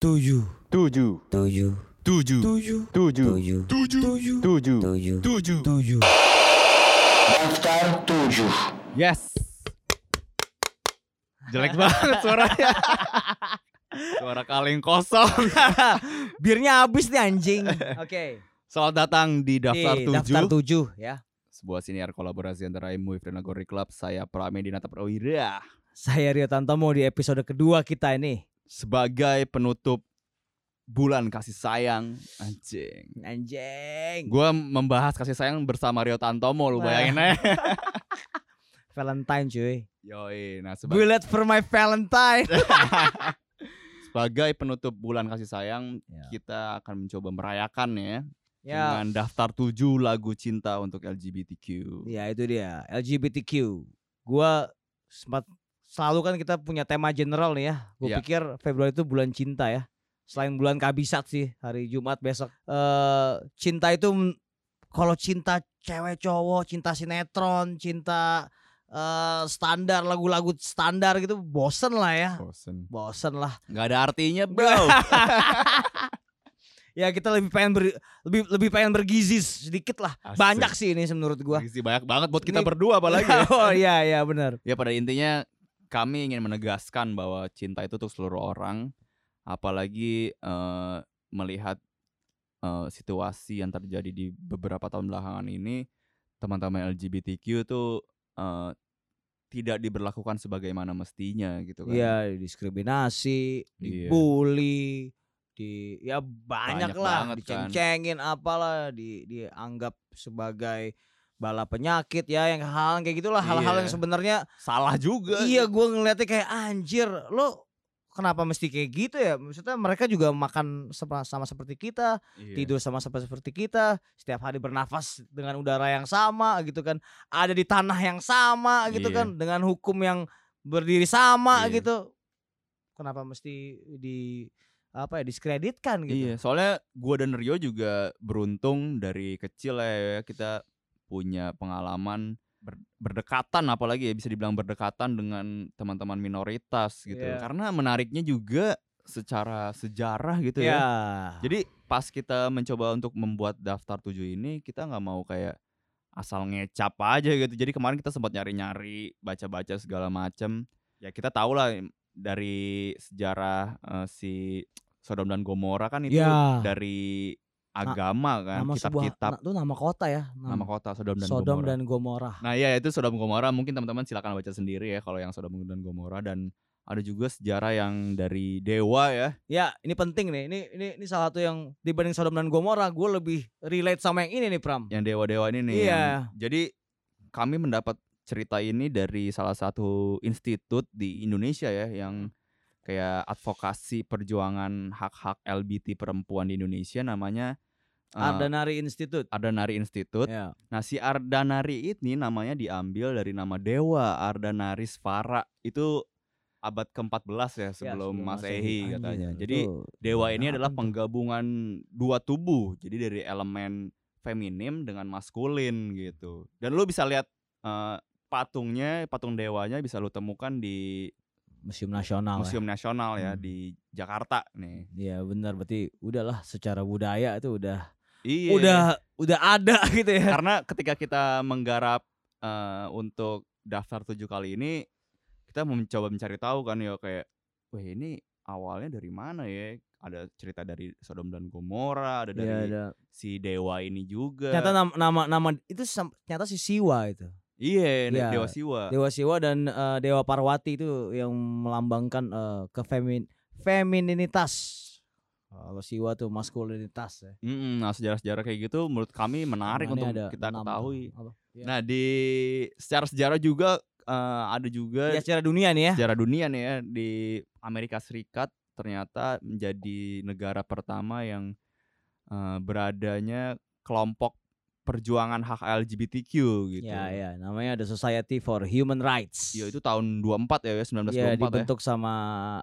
tujuh tujuh tujuh Tujuh. tujuh tujuh tujuh Tujuh. tujuh tujuh tujuh Tujuh. tujuh Daftar tujuh. Yes. Jelek banget suaranya. Suara kaleng kosong. birnya habis nih anjing oke Selamat datang di daftar Nih, tujuh. daftar tujuh ya Sebuah siniar kolaborasi antara Imui dan Nagori Club. Saya Pramedinata Prawira. saya Rio Tantomo di episode kedua kita ini Sebagai penutup bulan kasih sayang. Anjing. anjing Gua membahas kasih sayang bersama Rio Tantomo lu bayangin aja. Valentine cuy Yoi, nah sebagai, bullet for my Valentine sebagai penutup bulan kasih sayang, Ya. kita akan mencoba merayakan ya ya dengan daftar tujuh lagu cinta untuk LGBTQ. ya itu dia LGBTQ gua sempat selalu kan kita punya tema general nih ya gue Iya. pikir Februari itu bulan cinta ya selain bulan kabisat sih hari Jumat besok eh cinta itu kalau cinta cewek cowok cinta sinetron cinta eh standar lagu-lagu standar gitu bosen lah ya Bosen. bosen lah Gak ada artinya, bro. ya kita lebih pengen ber- lebih lebih pengen bergizi sedikit lah Asik. banyak sih ini menurut gua Berisi banyak banget buat kita Ini- berdua apalagi. ya. oh iya iya benar ya pada intinya kami ingin menegaskan bahwa cinta itu untuk seluruh orang, apalagi eh, melihat eh, situasi yang terjadi di beberapa tahun belakangan ini, teman-teman LGBTQ tuh eh, tidak diberlakukan sebagaimana mestinya gitu kan. Iya, diskriminasi, Iya. dibully, di ya banyak, Banyak lah, kan. diceng-cengin apalah, di dianggap sebagai bala penyakit ya yang hal kayak gitulah hal-hal Iya. yang sebenarnya Salah juga. iya gua ngeliatnya kayak anjir lo kenapa mesti kayak gitu ya maksudnya mereka juga makan sama, sama seperti kita Iya. tidur sama sama seperti kita setiap hari bernafas dengan udara yang sama gitu kan ada di tanah yang sama gitu Iya. kan dengan hukum yang berdiri sama Iya. gitu kenapa mesti di apa ya diskreditkan gitu Iya, soalnya gua dan Rio juga beruntung dari kecil ya kita punya pengalaman ber- berdekatan apalagi ya bisa dibilang berdekatan dengan teman-teman minoritas gitu. Iya. Karena menariknya juga secara sejarah gitu ya ya. Jadi pas kita mencoba untuk membuat daftar tujuh ini kita nggak mau kayak asal ngecap aja gitu. Jadi kemarin kita sempat nyari-nyari, baca-baca segala macem. Ya kita tahu lah dari sejarah eh, si Sodom dan Gomora kan itu Ya. dari agama kan, nama sebuah kitab-kitab itu nama kota ya nama kota Sodom dan Sodom Gomora. dan Gomorrah Nah iya itu Sodom Gomora mungkin teman-teman silakan baca sendiri ya kalau yang Sodom dan Gomora dan ada juga sejarah yang dari dewa ya. ya ini penting nih ini ini ini salah satu yang dibanding Sodom dan Gomorrah gue lebih relate sama yang ini nih Pram yang dewa-dewa ini nih. Iya. yang- jadi kami mendapat cerita ini dari salah satu institut di Indonesia ya yang kayak advokasi perjuangan hak-hak LGBT perempuan di Indonesia namanya eh, Ardanari Institute Ardanari Institute. ya Nah si Ardanari ini namanya diambil dari nama dewa Ardanaris Vara itu abad ke-14 ya sebelum Masehi katanya. Jadi dewa ini adalah penggabungan dua tubuh. Jadi dari elemen feminim dengan maskulin gitu. Dan lu bisa lihat eh, patungnya, patung dewanya bisa lu temukan di Museum Nasional Museum Nasional ya Hmm. di Jakarta nih. Iya benar berarti udahlah secara budaya itu udah Iya. udah udah ada gitu ya. Karena ketika kita menggarap eh, untuk daftar tujuh kali ini, kita mencoba mencari tahu kan ya kayak, wah ini awalnya dari mana ya? Ada cerita dari Sodom dan Gomora, ada dari Iya, ada. si dewa ini juga. Ternyata nama nama, nama itu ternyata si Siwa itu. Iya, Iya. dewa Siwa. Dewa Siwa dan eh, Dewa Parwati itu yang melambangkan eh, kefemin femininitas. Kalau Siwa tuh maskulinitas ya. Mm-mm, nah sejarah-sejarah kayak gitu menurut kami menarik ini untuk ada kita ketahui. Apa? Iya. Nah di secara sejarah juga eh, ada juga Ya secara dunia nih ya. sejarah dunia nih ya di Amerika Serikat ternyata menjadi negara pertama yang eh, beradanya kelompok perjuangan hak LGBTQ gitu. Ya ya, namanya ada Society for Human Rights. Ya itu tahun 24 ya, ya 1924 ya ya. dibentuk sama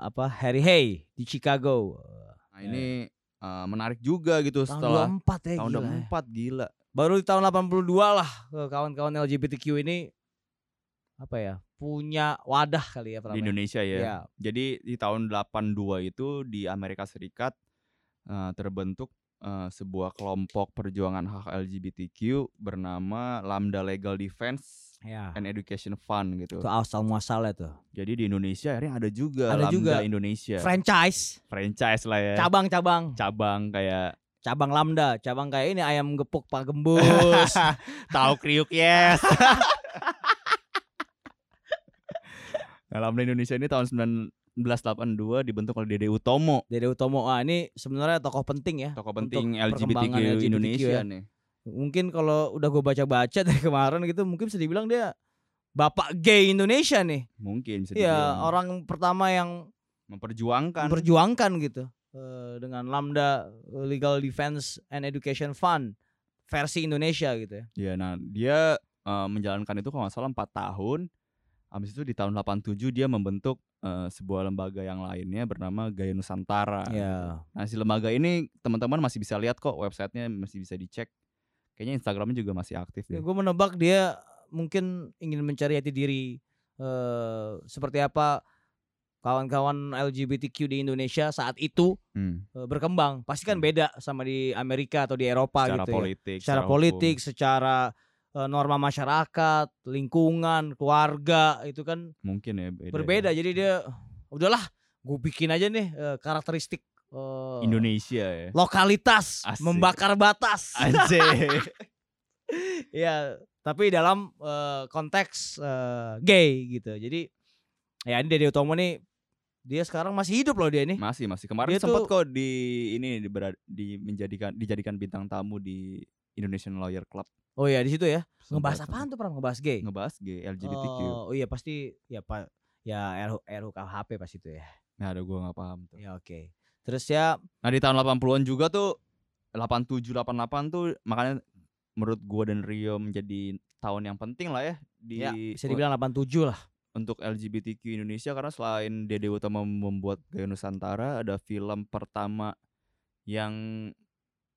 apa Harry Hay di Chicago. Nah, ini eh, menarik juga gitu Tahun setelah 24 ya tahun gila ya. 24 gila. Baru di tahun 82 lah eh, kawan-kawan LGBTQ ini apa ya punya wadah kali ya di Indonesia ya. ya. Jadi di tahun 82 itu di Amerika Serikat uh, terbentuk uh, sebuah kelompok perjuangan hak LGBTQ bernama Lambda Legal Defense ya. and Education Fund gitu. Itu asal muasalnya tuh. Jadi di Indonesia akhirnya ada juga ada Lambda juga. Indonesia. Franchise. Franchise lah ya. Cabang-cabang. Cabang kayak cabang lambda, cabang kayak ini ayam gepuk Pak Gembus. Tahu kriuk yes. nah, lambda Indonesia ini tahun 1982 dibentuk oleh Dede Utomo. Dede Utomo. Ah, ini sebenarnya tokoh penting ya. Tokoh penting LGBTQ, LGBTQ Indonesia ya. nih. Mungkin kalau udah gue baca-baca dari kemarin gitu mungkin bisa dibilang dia bapak gay Indonesia nih. Mungkin bisa Iya, orang pertama yang memperjuangkan memperjuangkan gitu uh, dengan Lambda Legal Defense and Education Fund versi Indonesia gitu ya. Iya, nah dia uh, menjalankan itu kalau nggak salah 4 tahun. Habis itu di tahun 87 dia membentuk uh, sebuah lembaga yang lainnya bernama Gaya Nusantara. Iya. Nah, si lembaga ini teman-teman masih bisa lihat kok websitenya masih bisa dicek. Kayaknya Instagramnya juga masih aktif ya. Gue menebak dia mungkin ingin mencari jati diri uh, seperti apa kawan-kawan LGBTQ di Indonesia saat itu hmm. berkembang pasti kan hmm. beda sama di Amerika atau di Eropa secara gitu politik, ya. Secara, secara politik, hukum. secara norma masyarakat, lingkungan, keluarga itu kan mungkin ya beda berbeda. Ya. Jadi dia udahlah, gue bikin aja nih uh, karakteristik uh, Indonesia ya. Lokalitas Asik. membakar batas. Anjir. ya, tapi dalam uh, konteks uh, gay gitu. Jadi ya ini Dede Utomo nih dia sekarang masih hidup loh dia ini. Masih, masih. Kemarin dia sempat tuh, kok di ini di, di menjadikan dijadikan bintang tamu di Indonesian Lawyer Club. Oh iya di situ ya. Ngebahas apaan tuh, Pram? Ngebahas gay? Ngebahas gay, LGBTQ. Oh, oh iya pasti ya Pak ya RU, RUKHP pasti itu ya. Nah, ada gua nggak paham tuh. Ya oke. Okay. Terus ya Nah, di tahun 80-an juga tuh 87 88 tuh makanya menurut gua dan Rio menjadi tahun yang penting lah ya di ya, bisa dibilang 87 lah untuk LGBTQ Indonesia karena selain Dede Utama membuat Gaya Nusantara ada film pertama yang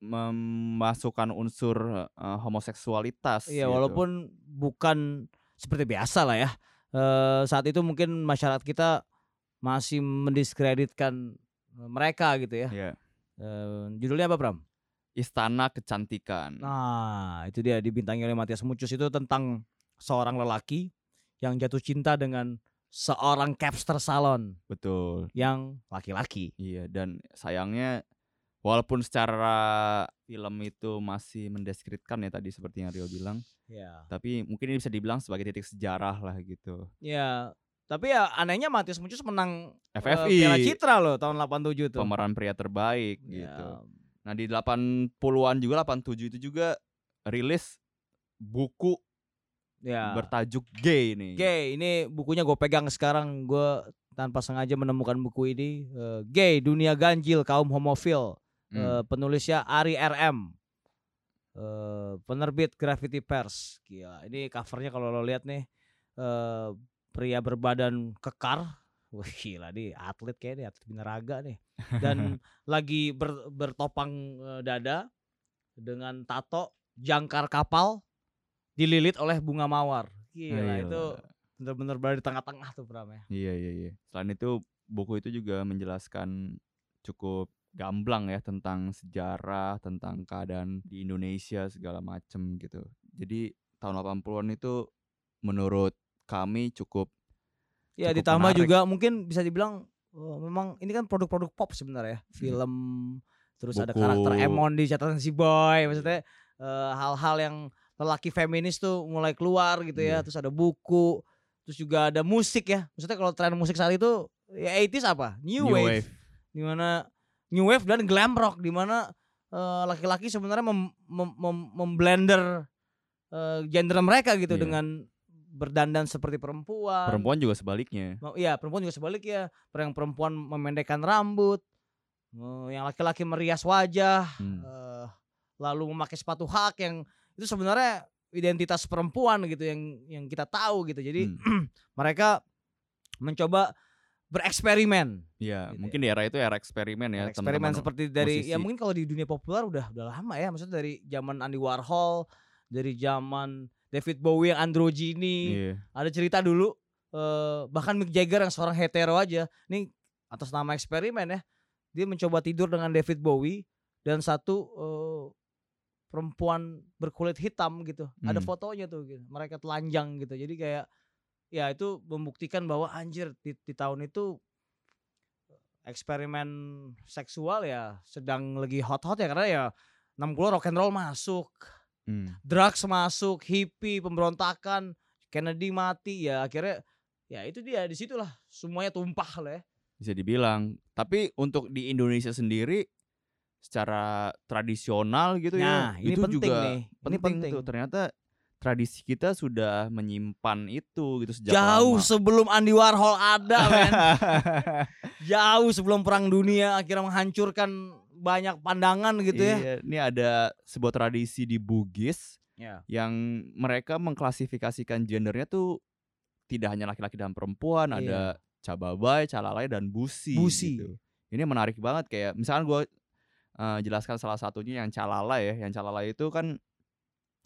memasukkan unsur uh, homoseksualitas. Iya, gitu. walaupun bukan seperti biasa lah ya. Uh, saat itu mungkin masyarakat kita masih mendiskreditkan mereka gitu ya. Iya. Uh, judulnya apa, Bram? Istana Kecantikan. Nah, itu dia dibintangi oleh Matias Mucus itu tentang seorang lelaki yang jatuh cinta dengan seorang capster salon. Betul. Yang laki-laki. Iya, dan sayangnya walaupun secara film itu masih mendeskripsikan ya tadi seperti yang Rio bilang. Iya. Tapi mungkin ini bisa dibilang sebagai titik sejarah lah gitu. Iya. Tapi ya anehnya Matius Muncus menang FFI. Uh, Piala Citra loh tahun 87 tuh. Pemeran pria terbaik ya. gitu. Nah, di 80-an juga 87 itu juga rilis buku ya. bertajuk Gay ini. Gay ini bukunya gue pegang sekarang gue tanpa sengaja menemukan buku ini uh, Gay Dunia Ganjil Kaum Homofil hmm. uh, penulisnya Ari RM uh, penerbit Graffiti Pers Gila ini covernya kalau lo lihat nih uh, pria berbadan kekar Wah gila nih atlet kayak nih atlet binaraga nih dan lagi ber, bertopang dada dengan tato jangkar kapal dililit oleh bunga mawar. Gila, Gila. itu benar-benar berada di tengah-tengah tuh Pram ya. Iya iya iya. Selain itu buku itu juga menjelaskan cukup gamblang ya tentang sejarah, tentang keadaan di Indonesia segala macem gitu. Jadi tahun 80-an itu menurut kami cukup Ya cukup ditambah menarik. juga mungkin bisa dibilang oh, memang ini kan produk-produk pop sebenarnya. Hmm. Film terus Buku. ada karakter Emon di catatan si boy maksudnya eh, hal-hal uh, yang lelaki feminis tuh mulai keluar gitu ya. Yeah. Terus ada buku, terus juga ada musik ya. Maksudnya kalau tren musik saat itu ya 80s apa? New, New wave. wave. Di mana New wave dan glam rock di mana uh, laki-laki sebenarnya mem, mem, mem, memblender uh, gender mereka gitu yeah. dengan berdandan seperti perempuan. Perempuan juga sebaliknya. Iya, perempuan juga sebaliknya. Yang perempuan memendekkan rambut, yang laki-laki merias wajah, hmm. uh, lalu memakai sepatu hak yang itu sebenarnya identitas perempuan gitu yang yang kita tahu gitu. Jadi hmm. mereka mencoba bereksperimen. Iya, gitu mungkin ya. di era itu era eksperimen ya. eksperimen seperti dari musisi. ya mungkin kalau di dunia populer udah udah lama ya. Maksudnya dari zaman Andy Warhol, dari zaman David Bowie yang androgini. Iya. Ada cerita dulu eh, bahkan Mick Jagger yang seorang hetero aja. Nih atas nama eksperimen ya. Dia mencoba tidur dengan David Bowie dan satu eh, perempuan berkulit hitam gitu. Ada Hmm. fotonya tuh gitu. Mereka telanjang gitu. Jadi kayak ya itu membuktikan bahwa anjir di, di tahun itu eksperimen seksual ya sedang lagi hot-hot ya karena ya 60 rock and roll masuk, Hmm. drugs masuk, hippie, pemberontakan, Kennedy mati ya akhirnya ya itu dia di situlah semuanya tumpah lah ya. Bisa dibilang. Tapi untuk di Indonesia sendiri secara tradisional gitu Nah, ya, ini itu penting juga nih, ini penting, penting. tuh. Ternyata tradisi kita sudah menyimpan itu gitu sejak Jauh lama. sebelum Andy Warhol ada men. Jauh sebelum perang dunia akhirnya menghancurkan banyak pandangan gitu ya. Iya, ini ada sebuah tradisi di Bugis Ya. yang mereka mengklasifikasikan gendernya tuh tidak hanya laki-laki dan perempuan, Iya. ada cababai, calalai dan busi. Busi. gitu. Ini menarik banget kayak misalkan gue jelaskan salah satunya yang calalai ya, yang calalai itu kan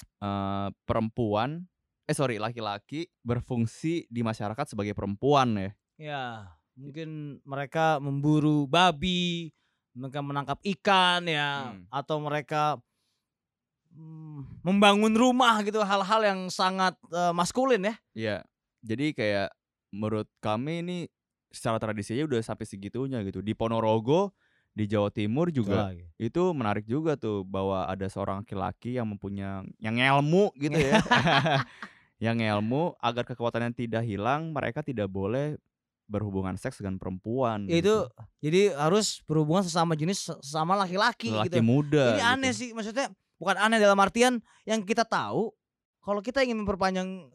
eh, perempuan, eh sorry laki-laki berfungsi di masyarakat sebagai perempuan ya. Ya, mungkin mereka memburu babi, mereka menangkap ikan ya, Hmm. atau mereka mm, membangun rumah gitu, hal-hal yang sangat eh, maskulin ya. Iya. Jadi kayak menurut kami ini secara tradisinya udah sampai segitunya gitu. Di Ponorogo di Jawa Timur juga itu menarik juga tuh bahwa ada seorang laki-laki yang mempunyai yang ilmu gitu ya. yang ilmu agar kekuatannya tidak hilang, mereka tidak boleh berhubungan seks dengan perempuan. Itu gitu. jadi harus berhubungan sesama jenis sesama laki-laki laki gitu. muda. Ini aneh gitu. sih, maksudnya bukan aneh dalam artian yang kita tahu kalau kita ingin memperpanjang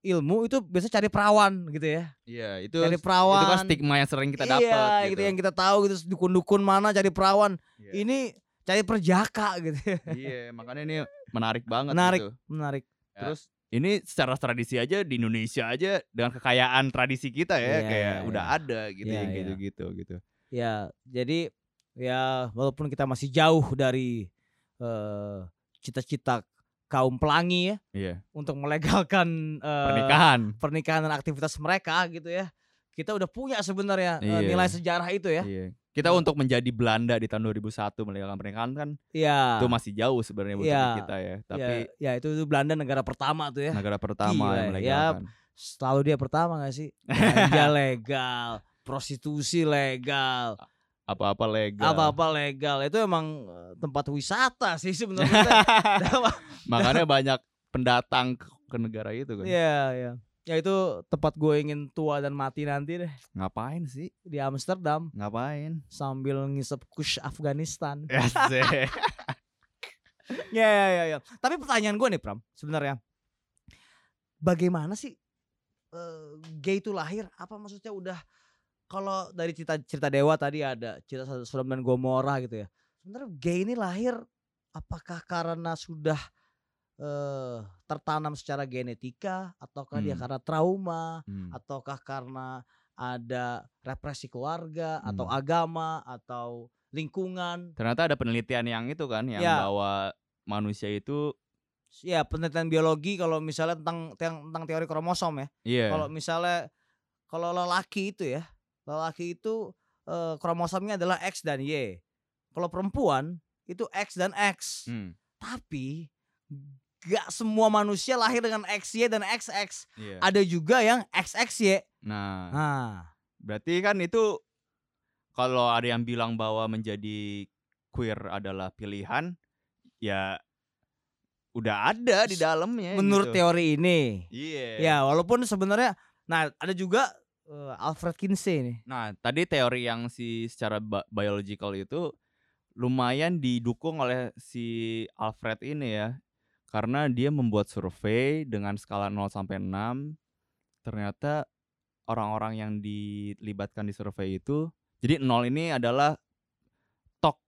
ilmu itu biasa cari perawan gitu ya. Iya, itu Cari itu perawan. kan stigma yang sering kita iya, dapat gitu yang kita tahu gitu dukun-dukun mana cari perawan. Iya. Ini cari perjaka gitu. Iya, makanya ini menarik banget Menarik. gitu. Menarik. Ya, Terus ini secara tradisi aja di Indonesia aja dengan kekayaan tradisi kita ya Iya, kayak iya, udah iya. ada gitu Iya, iya. gitu-gitu gitu. Ya, jadi ya walaupun kita masih jauh dari eh, cita-cita kaum pelangi ya Iya. untuk melegalkan eh, Pernikahan. pernikahan dan aktivitas mereka gitu ya. Kita udah punya sebenarnya eh, Iya. nilai sejarah itu ya. Iya. Kita untuk menjadi Belanda di tahun 2001 melegalkan pernikahan kan Iya. itu masih jauh sebenarnya buat Iya. kita ya. Tapi ya, ya itu, itu Belanda negara pertama tuh ya. negara pertama Gila, yang ya. melegalkan. Selalu dia pertama gak sih? Ganja legal, prostitusi legal, Apa-apa legal. apa-apa legal. Itu emang eh, tempat wisata sih sebenarnya. Makanya banyak pendatang ke, negara itu kan. Iya, iya. Ya itu tempat gue ingin tua dan mati nanti deh Ngapain sih? di Amsterdam Ngapain? sambil ngisep kush Afghanistan. Ya. Ya, ya, ya, ya. Tapi pertanyaan gue nih Pram, sebenarnya bagaimana sih eh, gay itu lahir? Apa maksudnya udah kalau dari cerita cerita dewa tadi ada cerita Sodom dan Gomora gitu ya. Sebenarnya gay ini lahir apakah karena sudah eh, tertanam secara genetika ataukah dia Hmm. karena trauma Hmm. ataukah karena ada represi keluarga atau Hmm. agama atau lingkungan Ternyata ada penelitian yang itu kan yang Ya. bahwa manusia itu ya penelitian biologi kalau misalnya tentang tentang, teori kromosom ya. iya. Kalau misalnya kalau lelaki itu ya, lelaki itu eh, kromosomnya adalah X dan Y. Kalau perempuan itu X dan X. Hmm, Tapi gak semua manusia lahir dengan XY dan XX. iya. Ada juga yang XXY. Nah, Nah, berarti kan itu kalau ada yang bilang bahwa menjadi queer adalah pilihan, ya udah ada di dalamnya. menurut gitu. teori ini, Iya. ya walaupun sebenarnya, nah ada juga eh, Alfred Kinsey nih. Nah, tadi teori yang si secara biological itu lumayan didukung oleh si Alfred ini ya. Karena dia membuat survei dengan skala 0 sampai 6. Ternyata orang-orang yang dilibatkan di survei itu jadi 0 ini adalah tok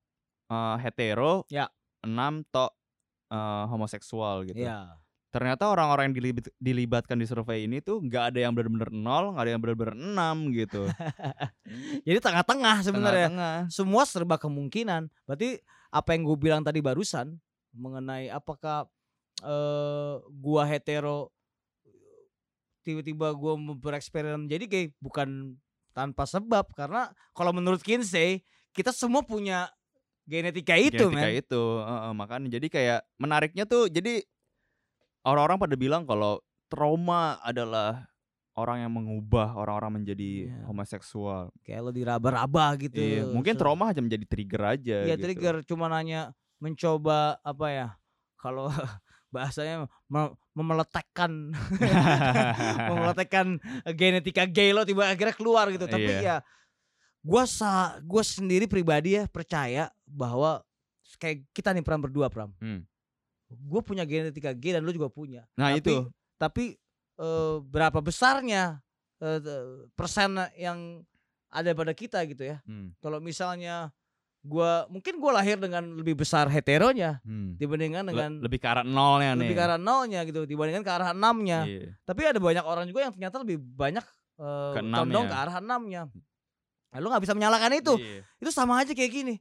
eh, hetero, Ya. 6 tok eh, homoseksual gitu. Ya. Ternyata orang-orang yang dilibat- dilibatkan di survei ini tuh nggak ada yang benar-benar 0, nggak ada yang benar-benar 6 gitu. Jadi tengah-tengah sebenarnya. Tengah-tengah. semua serba kemungkinan. Berarti apa yang gue bilang tadi barusan mengenai apakah uh, gua hetero tiba-tiba gua bereksperimen jadi kayak bukan tanpa sebab karena kalau menurut Kinsey kita semua punya genetika itu genetika man. itu uh, uh, makanya jadi kayak menariknya tuh jadi orang-orang pada bilang kalau trauma adalah orang yang mengubah orang-orang menjadi yeah. homoseksual. Kayak lo diraba-raba gitu. Iya, mungkin trauma hanya menjadi trigger aja. Iya gitu. trigger, cuma nanya mencoba apa ya? Kalau bahasanya mem memeletekkan memeletekkan genetika gay lo tiba akhirnya keluar gitu. Tapi yeah. ya gue sa gue sendiri pribadi ya percaya bahwa kayak kita nih peran berdua pram. Hmm. Gue punya genetika gay dan lo juga punya. Nah tapi, itu. Tapi uh, berapa besarnya uh, persen yang ada pada kita gitu ya. Hmm. Kalau misalnya gua mungkin gua lahir dengan lebih besar heteronya hmm. dibandingkan dengan Le lebih ke arah nolnya lebih nih. Lebih ke arah nolnya gitu dibandingkan ke arah enamnya. Yeah. Tapi ada banyak orang juga yang ternyata lebih banyak uh, condong ke arah enamnya. Nah, lo nggak bisa menyalahkan itu. Yeah. Itu sama aja kayak gini.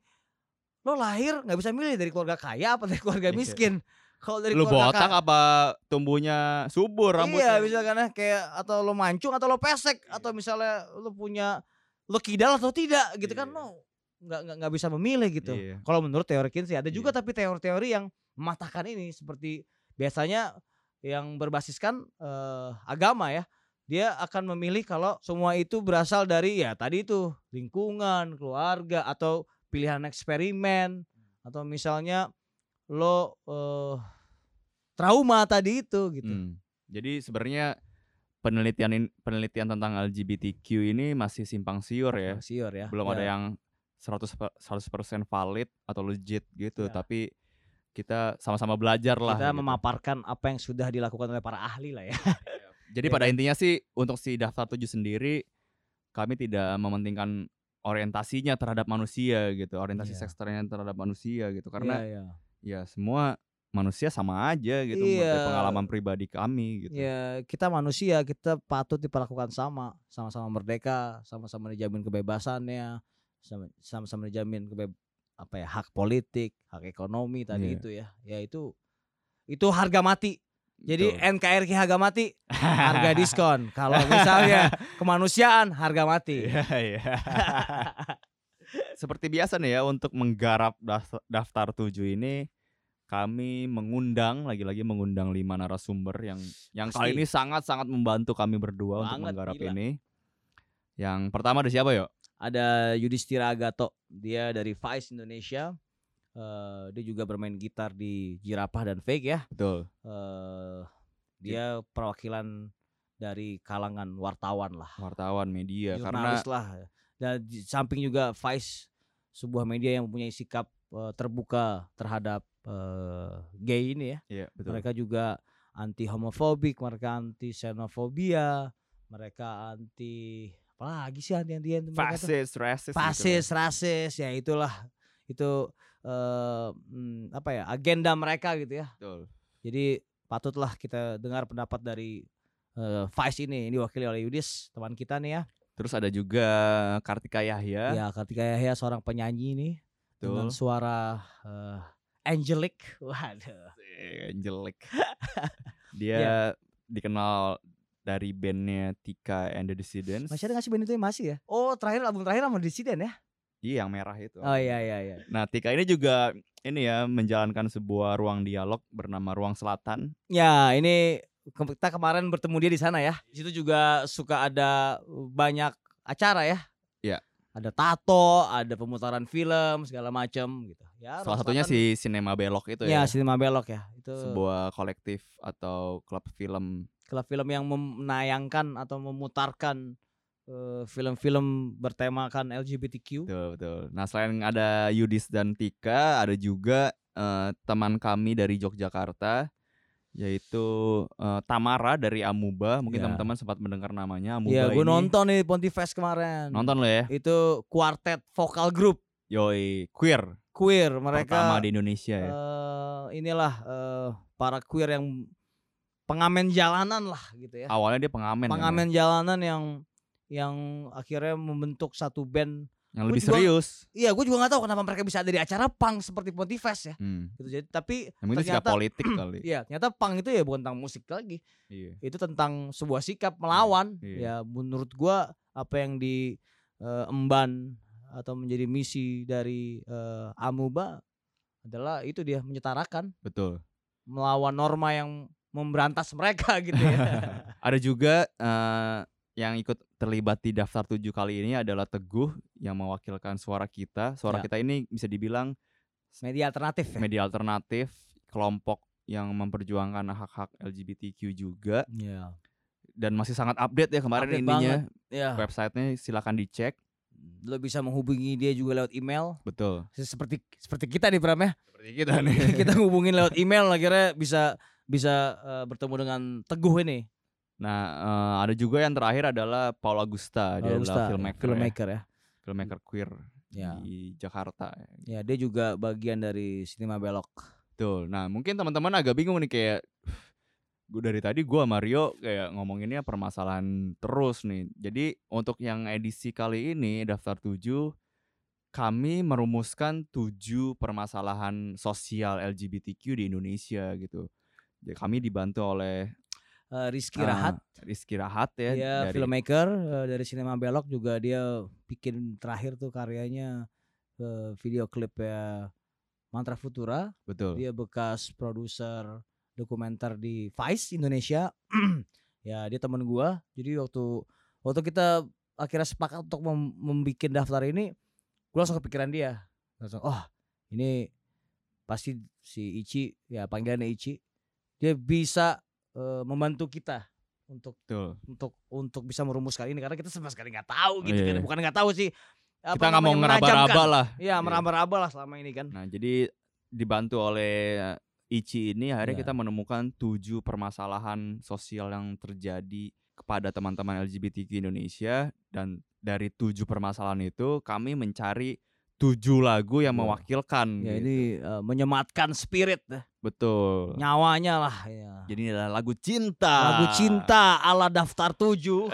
Lo lahir nggak bisa milih dari keluarga kaya apa dari keluarga iya. miskin. Yeah. Kalau dari lu botak apa tumbuhnya subur rambutnya? Iya, misalkan ya kayak atau lo mancung atau lo pesek iya. atau misalnya lo punya lo kidal atau tidak gitu kan, iya. kan lo nggak nggak nggak bisa memilih gitu. Iya. Kalau menurut teori Kinsey ada juga iya. tapi teori-teori yang mematahkan ini seperti biasanya yang berbasiskan uh, agama ya. Dia akan memilih kalau semua itu berasal dari ya tadi itu lingkungan, keluarga atau pilihan eksperimen atau misalnya lo uh, trauma tadi itu gitu. Hmm. Jadi sebenarnya penelitian penelitian tentang LGBTQ ini masih simpang siur ya. Simpang siur ya. Belum ya. ada yang 100 100% valid atau legit gitu, ya. tapi kita sama-sama belajar lah. Kita gitu. memaparkan apa yang sudah dilakukan oleh para ahli lah ya. Iya. Jadi ya. pada kan? intinya sih untuk si daftar tujuh sendiri kami tidak mementingkan orientasinya terhadap manusia gitu, orientasi ya. seks terhadap manusia gitu karena ya, ya ya semua manusia sama aja gitu iya. pengalaman pribadi kami gitu. Ya, kita manusia, kita patut diperlakukan sama, sama-sama merdeka, sama-sama dijamin kebebasannya, sama-sama dijamin kebe apa ya, hak politik, hak ekonomi tadi yeah. itu ya. Ya itu itu harga mati. Jadi Tuh. NKRI harga mati, harga diskon. Kalau misalnya kemanusiaan harga mati. Iya, iya. Seperti biasa nih ya untuk menggarap daftar tujuh ini kami mengundang lagi-lagi mengundang lima narasumber yang yang Pasti. kali ini sangat-sangat membantu kami berdua Banget, untuk menggarap gila. ini. Yang pertama ada siapa yuk? Ada Yudhistira Agato, dia dari Vice Indonesia. Uh, dia juga bermain gitar di Jirapah dan Fake ya. Betul. Uh, dia perwakilan dari kalangan wartawan lah. Wartawan media Jurnalis karena lah dan di samping juga Vice sebuah media yang mempunyai sikap uh, terbuka terhadap uh, gay ini ya. Iya, betul. Mereka juga anti homofobik, mereka anti xenofobia, mereka anti apa lagi sih anti anti anti fasis, rasis, fasis, gitu rasis, ya itulah itu uh, apa ya agenda mereka gitu ya. Betul. Jadi patutlah kita dengar pendapat dari uh, Vice ini, ini diwakili oleh Yudis teman kita nih ya. Terus ada juga Kartika Yahya. Ya, Kartika Yahya seorang penyanyi nih Tuh. dengan suara uh, angelic. Waduh. Angelic. Dia ya. dikenal dari bandnya Tika and the Dissidents. Masih ada nggak sih band itu masih ya? Oh terakhir album terakhir sama Dissident ya? Iya yang merah itu. Oh iya iya iya. Nah Tika ini juga ini ya menjalankan sebuah ruang dialog bernama Ruang Selatan. Ya ini kita kemarin bertemu dia di sana ya. Di situ juga suka ada banyak acara ya. Iya. Ada tato, ada pemutaran film segala macam gitu. Ya, Salah satunya si Cinema Belok itu ya. Ya, Cinema Belok ya. Itu sebuah kolektif atau klub film. Klub film yang menayangkan atau memutarkan uh, film-film bertemakan LGBTQ. Betul, betul. Nah, selain ada Yudis dan Tika, ada juga uh, teman kami dari Yogyakarta yaitu uh, Tamara dari Amuba mungkin yeah. teman-teman sempat mendengar namanya Amuba Iya, gue nonton nih Pontifest kemarin. Nonton lo ya? Itu kuartet vokal grup. Yoi, queer. Queer, mereka pertama di Indonesia ya. Uh, inilah uh, para queer yang pengamen jalanan lah gitu ya. Awalnya dia pengamen. Pengamen kan? jalanan yang yang akhirnya membentuk satu band yang lebih juga, serius. Iya, gue juga gak tahu kenapa mereka bisa ada di acara pang seperti Pontifest ya. Hmm. Gitu, jadi, tapi yang ternyata politik kali. Iya, ternyata pang itu ya bukan tentang musik lagi. Iya. Itu tentang sebuah sikap melawan. Iya. Ya, menurut gue apa yang di uh, emban atau menjadi misi dari uh, Amuba adalah itu dia menyetarakan. Betul. Melawan norma yang memberantas mereka gitu ya. Ada juga uh, yang ikut terlibat di daftar tujuh kali ini adalah Teguh yang mewakilkan suara kita. Suara ya. kita ini bisa dibilang media alternatif. Ya? Media alternatif, kelompok yang memperjuangkan hak-hak LGBTQ juga. Ya. Dan masih sangat update ya kemarin update ininya. Ya. Websitenya silakan dicek. Lo bisa menghubungi dia juga lewat email. Betul. Seperti seperti kita nih Bram ya. Seperti kita nih. kita hubungin lewat email akhirnya bisa bisa uh, bertemu dengan Teguh ini. Nah, uh, ada juga yang terakhir adalah Paul Augusta, Paul dia Augusta, adalah filmmaker, filmmaker ya. ya. Filmmaker queer ya. di Jakarta. Ya, dia juga bagian dari Cinema Belok. Betul. Nah, mungkin teman-teman agak bingung nih kayak gue dari tadi gue Mario kayak ngomonginnya permasalahan terus nih. Jadi untuk yang edisi kali ini daftar 7 kami merumuskan tujuh permasalahan sosial LGBTQ di Indonesia gitu. Jadi kami dibantu oleh uh, Rizky Rahat. Uh, Rizky Rahat ya. Dia dari... filmmaker uh, dari Sinema Belok juga dia bikin terakhir tuh karyanya uh, video klip ya Mantra Futura. Betul. Dia bekas produser dokumenter di Vice Indonesia. ya dia teman gua. Jadi waktu waktu kita akhirnya sepakat untuk mem membuat daftar ini, gua langsung kepikiran dia. Langsung, oh ini pasti si Ichi ya panggilannya Ichi dia bisa uh, membantu kita untuk Tuh. untuk untuk bisa merumuskan ini karena kita sama sekali nggak tahu gitu oh, iya. kan bukan nggak tahu sih kita nggak mau ngeraba-raba lah ya meraba-raba lah selama ini kan nah jadi dibantu oleh Ichi ini akhirnya ya. kita menemukan tujuh permasalahan sosial yang terjadi kepada teman-teman LGBTQ Indonesia dan dari tujuh permasalahan itu kami mencari tujuh lagu yang mewakilkan. Ya gitu. ini uh, menyematkan spirit deh. Betul. Nyawanya lah. Ya. Jadi ini adalah lagu cinta. Lagu cinta ala daftar tujuh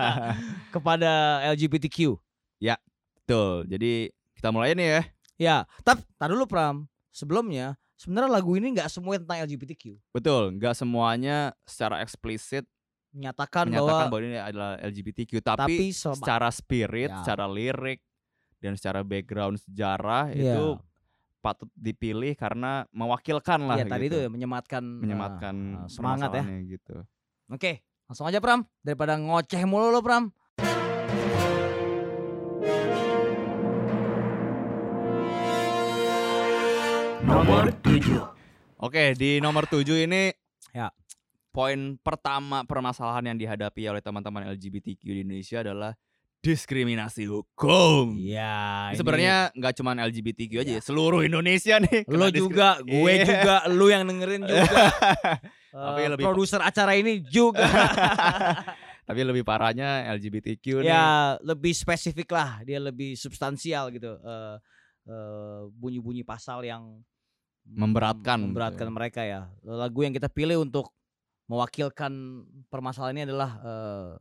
kepada LGBTQ. Ya, betul. Jadi kita mulai nih ya. Ya, tapi tar dulu Pram. Sebelumnya sebenarnya lagu ini nggak semuanya tentang LGBTQ. Betul, nggak semuanya secara eksplisit menyatakan, menyatakan bahwa, bahwa ini adalah LGBTQ, tapi, tapi secara spirit, ya. secara lirik, dan secara background sejarah yeah. itu patut dipilih karena mewakilkan lah ya, gitu. tadi itu ya menyematkan menyematkan uh, semangat ya gitu. Oke, langsung aja Pram daripada ngoceh mulu lo Pram. Nomor 7. Oke, di nomor 7 ini ya poin pertama permasalahan yang dihadapi oleh teman-teman LGBTQ di Indonesia adalah diskriminasi hukum. Iya. Sebenarnya nggak cuma LGBTQ aja, ya. seluruh Indonesia nih. Lo juga, gue yeah. juga, lu yang dengerin juga. Tapi uh, lebih produser acara ini juga. Tapi lebih parahnya LGBTQ nih. Ya, lebih spesifik lah, dia lebih substansial gitu. Uh, uh, bunyi-bunyi pasal yang memberatkan memberatkan gitu. Mereka ya. Lagu yang kita pilih untuk mewakilkan permasalahan ini adalah uh,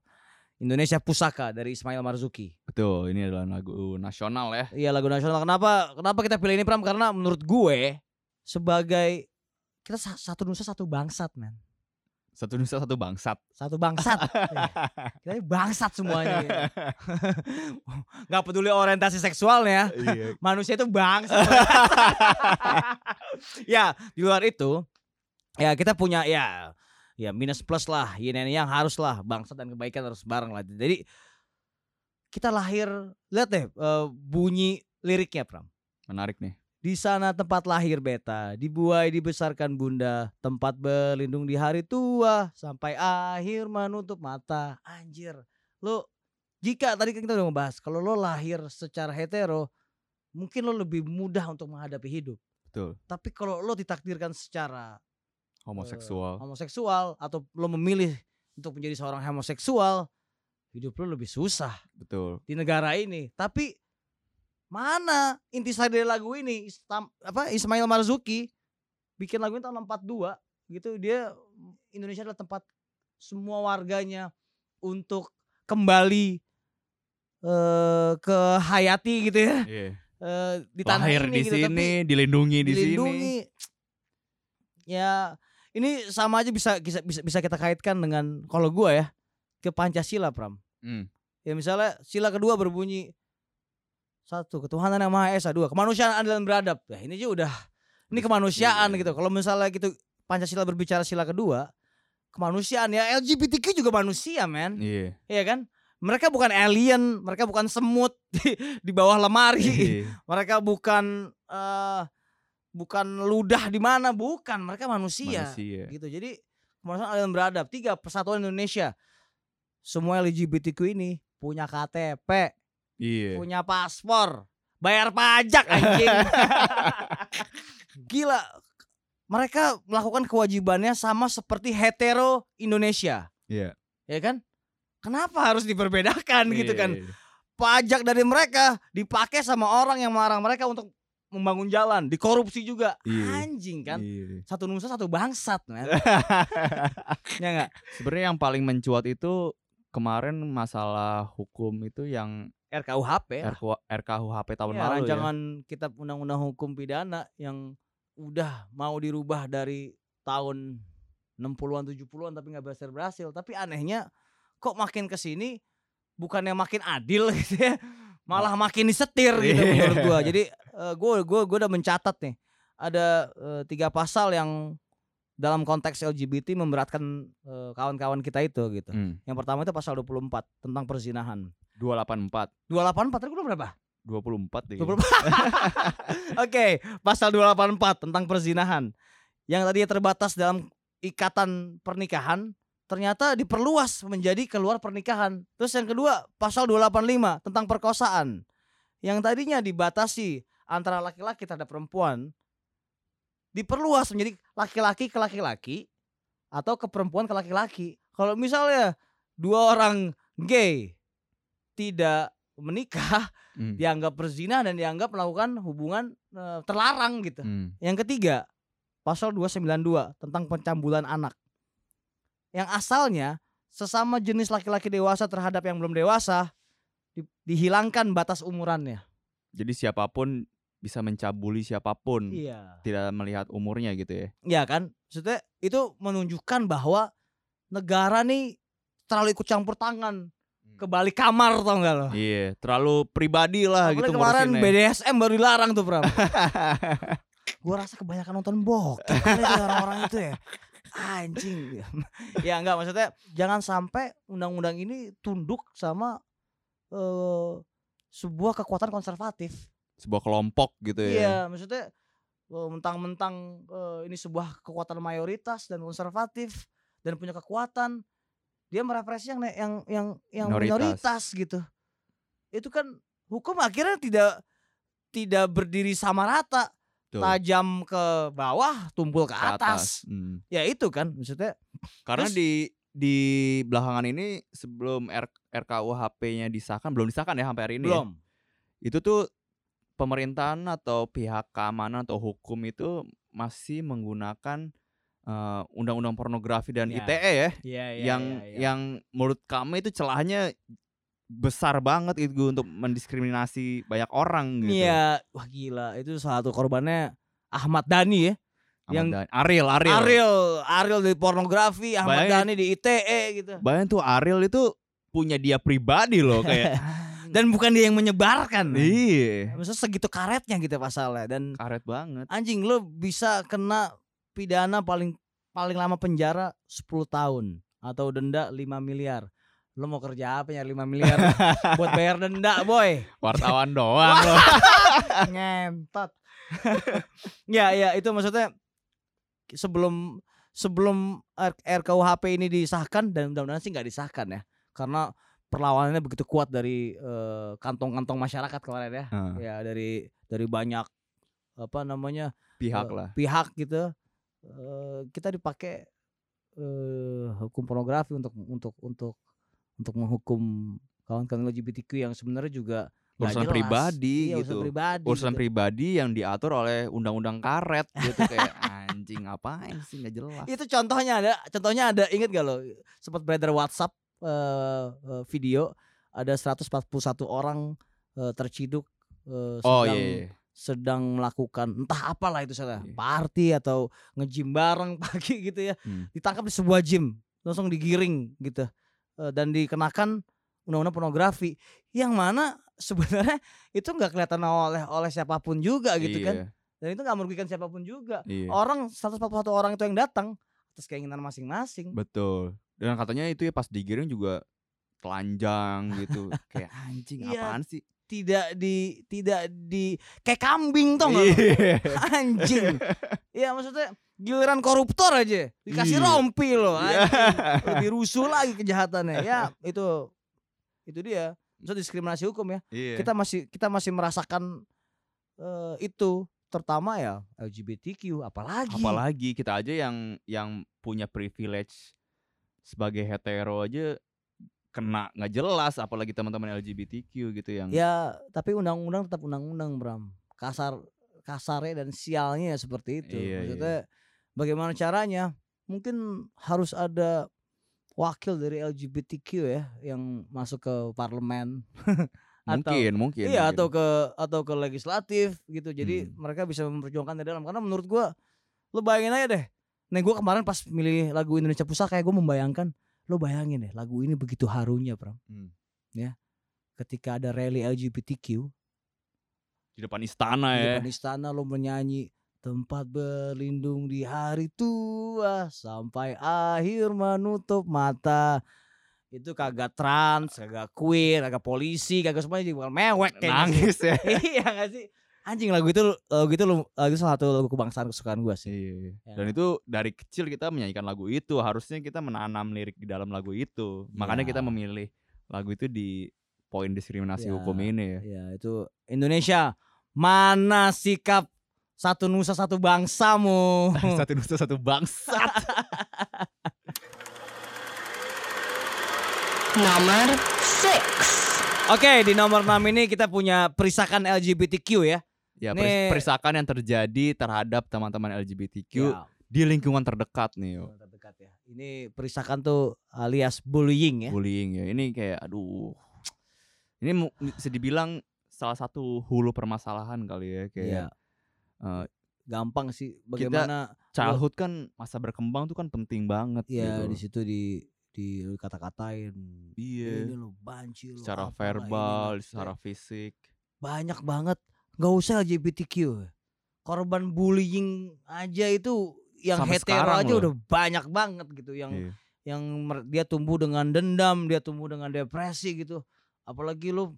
Indonesia Pusaka dari Ismail Marzuki. Betul, ini adalah lagu nasional ya. Iya, lagu nasional. Kenapa kenapa kita pilih ini Pram? Karena menurut gue sebagai kita satu nusa satu bangsat, man. Satu nusa satu bangsat. Satu bangsat. kita bangsat semuanya. Gak peduli orientasi seksualnya. Iya. Manusia itu bangsat. ya, di luar itu ya kita punya ya ya minus plus lah yin and yang harus lah bangsa dan kebaikan harus bareng lah. Jadi kita lahir lihat deh uh, bunyi liriknya Pram. Menarik nih. Di sana tempat lahir beta dibuai dibesarkan bunda. Tempat berlindung di hari tua sampai akhir menutup mata. Anjir lo jika tadi kan kita udah membahas kalau lo lahir secara hetero mungkin lo lebih mudah untuk menghadapi hidup. Betul. Tapi kalau lo ditakdirkan secara homoseksual. Uh, homoseksual atau lo memilih untuk menjadi seorang homoseksual, hidup lo lebih susah. Betul. Di negara ini. Tapi mana intisari dari lagu ini? Istam, apa Ismail Marzuki bikin lagu ini tahun 42 gitu. Dia Indonesia adalah tempat semua warganya untuk kembali uh, ke Hayati gitu ya. Iya. Uh, di tanah Lahir ini di gitu, tapi sini, dilindungi di dilindungi. sini. Ya, ini sama aja bisa bisa bisa, bisa kita kaitkan dengan kalau gua ya ke Pancasila, Pram. Hmm. Ya misalnya sila kedua berbunyi satu ketuhanan yang maha esa dua kemanusiaan adil dan beradab. Nah, ini juga udah ini kemanusiaan Iya. gitu. Kalau misalnya gitu Pancasila berbicara sila kedua, kemanusiaan ya LGBTQ juga manusia, men. Iya. Iya kan? Mereka bukan alien, mereka bukan semut di, di bawah lemari. Iya. mereka bukan eh bukan ludah di mana, bukan. Mereka manusia. Manusia. Gitu. Jadi kemanusiaan adil dan beradab. Tiga, persatuan Indonesia. Semua LGBTQ ini punya KTP, Iya. punya paspor, bayar pajak anjing. Gila. Mereka melakukan kewajibannya sama seperti hetero Indonesia, Iya. ya kan? Kenapa harus diperbedakan gitu kan? Iya. Pajak dari mereka dipakai sama orang yang melarang mereka untuk membangun jalan, dikorupsi juga. Iya. Anjing kan? Iya. Satu nusa satu bangsat, ya enggak? Sebenarnya yang paling mencuat itu kemarin masalah hukum itu yang RKUHP ya. RKU RKUHP tahun Ya, lalu rancangan kitab undang-undang hukum pidana yang udah mau dirubah dari tahun 60-an 70-an tapi nggak berhasil berhasil. Tapi anehnya kok makin ke sini bukannya makin adil gitu ya. Malah makin disetir gitu Iya. menurut gua. Jadi eh, gua gua gua udah mencatat nih. Ada eh, tiga pasal yang dalam konteks LGBT memberatkan eh, kawan-kawan kita itu gitu. Hmm. Yang pertama itu pasal 24 tentang perzinahan. 284 284 tadi gua berapa? 24 deh. 24. Oke, pasal 284 tentang perzinahan. Yang tadinya terbatas dalam ikatan pernikahan ternyata diperluas menjadi keluar pernikahan. Terus yang kedua, pasal 285 tentang perkosaan. Yang tadinya dibatasi antara laki-laki terhadap perempuan diperluas menjadi laki-laki ke laki-laki atau ke perempuan ke laki-laki. Kalau misalnya dua orang gay tidak menikah Hmm. dianggap berzina dan dianggap melakukan hubungan eh, terlarang gitu. Hmm. Yang ketiga, pasal 292 tentang pencambulan anak. Yang asalnya sesama jenis laki-laki dewasa terhadap yang belum dewasa di- dihilangkan batas umurannya. Jadi siapa pun bisa mencabuli siapa pun, Iya. tidak melihat umurnya gitu ya. Iya kan? Maksudnya itu menunjukkan bahwa negara nih terlalu ikut campur tangan ke balik kamar tau gak lo? Iya, terlalu pribadi lah Apalagi gitu kemarin ngurusinnya. BDSM baru dilarang tuh Pram. Gua rasa kebanyakan nonton bokep kali itu orang-orang itu ya. Anjing. ya enggak maksudnya jangan sampai undang-undang ini tunduk sama eh sebuah kekuatan konservatif. Sebuah kelompok gitu ya. Iya, maksudnya eh, mentang-mentang eh, ini sebuah kekuatan mayoritas dan konservatif dan punya kekuatan, dia merepresi yang yang yang yang Minoritas. minoritas gitu. Itu kan hukum akhirnya tidak tidak berdiri sama rata, Tuh, tajam ke bawah, tumpul ke ke atas. Hmm. Ya itu kan maksudnya. Karena Terus- di di belakangan ini sebelum R, RKUHP-nya disahkan, belum disahkan ya sampai hari ini. ya. belum. Itu tuh pemerintahan atau pihak keamanan atau hukum itu masih menggunakan eh, undang-undang pornografi dan Ya. ITE ya, Iya yang yang menurut kami itu celahnya besar banget itu untuk mendiskriminasi banyak orang gitu. Iya, wah gila, itu salah satu korbannya Ahmad Dhani ya. Ahmad yang- Dhani- Ariel, Ariel. Ariel, Ariel di pornografi, Ahmad Bayangin- Dhani di ITE gitu. Bayangin tuh Ariel itu punya dia pribadi loh kayak. Dan bukan dia yang menyebarkan. men. iya. Maksudnya segitu karetnya gitu pasalnya dan Karet banget. anjing lo bisa kena pidana paling paling lama penjara 10 tahun atau denda 5 miliar. Lo mau kerja apa ya 5 miliar buat bayar denda, boy? Wartawan doang loh. Ngentot. ya, ya itu maksudnya sebelum sebelum R- RKUHP ini disahkan dan mudah-mudahan sih nggak disahkan ya. Karena perlawanannya begitu kuat dari eh, kantong-kantong masyarakat kemarin ya. Heeh. Ya dari dari banyak apa namanya Pihak eh, lah. pihak gitu Eh, kita dipakai eh, hukum pornografi untuk untuk untuk untuk menghukum kawan-kawan LGBTQ yang sebenarnya juga Urusan jelas. pribadi Iya, gitu. urusan pribadi Urusan gitu. pribadi yang diatur oleh undang-undang karet gitu kayak anjing apain sih nggak jelas. itu contohnya ada contohnya ada inget gak lo sempat beredar WhatsApp eh, eh, video ada 141 orang uh, terciduk uh, oh, sedang iya, iya. sedang melakukan entah apalah itu salah Iya. party atau ngejim bareng pagi gitu ya Hmm. ditangkap di sebuah gym langsung digiring gitu Eh, dan dikenakan undang-undang pornografi yang mana sebenarnya itu nggak kelihatan oleh oleh siapa pun juga gitu Iya, kan dan itu nggak merugikan siapa pun juga Iya. orang 141 orang itu yang datang atas keinginan masing-masing Betul. Dan katanya itu ya pas digiring juga telanjang gitu. Kayak anjing Iya. apaan sih? tidak di tidak di kayak kambing tau lu? Iya. anjing ya maksudnya giliran koruptor aja dikasih Iya. rompi loh anjing lebih rusuh lagi kejahatannya ya itu itu dia maksud diskriminasi hukum ya Iya. kita masih kita masih merasakan eh, itu terutama ya LGBTQ apalagi apalagi kita aja yang yang punya privilege sebagai hetero aja kena nggak jelas apalagi teman-teman LGBTQ gitu yang ya tapi undang-undang tetap undang-undang Bram kasar kasarnya dan sialnya ya seperti itu Iya, iya. maksudnya bagaimana caranya mungkin harus ada wakil dari LGBTQ ya yang masuk ke parlemen atau mungkin mungkin iya mungkin. atau ke atau ke legislatif gitu jadi Hmm. mereka bisa memperjuangkan di dalam karena menurut gua lu bayangin aja deh nih gua kemarin pas milih lagu Indonesia Pusaka kayak gua membayangkan lu bayangin deh lagu ini begitu harunya Pram Hmm. ya ketika ada rally LGBTQ di depan istana di ya depan istana lo menyanyi tempat berlindung di hari tua sampai akhir menutup mata itu kagak trans, kagak queer, kagak polisi, kagak semuanya jadi bukan mewek kayaknya sih. nangis ya iya gak sih? Anjing lagu itu lagu itu lagu salah satu lagu kebangsaan kesukaan gua sih. Iya, iya. Ya. Dan itu dari kecil kita menyanyikan lagu itu, harusnya kita menanam lirik di dalam lagu itu. Makanya kita Ya. memilih lagu itu di poin diskriminasi Ya. hukum ini ya. Ya, itu Indonesia mana sikap satu nusa satu bangsamu. satu nusa satu bangsat. Nomor 6. Oke, di nomor 6 ini kita punya perisakan LGBTQ ya. Ya, Nih- peris- perisakan yang terjadi terhadap teman-teman LGBTQ Ya, di lingkungan terdekat nih, yo. terdekat ya. Ini perisakan tuh alias bullying ya. bullying ya. Ini kayak aduh. Ini bisa dibilang salah satu hulu permasalahan kali ya kayak Iya. eh, Gampang sih bagaimana childhood kan masa berkembang tuh kan penting banget ya gitu. di situ di di kata-katain. Iya. Ini lo banci lo. secara verbal, ini, secara fisik. banyak banget. Gak usah LGBTQ. Korban bullying aja itu yang Sampai hetero aja loh. udah banyak banget gitu yang Iya. yang dia tumbuh dengan dendam, dia tumbuh dengan depresi gitu. Apalagi lu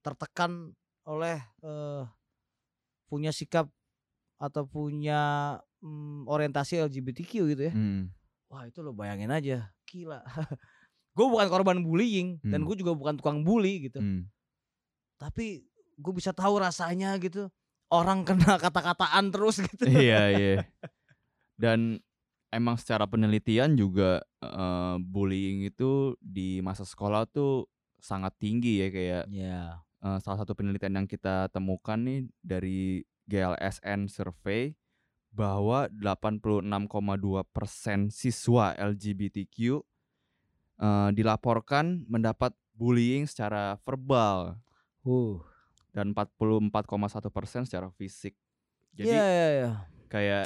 tertekan oleh eh, punya sikap atau punya mm, orientasi LGBTQ gitu ya. Hmm. Wah itu lo bayangin aja, gila. gue bukan korban bullying dan Hmm. gue juga bukan tukang bully gitu. Hmm. Tapi gue bisa tahu rasanya gitu. Orang kena kata-kataan terus gitu. iya iya. Dan emang secara penelitian juga eh, bullying itu di masa sekolah tuh sangat tinggi ya kayak Ya. eh, salah satu penelitian yang kita temukan nih dari GLSN survey bahwa 86,2% siswa LGBTQ eh, dilaporkan mendapat bullying secara verbal Uh. Dan 44,1% secara fisik. Jadi Iya iya iya. kayak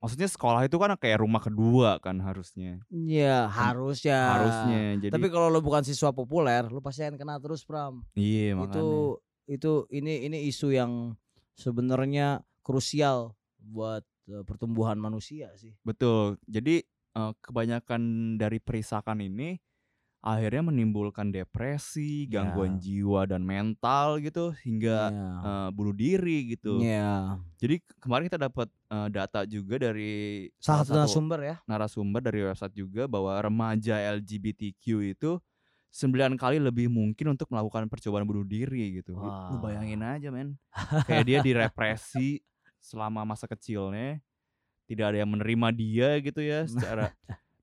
maksudnya sekolah itu kan kayak rumah kedua kan harusnya. Iya, harus ya. Harusnya. Jadi Tapi kalau lo bukan siswa populer, lo pasti akan kena terus, Pram. iya makanya. Itu itu ini ini isu yang sebenarnya krusial buat eh, pertumbuhan manusia sih. Betul. Jadi eh, kebanyakan dari perisakan ini akhirnya menimbulkan depresi, gangguan jiwa dan mental gitu hingga Iya. eh, bunuh diri gitu. Iya. Jadi kemarin kita dapat eh, data juga dari Salah satu narasumber ya. narasumber dari website juga bahwa remaja LGBTQ itu sembilan kali lebih mungkin untuk melakukan percobaan bunuh diri gitu. Lu Wah. bayangin aja men. Kayak dia direpresi selama masa kecilnya. Tidak ada yang menerima dia gitu ya secara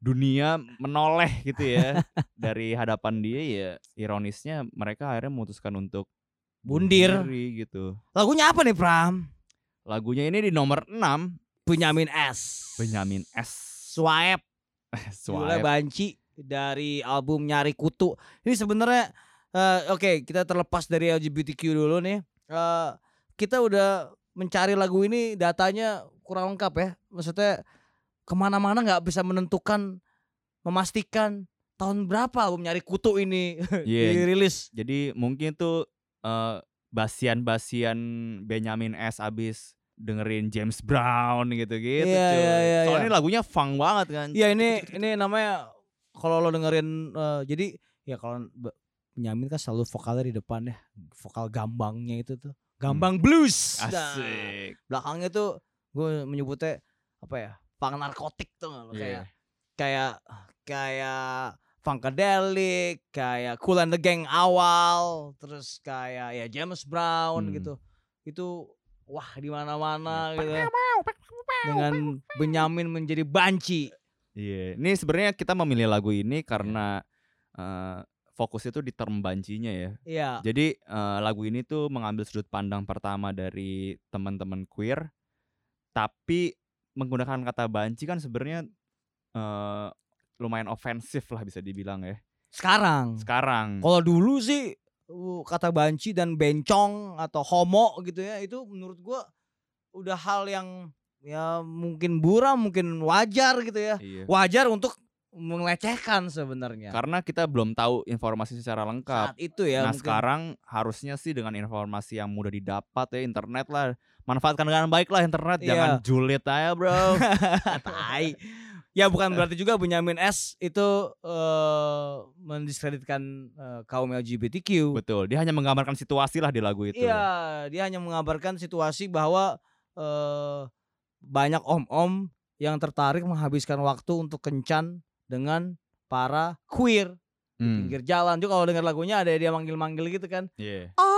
dunia menoleh gitu ya dari hadapan dia ya ironisnya mereka akhirnya memutuskan untuk Bundir. diri gitu. Lagunya apa nih, Pram? Lagunya ini di nomor 6 Benyamin S. Benyamin S. Swipe. Swipe. Banci dari album Nyari Kutu. Ini sebenarnya uh, oke okay, kita terlepas dari LGBTQ dulu nih. Uh, kita udah mencari lagu ini datanya kurang lengkap ya. Maksudnya ke mana-mana nggak bisa menentukan, memastikan tahun berapa album nyari kutu ini yeah. dirilis. Jadi mungkin itu uh, basian-basian Benjamin S abis dengerin James Brown gitu-gitu. Iya, iya, iya, Soalnya lagunya funk banget kan. Iya ini ini namanya kalau lo dengerin uh, jadi ya kalau Benjamin kan selalu vokalnya di depan ya, vokal gambangnya itu tuh. Gambang hmm. blues. Asik. Nah, belakangnya tuh gue menyebutnya apa ya? Pang narkotik tuh yeah. kayak kayak kayak Funkadelic, kayak Cool and the Gang awal, terus kayak ya James Brown hmm. gitu. Itu wah di mana-mana gitu. Dengan Benyamin menjadi banci. Iya, yeah. ini sebenarnya kita memilih lagu ini karena uh, fokusnya tuh di term bancinya ya. Iya. Yeah. Jadi uh, lagu ini tuh mengambil sudut pandang pertama dari teman-teman queer, tapi menggunakan kata banci kan sebenarnya uh, lumayan ofensif lah bisa dibilang ya. Sekarang. Sekarang. Kalau dulu sih uh, kata banci dan bencong atau homo gitu ya itu menurut gua udah hal yang ya mungkin buram mungkin wajar gitu ya. Iya. Wajar untuk melecehkan sebenarnya. Karena kita belum tahu informasi secara lengkap. Saat itu ya. Nah mungkin. sekarang harusnya sih dengan informasi yang mudah didapat ya internet lah. Manfaatkan dengan baik lah internet. Iya. Jangan julid aja bro. Tai. Ya bukan berarti juga Benyamin S itu uh, mendiskreditkan uh, kaum LGBTQ. Betul. Dia hanya menggambarkan situasi lah di lagu itu. Iya, dia hanya menggambarkan situasi bahwa uh, banyak om-om yang tertarik menghabiskan waktu untuk kencan dengan para queer hmm. di pinggir jalan. Juga kalau dengar lagunya ada dia manggil-manggil gitu kan. Yeah. Om,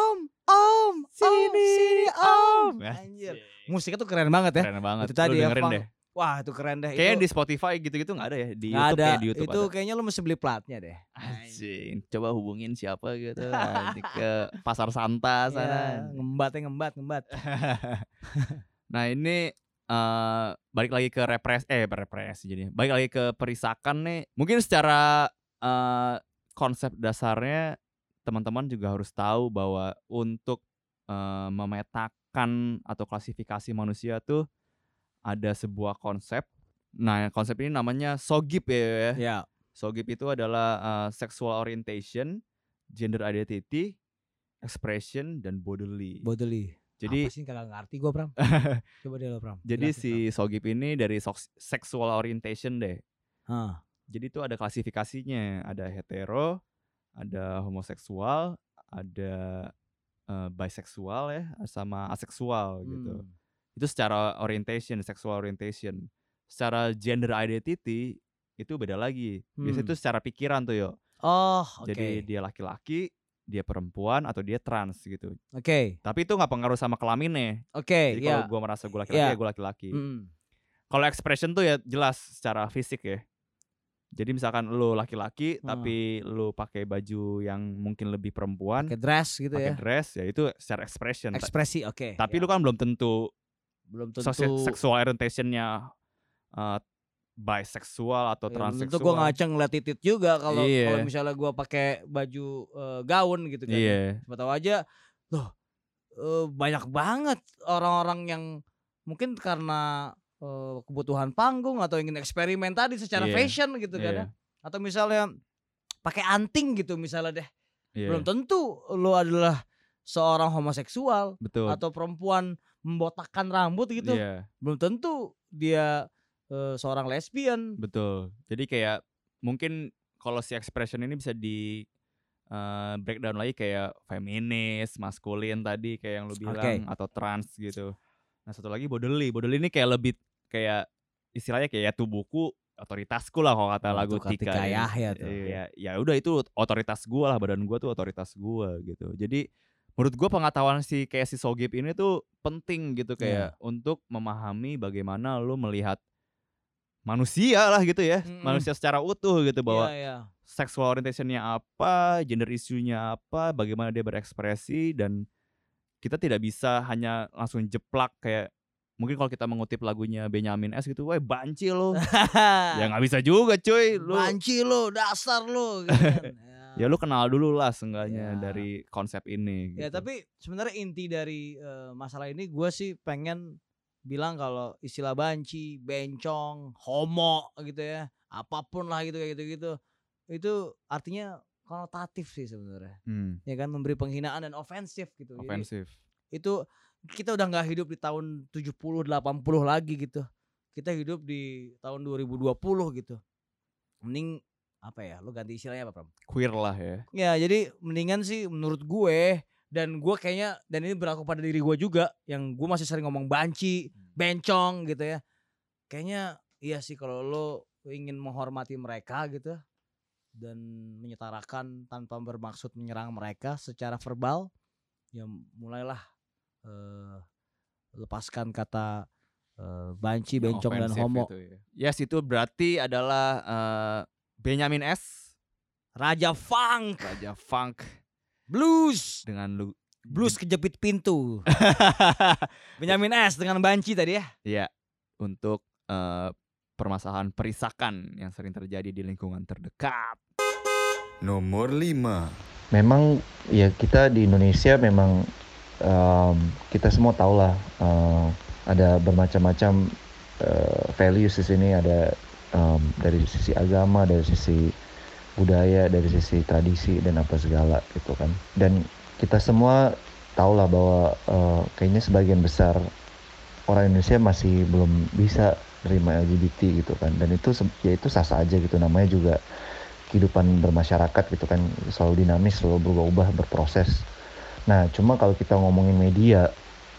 sini, om, sini, om. Anjir. Musiknya tuh keren banget ya. Keren banget. Itu tadi ya, dengerin deh. Wah itu keren deh. Kayaknya di Spotify gitu-gitu gak ada ya di gak YouTube ada. Ya, di YouTube itu ada. kayaknya lu mesti beli platnya deh. Anjing, coba hubungin siapa gitu ke Pasar Santa iya, sana. Ya, ngembatnya ngembat ngembat. nah ini uh, balik lagi ke repres eh repres jadi balik lagi ke perisakan nih mungkin secara uh, konsep dasarnya teman-teman juga harus tahu bahwa untuk uh, memetakan atau klasifikasi manusia tuh ada sebuah konsep nah konsep ini namanya sogip ya ya, ya. sogip itu adalah uh, sexual orientation gender identity expression dan bodily bodily jadi apa sih kagak ngerti gue Pram. Coba deh lo Pram. Jadi Jelasin, si Pram. Sogip ini dari sexual orientation deh. Huh. Jadi itu ada klasifikasinya, ada hetero, ada homoseksual, ada uh, bisexual ya, sama aseksual gitu. hmm. gitu. Itu secara orientation, sexual orientation. Secara gender identity itu beda lagi. Biasanya hmm. itu secara pikiran tuh yo. Oh. Okay. Jadi dia laki-laki, dia perempuan atau dia trans gitu. Oke. Okay. Tapi itu nggak pengaruh sama kelaminnya. Oke. Okay, Jadi yeah. kalau gue merasa gue laki-laki yeah. ya gue laki-laki. Mm. Kalau expression tuh ya jelas secara fisik ya. Jadi misalkan lu laki-laki hmm. tapi lu pakai baju yang mungkin lebih perempuan, pakai dress gitu pake ya. dress ya itu secara expression. Ekspresi oke. Okay, tapi ya. lu kan belum tentu belum tentu sexual orientationnya uh, biseksual atau ya, transseksual. Itu gue ngaceng ngeliat titit juga kalau iya. kalau misalnya gue pakai baju uh, gaun gitu kan. Iya. Siapa tahu aja loh uh, banyak banget orang-orang yang mungkin karena uh, kebutuhan panggung atau ingin eksperimen tadi secara iya. fashion gitu kan ya. Atau misalnya pakai anting gitu misalnya deh. Iya. Belum tentu lo adalah seorang homoseksual Betul. atau perempuan membotakkan rambut gitu. Iya. Belum tentu dia uh, seorang lesbian. Betul. Jadi kayak mungkin kalau si expression ini bisa di uh, breakdown lagi kayak feminis, maskulin tadi kayak yang lu bilang okay. atau trans gitu. Nah satu lagi bodily. Bodily ini kayak lebih kayak istilahnya kayak ya tubuhku otoritasku lah kalau kata oh, lagu Tika, Tika ya. ya tuh. Ya, ya udah itu otoritas gua lah badan gua tuh otoritas gua gitu. Jadi menurut gua pengetahuan si kayak si Sogip ini tuh penting gitu kayak yeah. untuk memahami bagaimana lu melihat manusia lah gitu ya, mm-hmm. manusia secara utuh gitu bahwa yeah, yeah. sexual orientationnya apa, gender isunya apa, bagaimana dia berekspresi dan kita tidak bisa hanya langsung jeplak kayak mungkin kalau kita mengutip lagunya Benyamin S gitu, wah banci lo, ya nggak bisa juga cuy, lu banci lo, dasar lo, gitu kan. ya, ya lu kenal dulu lah seenggaknya Ya. dari konsep ini. Ya gitu. tapi sebenarnya inti dari eh, masalah ini gue sih pengen bilang kalau istilah banci, bencong, homo gitu ya, apa pun lah gitu kayak gitu-gitu, itu artinya konotatif sih sebenarnya. Hmm, Ya kan memberi penghinaan dan ofensif gitu. Jadi ofensif. itu kita udah nggak hidup di tahun 70 80 lagi gitu. Kita hidup di tahun 2020 gitu. Mending apa ya? Lu ganti istilahnya apa, Pram? Queer lah ya. Ya jadi mendingan sih menurut gue dan gue kayaknya dan ini berlaku pada diri gue juga yang gue masih sering ngomong banci, bencong gitu ya. Kayaknya iya sih kalau lo ingin menghormati mereka gitu dan menyetarakan tanpa bermaksud menyerang mereka secara verbal ya mulailah eh, lepaskan kata eh, banci, yang bencong dan homo. itu ya. Yes, itu berarti adalah eh, Benyamin S. Raja funk, Raja Funk blues, dengan lu blues kejepit pintu. Benyamin S dengan banci tadi ya. Ya, untuk eh, permasalahan perisakan yang sering terjadi di lingkungan terdekat. Nomor 5 memang ya kita di Indonesia memang em, kita semua tahu lah eh, ada bermacam-macam eh, values di sini. Ada em, dari sisi agama dari sisi budaya dari sisi tradisi dan apa segala gitu kan. Dan kita semua tahu lah bahwa eh, kayaknya sebagian besar orang Indonesia masih belum bisa terima LGBT gitu kan. Dan itu ya itu sah sah aja gitu. Namanya juga kehidupan bermasyarakat gitu kan. Selalu dinamis selalu berubah-ubah berproses nah cuma kalau kita ngomongin media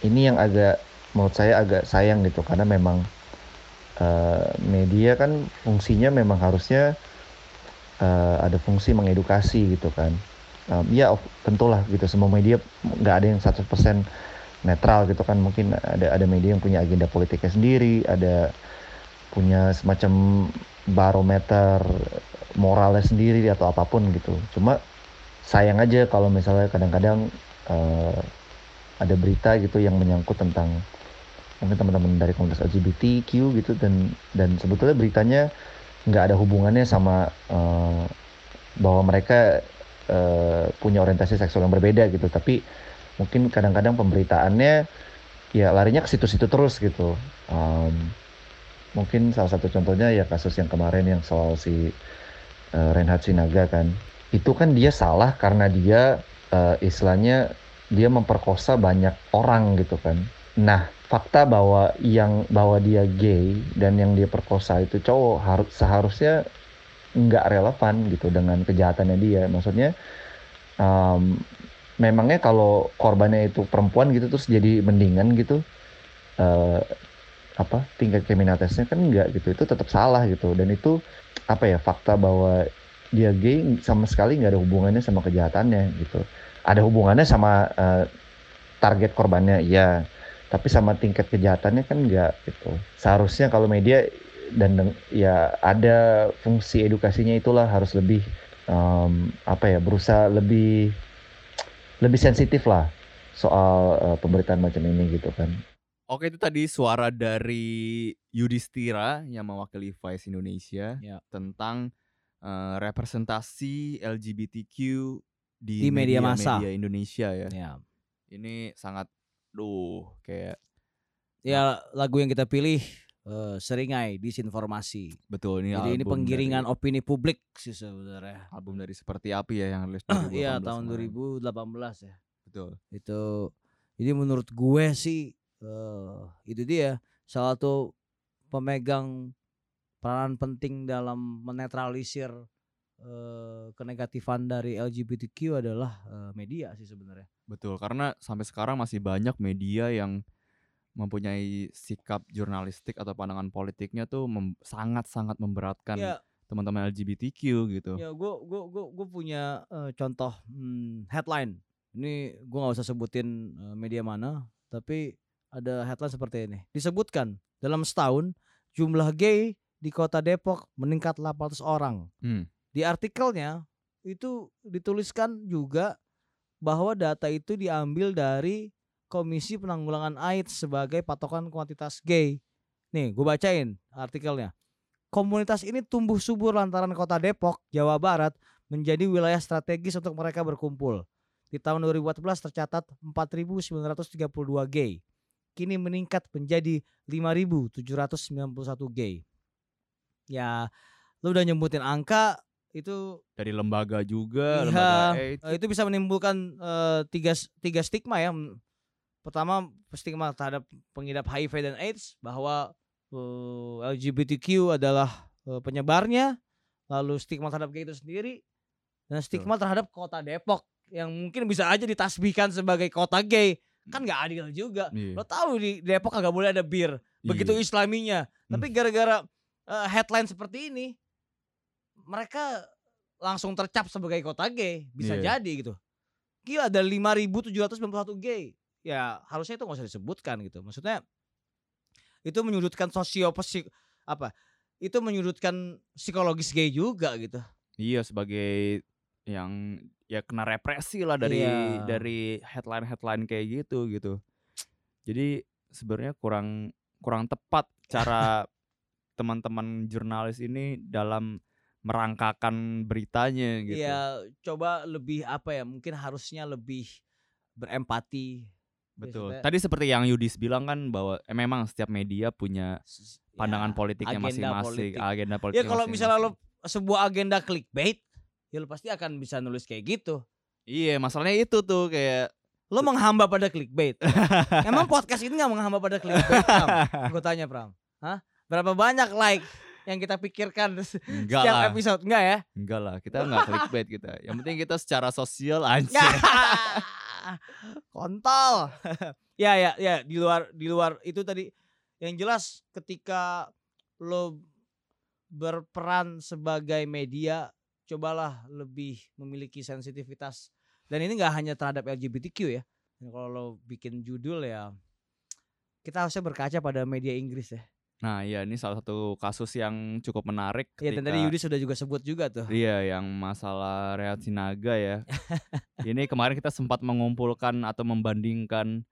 ini yang agak menurut saya agak sayang gitu karena memang eh, media kan fungsinya memang harusnya eh, ada fungsi mengedukasi gitu kan. Em, ya tentulah gitu semua media nggak ada yang 100% netral gitu kan. Mungkin ada ada media yang punya agenda politiknya sendiri ada punya semacam barometer moralnya sendiri atau apa pun gitu. Cuma sayang aja kalau misalnya kadang-kadang eh, ada berita gitu yang menyangkut tentang mungkin teman-teman dari komunitas LGBTQ gitu dan dan sebetulnya beritanya nggak ada hubungannya sama eh, bahwa mereka eh, punya orientasi seksual yang berbeda gitu. Tapi mungkin kadang-kadang pemberitaannya ya larinya ke situ-situ terus gitu. Em, mungkin salah satu contohnya ya kasus yang kemarin yang soal si eh, Reinhard Sinaga kan. Itu kan dia salah karena dia eh, istilahnya dia memperkosa banyak orang gitu kan. Nah fakta bahwa yang bahwa dia gay dan yang dia perkosa itu cowok harus seharusnya nggak relevan gitu dengan kejahatannya dia. Maksudnya em, memangnya kalau korbannya itu perempuan gitu terus jadi mendingan gitu eh, apa tingkat kriminalitasnya kan enggak gitu. Itu tetap salah gitu. Dan itu apa ya fakta bahwa dia gay sama sekali nggak ada hubungannya sama kejahatannya gitu. Ada hubungannya sama eh, target korbannya iya. Tapi sama tingkat kejahatannya kan enggak gitu. Seharusnya kalau media dan ya ada fungsi edukasinya itulah harus lebih em, apa ya berusaha lebih lebih sensitif lah soal eh, pemberitaan macam ini gitu kan. Oke itu tadi suara dari Yudhistira yang mewakili Vice Indonesia Ya. tentang eh, representasi LGBTQ Di di, media massa. media Indonesia ya. Ya. Ini sangat, duh kayak Ya lagu yang kita pilih eh, seringai disinformasi. betul ini Jadi ini penggiringan dari, opini publik sih sebenarnya. album dari seperti api ya yang rilis Iya 2018 tahun kemarin. 2018 ya. Betul. Itu jadi menurut gue sih eh itu dia salah satu pemegang peranan penting dalam menetralisir eh, kenegatifan dari LGBTQ adalah eh, media sih sebenarnya. Betul, karena sampai sekarang masih banyak media yang mempunyai sikap jurnalistik atau pandangan politiknya tuh mem- sangat-sangat memberatkan Ya, teman-teman LGBTQ gitu. ya gue gue gue gue punya eh, contoh hmm, headline. Ini gue nggak usah sebutin eh, media mana, tapi ada headline seperti ini. Disebutkan dalam setahun jumlah gay di kota Depok meningkat 800 orang. Hmm. Di artikelnya itu dituliskan juga bahwa data itu diambil dari Komisi Penanggulangan AIDS sebagai patokan kuantitas gay. Nih, gue bacain artikelnya. Komunitas ini tumbuh subur lantaran kota Depok, Jawa Barat menjadi wilayah strategis untuk mereka berkumpul. Di tahun 2014 tercatat 4.932 gay. Kini meningkat menjadi 5.791 gay. Ya, lu udah nyebutin angka itu dari lembaga juga, iya, lembaga AIDS. itu bisa menimbulkan uh, tiga tiga stigma ya. Pertama stigma terhadap pengidap HIV dan AIDS bahwa uh, LGBTQ adalah uh, penyebarnya, lalu stigma terhadap gay itu sendiri, dan stigma terhadap kota Depok yang mungkin bisa aja ditasbihkan sebagai kota gay kan nggak adil juga. Yeah. Lo tahu di Depok agak boleh ada bir, begitu yeah. Islaminya. Tapi hmm. gara-gara uh, headline seperti ini, mereka langsung tercap sebagai kota gay. Bisa yeah. jadi gitu. Gila ada 5.791 gay. Ya harusnya itu nggak usah disebutkan gitu. Maksudnya itu menyudutkan sosio apa itu menyudutkan psikologis gay juga gitu. Iya sebagai yang ya kena represi lah dari iya. dari headline headline kayak gitu gitu. Jadi sebenarnya kurang kurang tepat cara teman-teman jurnalis ini dalam merangkakan beritanya gitu. Iya, coba lebih apa ya? Mungkin harusnya lebih berempati. Betul. Tadi seperti yang Yudis bilang kan bahwa eh, memang setiap media punya pandangan ya, politiknya masing-masing, agenda politik. Ya kalau misalnya lo sebuah agenda clickbait, ya lo pasti akan bisa nulis kayak gitu. Iya, masalahnya itu tuh kayak lo menghamba pada clickbait. Emang podcast ini nggak menghamba pada clickbait, Pram? Gue tanya, Pram. Hah? Berapa banyak like yang kita pikirkan enggak setiap lah. episode? Enggak ya? Enggak lah kita enggak clickbait kita. Yang penting kita secara sosial aja. Kontol. Ya ya ya di luar di luar itu tadi. Yang jelas ketika lo berperan sebagai media cobalah lebih memiliki sensitivitas. Dan ini nggak hanya terhadap LGBTQ ya. Kalau lo bikin judul ya kita harusnya berkaca pada media Inggris ya Nah, iya ini salah satu kasus yang cukup menarik. Iya, dan tadi Yudi sudah juga sebut juga tuh. Iya, yang masalah Rehat Sinaga ya. ini kemarin kita sempat mengumpulkan atau membandingkan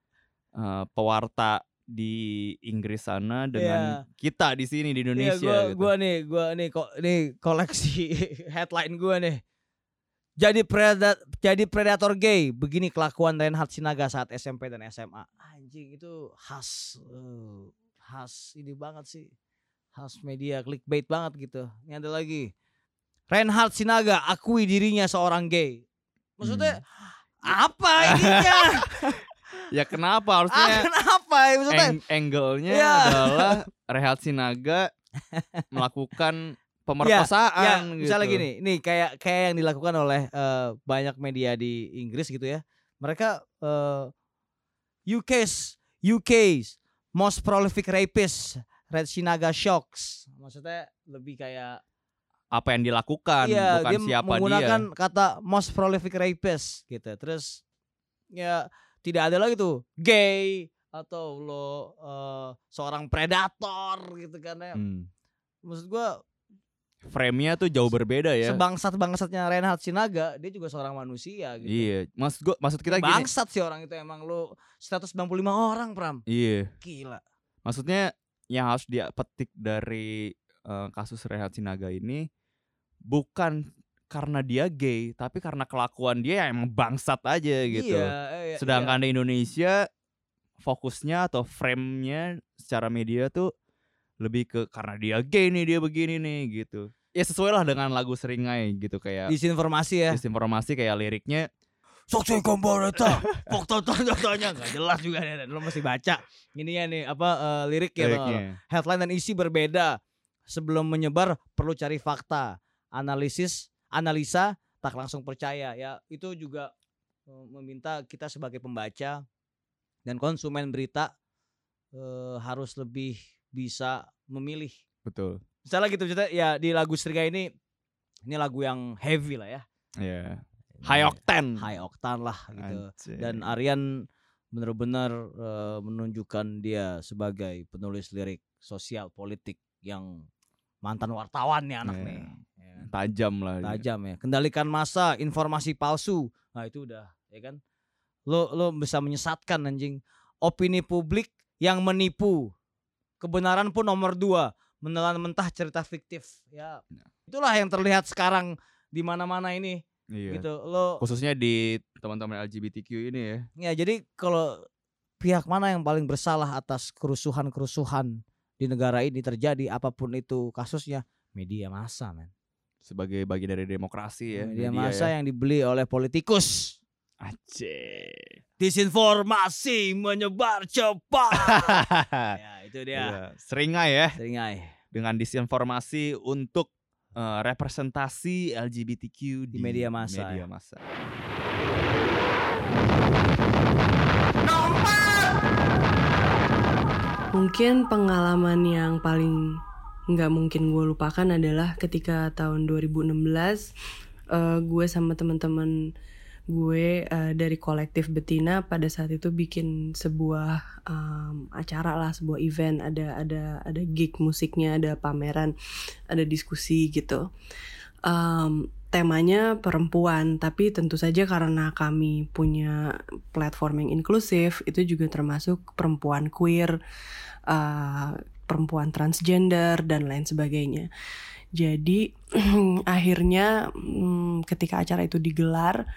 uh, pewarta di Inggris sana dengan yeah. kita di sini di iya, Indonesia. Iya, gua, gitu. gua nih, gua nih kok nih koleksi headline gua nih. Jadi predator, jadi predator gay. Begini kelakuan Reinhard Sinaga saat SMP dan SMA. Anjing itu khas. Uh khas ini banget sih. Khas media clickbait banget gitu. Ini ada lagi. Reinhard Sinaga akui dirinya seorang gay. Maksudnya hmm. apa ininya? Ya kenapa? Harusnya ah, kenapa ya maksudnya? Eng angle-nya ya. adalah Reinhard Sinaga melakukan pemerkosaan ya, ya, gitu. Misalnya gini, nih kayak kayak yang dilakukan oleh uh, banyak media di Inggris gitu ya. Mereka uh, UK's UK's most prolific rapist Red Shinaga Shocks maksudnya lebih kayak apa yang dilakukan iya, bukan dia siapa menggunakan dia. kata most prolific rapist gitu terus ya tidak ada lagi tuh gay atau lo uh, seorang predator gitu kan ya hmm. maksud gua frame-nya tuh jauh berbeda ya. Sebangsat bangsatnya Reinhard Sinaga, dia juga seorang manusia gitu. Iya, maksud gua maksud kita gini. Bangsat sih orang itu emang lu 195 orang, Pram. Iya. Gila. Maksudnya yang harus dia petik dari uh, kasus Reinhard Sinaga ini bukan karena dia gay, tapi karena kelakuan dia yang emang bangsat aja gitu. Iya, iya, Sedangkan iya. di Indonesia fokusnya atau frame-nya secara media tuh lebih ke karena dia gay nih dia begini nih gitu. Ya sesuai lah dengan lagu seringai gitu kayak disinformasi ya? Disinformasi kayak liriknya sok sok komporeta fakta tanya nggak jelas juga nih lo mesti baca. Ini ya nih apa uh, lirik ya headline dan isi berbeda. Sebelum menyebar perlu cari fakta analisis analisa tak langsung percaya. Ya itu juga uh, meminta kita sebagai pembaca dan konsumen berita uh, harus lebih bisa memilih. Betul. Misalnya gitu cerita ya di lagu Serga ini ini lagu yang heavy lah ya. Iya. Yeah. High octane. High octane lah gitu. Anjir. Dan Aryan benar-benar uh, menunjukkan dia sebagai penulis lirik sosial politik yang mantan wartawan nih anak yeah. nih. Ya. Tajam lah. Tajam ya. Kendalikan masa, informasi palsu. Nah itu udah ya kan. Lo lo bisa menyesatkan anjing. Opini publik yang menipu kebenaran pun nomor dua menelan mentah cerita fiktif ya itulah yang terlihat sekarang di mana-mana ini Iya. gitu. Lo Khususnya di teman-teman LGBTQ ini ya. ya jadi kalau pihak mana yang paling bersalah atas kerusuhan-kerusuhan di negara ini terjadi apa pun itu kasusnya media massa men. Sebagai bagian dari demokrasi ya. media media massa ya. yang dibeli oleh politikus. Aceh. Disinformasi menyebar cepat. ya, itu dia. Iya, Seringai ya Seringai. dengan disinformasi untuk eh, representasi LGBTQ di, Di media massa, media ya. massa. Mungkin pengalaman yang paling nggak mungkin gue lupakan adalah ketika tahun 2016 eh, gue sama teman-teman gue eh, dari kolektif betina pada saat itu bikin sebuah em, acara lah sebuah event. Ada ada ada gig musiknya ada pameran ada diskusi gitu. Em, temanya perempuan tapi tentu saja karena kami punya platform yang inklusif itu juga termasuk perempuan queer uh, perempuan transgender dan lain sebagainya. Jadi akhirnya mm, ketika acara itu digelar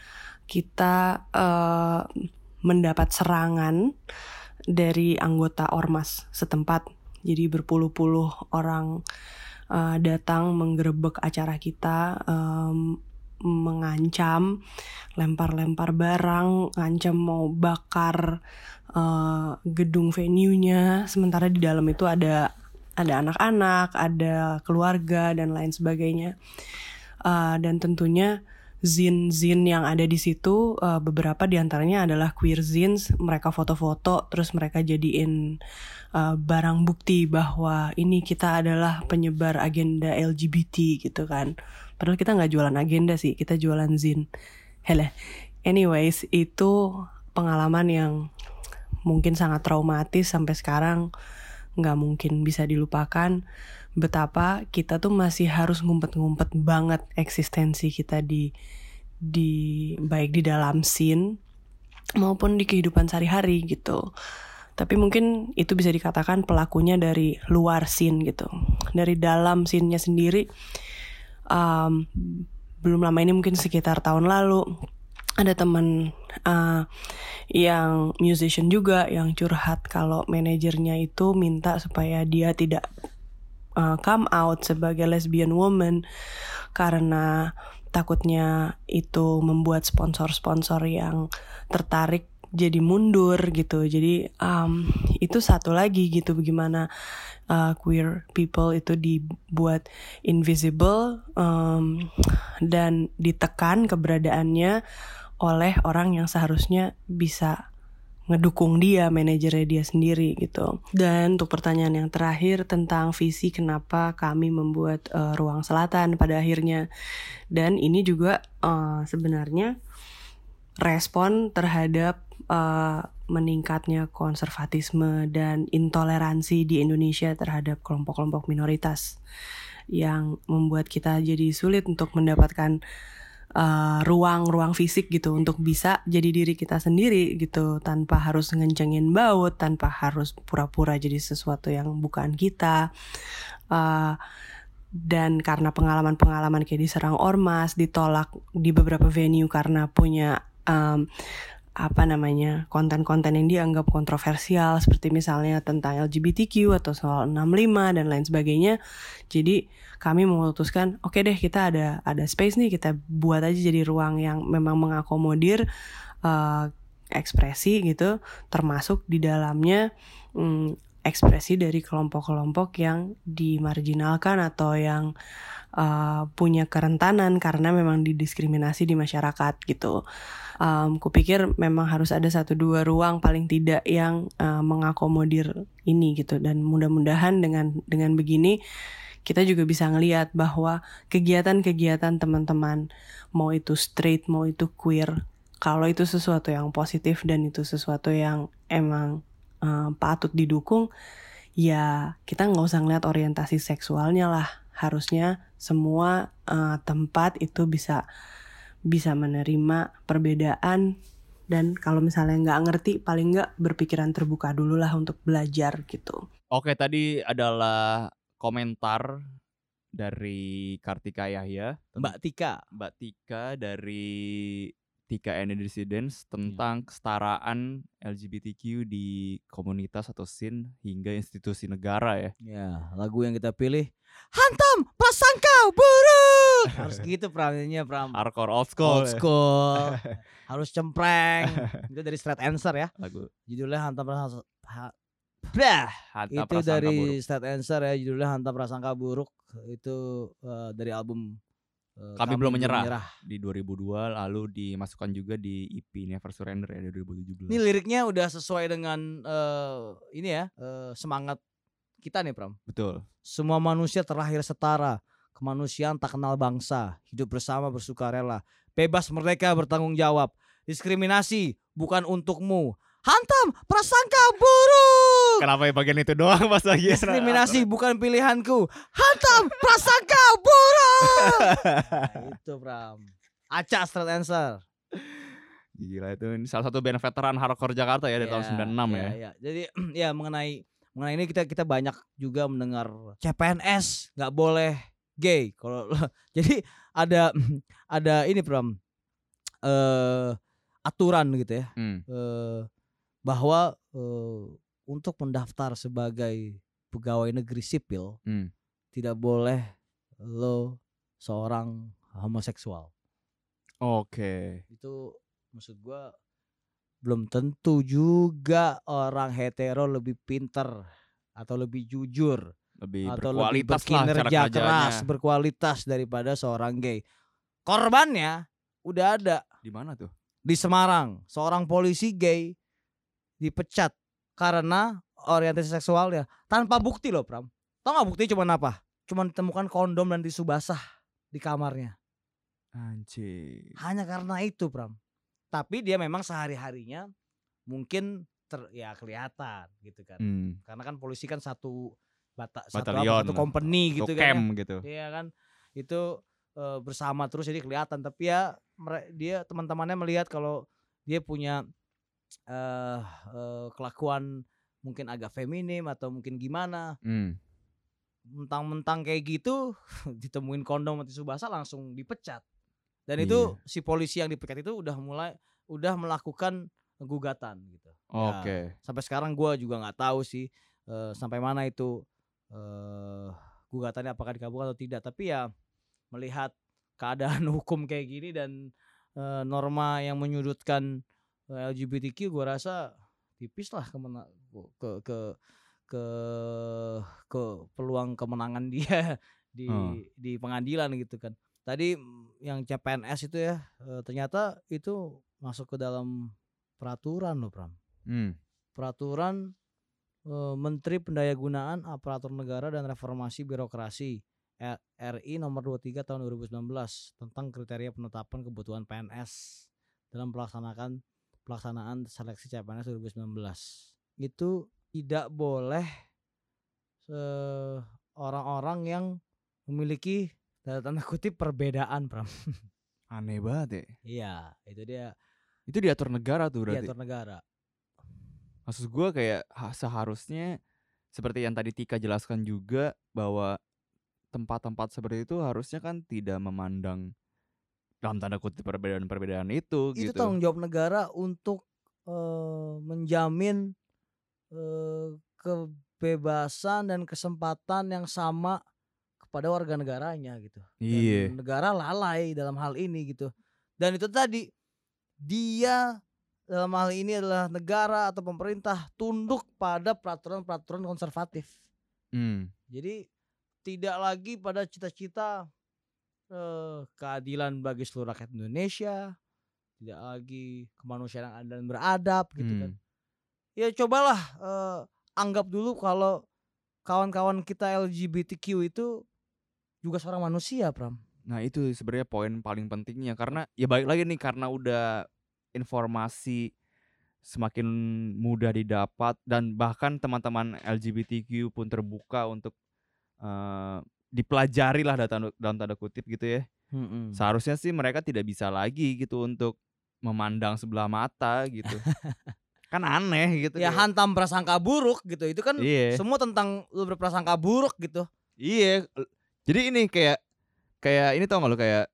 kita uh, mendapat serangan dari anggota ormas setempat. Jadi berpuluh-puluh orang uh, datang menggerebek acara kita em, mengancam lempar-lempar barang ngancam mau bakar eh, gedung venue-nya. Sementara di dalam itu ada ada anak-anak ada keluarga dan lain sebagainya. Eh, dan tentunya zin-zin yang ada di situ eh, beberapa di antaranya adalah queer zins mereka foto-foto terus mereka jadiin uh, barang bukti bahwa ini kita adalah penyebar agenda LGBT gitu kan. Padahal kita nggak jualan agenda sih, kita jualan zin. Hele. Anyways, itu pengalaman yang mungkin sangat traumatis sampai sekarang nggak mungkin bisa dilupakan. Betapa kita tuh masih harus ngumpet-ngumpet banget eksistensi kita di di baik di dalam scene maupun di kehidupan sehari-hari gitu. Tapi mungkin itu bisa dikatakan pelakunya dari luar scene gitu. Dari dalam scene-nya sendiri um, belum lama ini mungkin sekitar tahun lalu ada teman uh, yang musician juga yang curhat kalau manajernya itu minta supaya dia tidak uh, come out sebagai lesbian woman karena takutnya itu membuat sponsor-sponsor yang tertarik jadi mundur gitu. Jadi um, itu satu lagi gitu bagaimana uh, queer people itu dibuat invisible um, dan ditekan keberadaannya oleh orang yang seharusnya bisa ngedukung dia, manajernya dia sendiri gitu. Dan untuk pertanyaan yang terakhir tentang visi kenapa kami membuat uh, ruang selatan pada akhirnya, dan ini juga uh, sebenarnya respon terhadap uh, meningkatnya konservatisme dan intoleransi di Indonesia terhadap kelompok-kelompok minoritas yang membuat kita jadi sulit untuk mendapatkan uh, ruang-ruang fisik gitu untuk bisa jadi diri kita sendiri gitu. Tanpa harus ngencengin baut tanpa harus pura-pura jadi sesuatu yang bukan kita. Uh, dan karena pengalaman-pengalaman kayak diserang ormas ditolak di beberapa venue karena punya um, apa namanya konten-konten yang dianggap kontroversial seperti misalnya tentang LGBTQ atau soal 65 dan lain sebagainya. Jadi kami memutuskan oke okay deh kita ada ada space nih kita buat aja jadi ruang yang memang mengakomodir uh, ekspresi gitu termasuk di dalamnya mm, ekspresi dari kelompok-kelompok yang dimarginalkan atau yang uh, punya kerentanan karena memang didiskriminasi di masyarakat gitu. Um, kupikir memang harus ada satu dua ruang paling tidak yang uh, mengakomodir ini gitu dan mudah-mudahan dengan dengan begini kita juga bisa ngelihat bahwa kegiatan-kegiatan teman-teman mau itu straight mau itu queer kalau itu sesuatu yang positif dan itu sesuatu yang emang uh, patut didukung ya kita nggak usah ngeliat orientasi seksualnya lah. Harusnya semua uh, tempat itu bisa bisa menerima perbedaan. Dan kalau misalnya nggak ngerti paling nggak berpikiran terbuka dulu lah untuk belajar gitu. Oke, tadi adalah komentar dari Kartika Yahya, Mbak Tika. Mbak Tika dari Tika and Dissidents tentang yeah. kesetaraan LGBTQ di komunitas atau scene hingga institusi negara ya. Ya, lagu yang kita pilih Hantam Prasangka Buruk. Harus gitu perannya Pram. Hardcore old school. Old school. Harus cempreng. Itu dari Straight Answer ya. Lagu. Judulnya Hantam Prasangka Bah, Hantam itu dari Straight Answer ya judulnya Hantam Prasangka Buruk itu uh, dari album kami, kami belum menyerah, menyerah di 2002 lalu dimasukkan juga di EP Never Surrender ya di 2017. Ini liriknya udah sesuai dengan uh, ini ya uh, semangat kita nih Pram. Betul. Semua manusia terlahir setara, kemanusiaan tak kenal bangsa, hidup bersama bersukarela, bebas merdeka bertanggung jawab. Diskriminasi bukan untukmu, hantam prasangka buruk. Kenapa ya bagian itu doang pas lagi Diskriminasi bukan pilihanku. Hantam prasangka buruk. nah, itu Bram. Acak straight answer. Gila itu ini salah satu band veteran hardcore Jakarta ya dari yeah, tahun 96 yeah, ya. Yeah. Jadi ya mengenai mengenai ini kita kita banyak juga mendengar CPNS nggak boleh gay. Kalau jadi ada ada ini Bram eh uh, aturan gitu ya. Hmm. Uh, bahwa uh, untuk mendaftar sebagai pegawai negeri sipil hmm. tidak boleh lo seorang homoseksual. Oke. Okay. Itu maksud gua belum tentu juga orang hetero lebih pinter atau lebih jujur lebih atau berkualitas lebih berkinerja keras berkualitas daripada seorang gay. Korbannya udah ada. Di mana tuh? Di Semarang, seorang polisi gay dipecat karena orientasi seksualnya tanpa bukti loh Pram. Tahu nggak bukti cuma apa? Cuma ditemukan kondom dan tisu basah di kamarnya. Anjir. Hanya karena itu Pram. Tapi dia memang sehari-harinya mungkin ter ya kelihatan gitu kan. Hmm. Karena kan polisi kan satu bata, satu apa, satu company gitu kan. Ya. gitu. Iya kan. Itu e, bersama terus jadi kelihatan tapi ya dia teman-temannya melihat kalau dia punya uh, uh, kelakuan mungkin agak feminim atau mungkin gimana. Hmm. Mentang-mentang kayak gitu ditemuin kondom mati subasa langsung dipecat. Dan iya. itu si polisi yang dipecat itu udah mulai udah melakukan gugatan gitu. Oke. Okay. Ya, sampai sekarang gue juga nggak tahu sih uh, sampai mana itu uh, gugatannya apakah dikabulkan atau tidak. Tapi ya melihat keadaan hukum kayak gini dan uh, norma yang menyudutkan LGBTQ gue rasa tipis lah ke mana ke ke ke ke peluang kemenangan dia di hmm. di pengadilan gitu kan. Tadi yang CPNS itu ya ternyata itu masuk ke dalam peraturan loh Pram. Hmm. Peraturan e, Menteri Pendayagunaan Aparatur Negara dan Reformasi Birokrasi RI nomor 23 tahun 2019 tentang kriteria penetapan kebutuhan PNS dalam melaksanakan pelaksanaan seleksi CPNS 2019 itu tidak boleh orang-orang yang memiliki tanda kutip perbedaan Pram. Aneh banget ya. Iya, itu dia. Itu diatur negara tuh berarti. Diatur negara. Maksud gue kayak seharusnya seperti yang tadi Tika jelaskan juga bahwa tempat-tempat seperti itu harusnya kan tidak memandang dalam tanda kutip perbedaan-perbedaan itu, itu gitu. tanggung jawab negara untuk uh, menjamin uh, kebebasan dan kesempatan yang sama kepada warga negaranya gitu. Iya. negara lalai dalam hal ini gitu. Dan itu tadi dia dalam hal ini adalah negara atau pemerintah tunduk pada peraturan-peraturan konservatif. Hmm. Jadi tidak lagi pada cita-cita eh, keadilan bagi seluruh rakyat Indonesia, tidak lagi kemanusiaan dan beradab gitu kan. hmm. kan. Ya cobalah eh, anggap dulu kalau kawan-kawan kita LGBTQ itu juga seorang manusia, Pram. Nah, itu sebenarnya poin paling pentingnya karena ya baik lagi nih karena udah informasi semakin mudah didapat dan bahkan teman-teman LGBTQ pun terbuka untuk uh, dipelajari lah dalam, dalam tanda kutip gitu ya. Hmm, Seharusnya sih mereka tidak bisa lagi gitu untuk memandang sebelah mata gitu. kan aneh gitu. Ya kayak. hantam prasangka buruk gitu. Itu kan iya. semua tentang lu berprasangka buruk gitu. Iya, Jadi ini kayak kayak ini tau gak lo kayak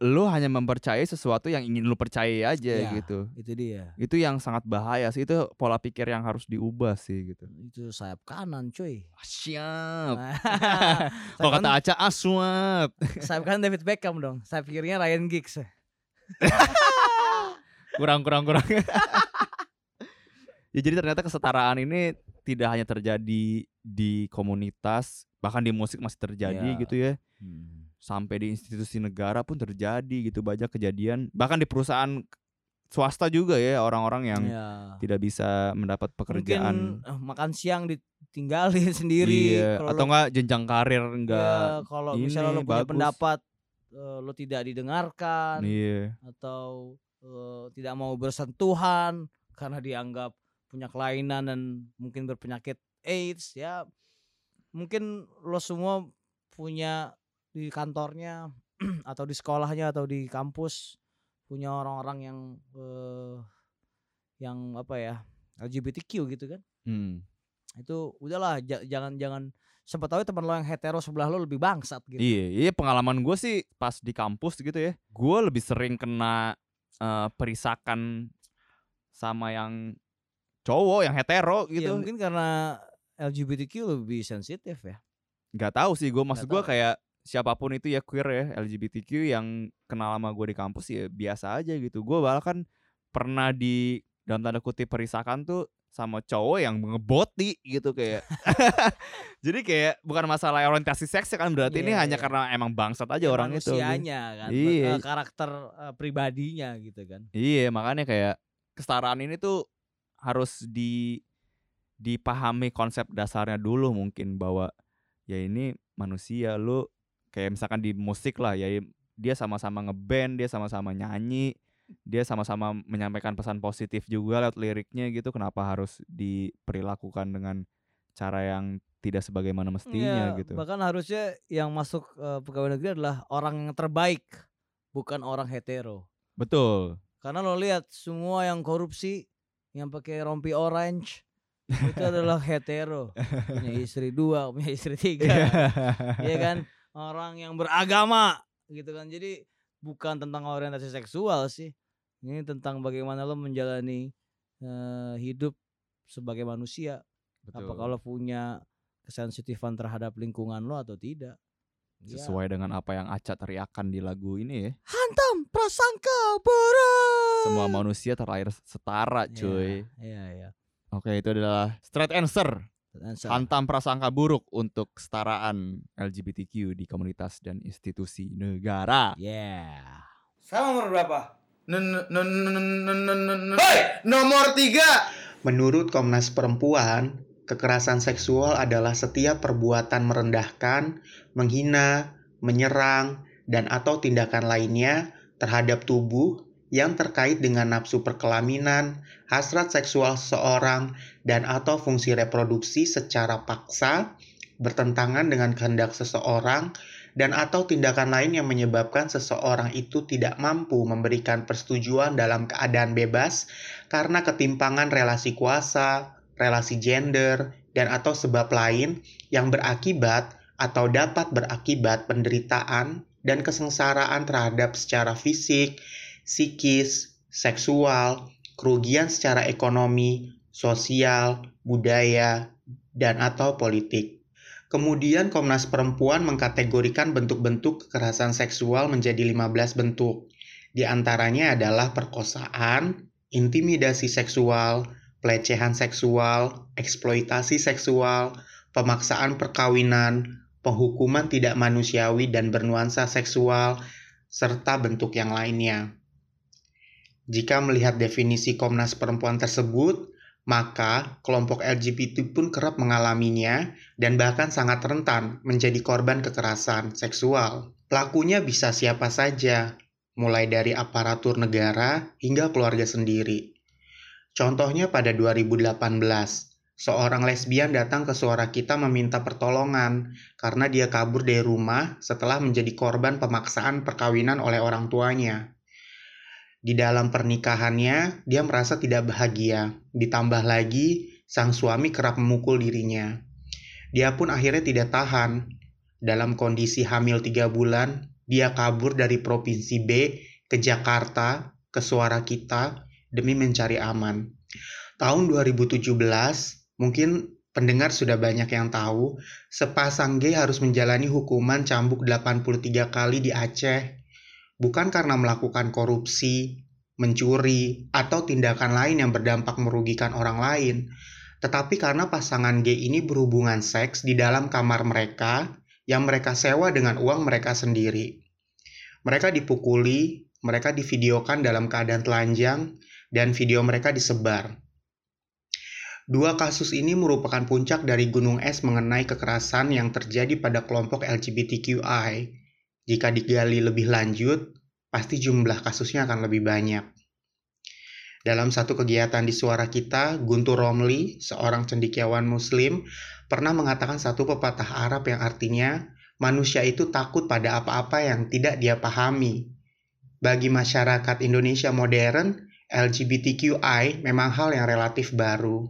lu hanya mempercayai sesuatu yang ingin lu percayai aja Ya, gitu. Itu dia. Itu yang sangat bahaya sih. Itu pola pikir yang harus diubah sih gitu. Itu sayap kanan, cuy. Siap. Sayap Kalau kata Aca aswap. sayap kanan David Beckham dong. Sayap kirinya Ryan Giggs. kurang kurang kurang. ya jadi ternyata kesetaraan ini tidak hanya terjadi di komunitas, bahkan di musik masih terjadi Ya. gitu ya. Hmm. Sampai di institusi negara pun terjadi gitu banyak kejadian. Bahkan di perusahaan swasta juga ya orang-orang yang Ya. tidak bisa mendapat pekerjaan. Mungkin eh, makan siang ditinggalin sendiri. Iya, Kalau atau lo- enggak jenjang karir ya, enggak. kalau ini, misalnya lo punya bagus. pendapat eh, lo tidak didengarkan Iya. atau eh, tidak mau bersentuhan karena dianggap punya kelainan dan mungkin berpenyakit AIDS ya mungkin lo semua punya di kantornya atau di sekolahnya atau di kampus punya orang-orang yang eh, yang apa ya LGBTQ gitu kan Hmm. itu udahlah ja- jangan jangan sempat tahu teman lo yang hetero sebelah lo lebih bangsat gitu Iya, iya pengalaman gue sih pas di kampus gitu ya. Gue lebih sering kena eh, perisakan sama yang cowok yang hetero Ya, gitu. mungkin karena LGBTQ lebih sensitif ya. Gak tahu sih gue maksud Nggak gue kayak siapa pun itu ya queer ya LGBTQ yang kenal sama gue di kampus ya biasa aja gitu. Gue bahkan pernah di dalam tanda kutip perisakan tuh sama cowok yang ngeboti gitu kayak. Jadi kayak bukan masalah orientasi seks kan berarti ini Iya, hanya iya. karena emang bangsat aja Ya, orang itu. manusianya kan, be- Iya. eh, karakter eh, pribadinya gitu kan. Iya, makanya kayak kesetaraan ini tuh harus di dipahami konsep dasarnya dulu mungkin bahwa ya ini manusia lu kayak misalkan di musik lah ya dia sama-sama ngeband, dia sama-sama nyanyi, dia sama-sama menyampaikan pesan positif juga lewat liriknya gitu. Kenapa harus diperlakukan dengan cara yang tidak sebagaimana mestinya Iya, gitu. Bahkan harusnya yang masuk eh, pegawai negeri adalah orang yang terbaik, bukan orang hetero. Betul. Karena lo lihat semua yang korupsi, yang pakai rompi orange itu adalah hetero, punya istri dua, punya istri tiga. Iya kan orang yang beragama gitu kan jadi bukan tentang orientasi seksual sih ini tentang bagaimana lo menjalani eh, hidup sebagai manusia Betul. apa kalau punya kesensitifan terhadap lingkungan lo atau tidak Ya. Sesuai dengan apa yang Aca teriakan di lagu ini ya. hantam prasangka buruk Semua manusia terlahir setara, Iya, cuy. iya iya Oke, itu adalah straight answer. Hantam prasangka buruk untuk kesetaraan LGBTQ di komunitas dan institusi negara. yeah Sama nomor berapa? Hei, nomor tiga. Menurut Komnas Perempuan, kekerasan seksual adalah setiap perbuatan merendahkan, menghina, menyerang, dan atau tindakan lainnya terhadap tubuh yang terkait dengan nafsu perkelaminan, hasrat seksual seseorang, dan atau fungsi reproduksi secara paksa, bertentangan dengan kehendak seseorang, dan atau tindakan lain yang menyebabkan seseorang itu tidak mampu memberikan persetujuan dalam keadaan bebas karena ketimpangan relasi kuasa, relasi gender, dan atau sebab lain yang berakibat atau dapat berakibat penderitaan dan kesengsaraan terhadap secara fisik, psikis, seksual, kerugian secara ekonomi, sosial, budaya, dan atau politik. Kemudian Komnas Perempuan mengkategorikan bentuk-bentuk kekerasan seksual menjadi 15 bentuk. Di antaranya adalah perkosaan, intimidasi seksual, pelecehan seksual, eksploitasi seksual, pemaksaan perkawinan, penghukuman tidak manusiawi dan bernuansa seksual, serta bentuk yang lainnya. Jika melihat definisi Komnas Perempuan tersebut, maka kelompok LGBT pun kerap mengalaminya dan bahkan sangat rentan menjadi korban kekerasan seksual. Pelakunya bisa siapa saja, mulai dari aparatur negara hingga keluarga sendiri. Contohnya pada 2018, seorang lesbian datang ke suara kita meminta pertolongan karena dia kabur dari rumah setelah menjadi korban pemaksaan perkawinan oleh orang tuanya. Di dalam pernikahannya, dia merasa tidak bahagia. Ditambah lagi, sang suami kerap memukul dirinya. Dia pun akhirnya tidak tahan. dalam kondisi hamil tiga bulan, dia kabur dari provinsi B ke Jakarta, ke suara kita, demi mencari aman. Tahun 2017, mungkin pendengar sudah banyak yang tahu, sepasang G harus menjalani hukuman cambuk 83 kali di Aceh. Bukan karena melakukan korupsi, mencuri, atau tindakan lain yang berdampak merugikan orang lain, tetapi karena pasangan G ini berhubungan seks di dalam kamar mereka yang mereka sewa dengan uang mereka sendiri. Mereka dipukuli, mereka divideokan dalam keadaan telanjang, dan video mereka disebar. Dua kasus ini merupakan puncak dari gunung es mengenai kekerasan yang terjadi pada kelompok LGBTQI. Jika digali lebih lanjut, pasti jumlah kasusnya akan lebih banyak. Dalam satu kegiatan di suara kita, Guntur Romli, seorang cendikiawan muslim, pernah mengatakan satu pepatah Arab yang artinya manusia itu takut pada apa-apa yang tidak dia pahami. Bagi masyarakat Indonesia modern, LGBTQI memang hal yang relatif baru.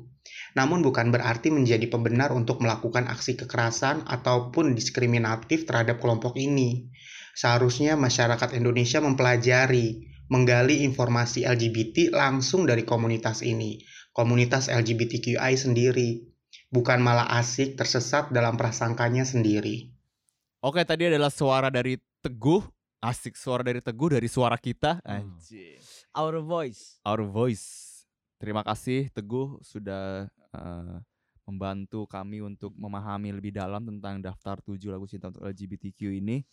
Namun bukan berarti menjadi pembenar untuk melakukan aksi kekerasan ataupun diskriminatif terhadap kelompok ini. Seharusnya masyarakat Indonesia mempelajari menggali informasi LGBT langsung dari komunitas ini, komunitas LGBTQI sendiri, bukan malah asik tersesat dalam prasangkanya sendiri. Oke, tadi adalah suara dari Teguh, asik suara dari Teguh dari suara kita. Hmm. Anjir. Our voice. Our voice. Terima kasih Teguh sudah uh, membantu kami untuk memahami lebih dalam tentang daftar 7 lagu cinta untuk LGBTQ ini.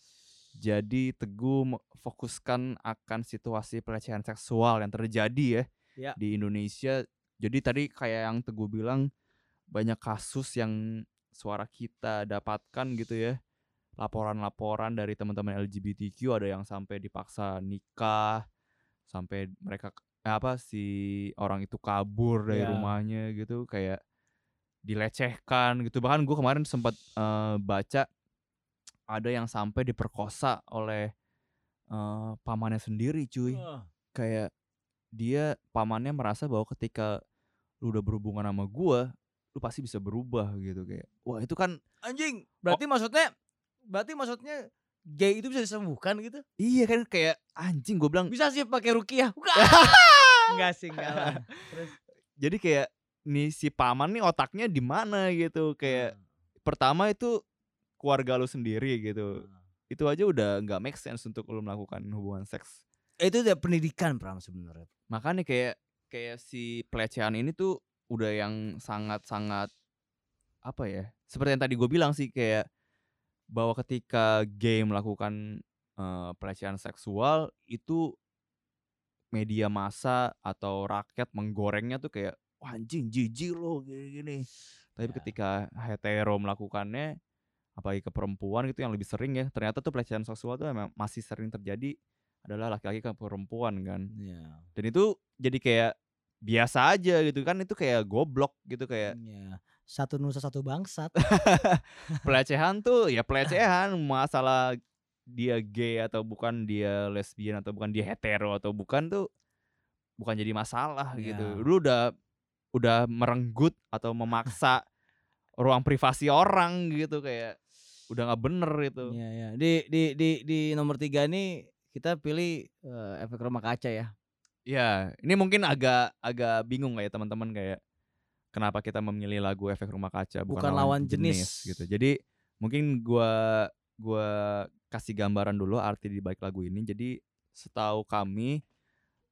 Jadi Teguh fokuskan akan situasi pelecehan seksual yang terjadi ya, ya di Indonesia. Jadi tadi kayak yang Teguh bilang banyak kasus yang suara kita dapatkan gitu ya. Laporan-laporan dari teman-teman LGBTQ ada yang sampai dipaksa nikah, sampai mereka eh, apa si orang itu kabur dari ya. rumahnya gitu kayak dilecehkan gitu. Bahkan gue kemarin sempat uh, baca ada yang sampai diperkosa oleh uh, pamannya sendiri cuy uh. kayak dia pamannya merasa bahwa ketika lu udah berhubungan sama gua lu pasti bisa berubah gitu kayak wah itu kan anjing berarti oh. maksudnya berarti maksudnya gay itu bisa disembuhkan gitu iya kan kayak anjing gue bilang bisa sih pakai rukiah enggak sih enggak Terus. jadi kayak nih si paman nih otaknya di mana gitu kayak hmm. pertama itu keluarga lu sendiri gitu. Hmm. Itu aja udah nggak make sense untuk lu melakukan hubungan seks. Itu udah pendidikan Pram sebenarnya. Makanya kayak kayak si pelecehan ini tuh udah yang sangat-sangat apa ya? Seperti yang tadi gue bilang sih kayak bahwa ketika gay melakukan uh, pelecehan seksual itu media massa atau rakyat menggorengnya tuh kayak wah anjing jijik lo gini-gini. Tapi ya. ketika hetero melakukannya apalagi ke perempuan gitu yang lebih sering ya ternyata tuh pelecehan seksual tuh emang masih sering terjadi adalah laki-laki ke perempuan kan yeah. dan itu jadi kayak biasa aja gitu kan itu kayak goblok gitu kayak yeah. satu nusa satu bangsat pelecehan tuh ya pelecehan masalah dia gay atau bukan dia lesbian atau bukan dia hetero atau bukan tuh bukan jadi masalah yeah. gitu lu udah udah merenggut atau memaksa ruang privasi orang gitu kayak udah nggak bener itu. Iya ya. Di di di di nomor tiga ini kita pilih uh, efek rumah kaca ya. Iya, ini mungkin agak agak bingung kayak teman-teman kayak kenapa kita memilih lagu efek rumah kaca bukan, bukan lawan jenis. jenis gitu. Jadi mungkin gua gua kasih gambaran dulu arti di balik lagu ini. Jadi setahu kami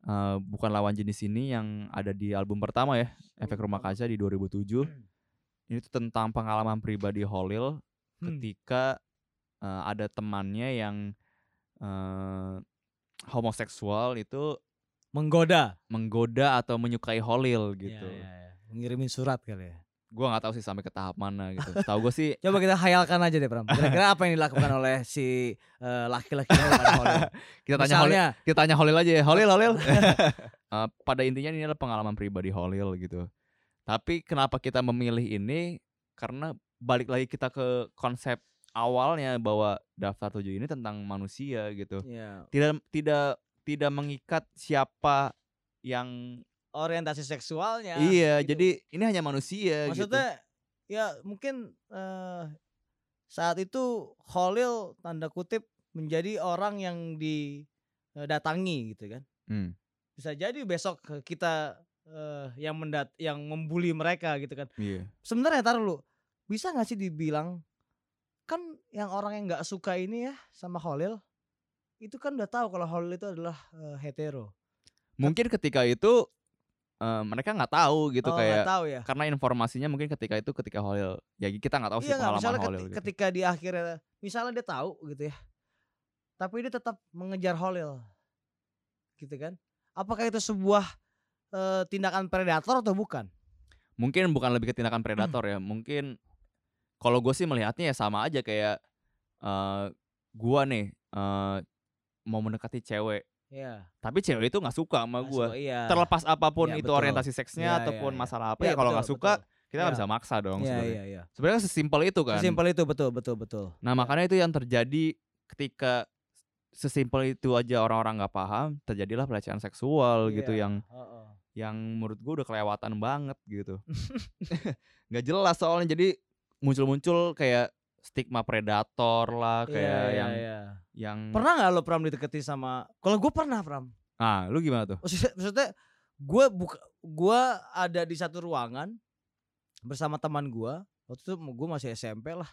uh, bukan lawan jenis ini yang ada di album pertama ya, Efek Rumah Kaca di 2007. Ini tuh tentang pengalaman pribadi Holil Hmm. ketika uh, ada temannya yang uh, homoseksual itu menggoda, menggoda atau menyukai Holil gitu. Ya, ya, ya. Mengirimin surat kali ya. Gue nggak tahu sih sampai ke tahap mana gitu. tahu gue sih. Coba kita hayalkan aja deh Pram. Kira-kira apa yang dilakukan oleh si uh, laki-laki Holil? kita tanya Holil. Kita tanya Holil aja ya. Holil, Holil. uh, pada intinya ini adalah pengalaman pribadi Holil gitu. Tapi kenapa kita memilih ini? Karena balik lagi kita ke konsep awalnya bahwa daftar tujuh ini tentang manusia gitu. Yeah. Tidak tidak tidak mengikat siapa yang orientasi seksualnya. Iya, gitu. jadi ini hanya manusia Maksudnya gitu. ya mungkin uh, saat itu Holil tanda kutip menjadi orang yang didatangi gitu kan. Hmm. Bisa jadi besok kita uh, yang mendat yang membuli mereka gitu kan. Iya. Sebenarnya taruh lu bisa nggak sih dibilang kan yang orang yang nggak suka ini ya sama Holil itu kan udah tahu kalau Holil itu adalah uh, hetero. Mungkin ketika itu uh, mereka nggak tahu gitu oh, kayak tahu ya? karena informasinya mungkin ketika itu ketika Holil ya kita nggak tahu iya, sih pengalaman misalnya Holil ketika, gitu. ketika di akhirnya misalnya dia tahu gitu ya tapi dia tetap mengejar Holil gitu kan apakah itu sebuah uh, tindakan predator atau bukan mungkin bukan lebih ke tindakan predator ya mungkin kalau gue sih melihatnya ya sama aja kayak uh, gua nih uh, mau mendekati cewek Iya. Tapi cewek itu nggak suka sama gue. Iya. Terlepas apa pun Iya, itu betul. orientasi seksnya Iya, ataupun iya. masalah apa Iya, ya kalau nggak suka betul. kita nggak Iya. bisa maksa dong Iya, sebenarnya. iya, iya. Sebenarnya sesimpel itu kan. Sesimpel itu betul betul betul. Nah makanya itu yang terjadi ketika sesimpel itu aja orang-orang nggak paham terjadilah pelecehan seksual gitu Iya, yang heeh. yang menurut gue udah kelewatan banget gitu. nggak jelas soalnya jadi muncul-muncul kayak stigma predator lah kayak Iya, iya, yang iya. yang Pernah nggak lo Pram dideketi sama? Kalau gue pernah Pram. ah lu gimana tuh? Maksudnya, gue buka, gue ada di satu ruangan bersama teman gue. Waktu itu gue masih SMP lah.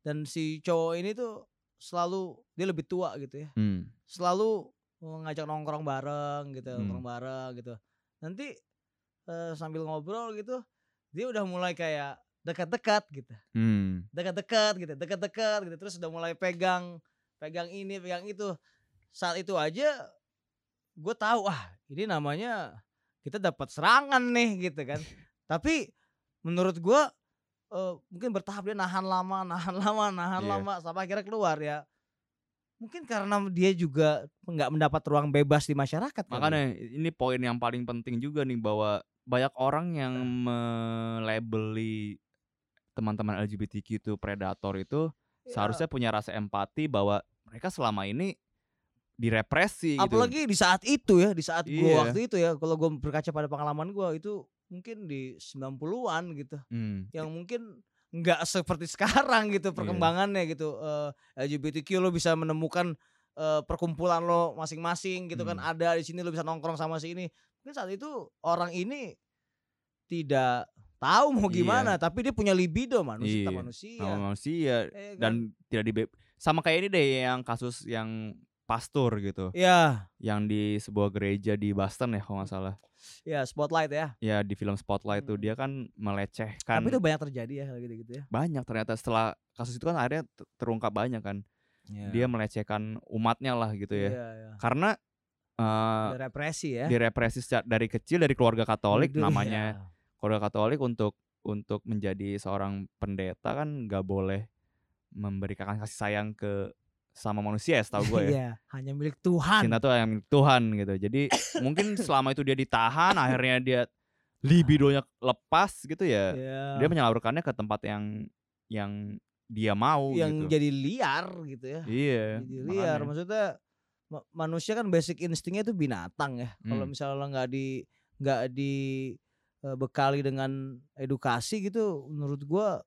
Dan si cowok ini tuh selalu dia lebih tua gitu ya. Hmm. Selalu ngajak nongkrong bareng gitu, Hmm. nongkrong bareng gitu. Nanti eh, sambil ngobrol gitu, dia udah mulai kayak dekat-dekat gitu. Hmm. dekat-dekat gitu, dekat-dekat gitu. Terus udah mulai pegang, pegang ini, pegang itu. Saat itu aja gue tahu ah ini namanya kita dapat serangan nih gitu kan. Tapi menurut gue eh, mungkin bertahap dia nahan lama, nahan lama, nahan Iya. lama sampai akhirnya keluar ya. Mungkin karena dia juga nggak mendapat ruang bebas di masyarakat. Makanya ini poin yang paling penting juga nih bahwa banyak orang yang melabeli teman-teman LGBTQ itu predator itu Ya, seharusnya punya rasa empati bahwa mereka selama ini direpresi gitu. apalagi di saat itu ya, di saat gue Iya. waktu itu ya, kalau gue berkaca pada pengalaman gue itu mungkin di 90-an gitu. Hmm. yang mungkin nggak seperti sekarang Iya. gitu perkembangannya gitu eh, LGBTQ lo bisa menemukan eh, perkumpulan lo masing-masing gitu kan Hmm. ada di sini lo bisa nongkrong sama si ini mungkin saat itu orang ini tidak tahu mau Iya. gimana tapi dia punya libido manusia Iya, manusia Sama manusia. Eh, kan? dan tidak dibe sama kayak ini deh yang kasus yang pastor gitu. Ya yang di sebuah gereja di Boston ya kalau nggak salah. Ya spotlight ya. Ya di film Spotlight tuh Hmm. dia kan melecehkan tapi itu banyak terjadi ya gitu gitu ya. Banyak ternyata setelah kasus itu kan akhirnya ter- terungkap banyak kan. Dia melecehkan umatnya lah gitu ya. Iya, iya. karena eh Ada represi ya. direpresi dari kecil dari keluarga Katolik Waduh, namanya iya. Keluarga Katolik untuk untuk menjadi seorang pendeta kan nggak boleh memberikan kasih sayang ke sama manusia ya setahu gue ya. Iya, hanya milik Tuhan. Cinta tuh yang milik Tuhan gitu. Jadi mungkin selama itu dia ditahan akhirnya dia libidonya lepas gitu ya Iya. dia menyalurkannya ke tempat yang yang dia mau yang gitu. jadi liar gitu ya. Iya jadi liar. makanya. maksudnya ma- manusia kan basic instingnya itu binatang ya. Kalau Hmm. misalnya nggak di nggak di bekali dengan edukasi gitu menurut gua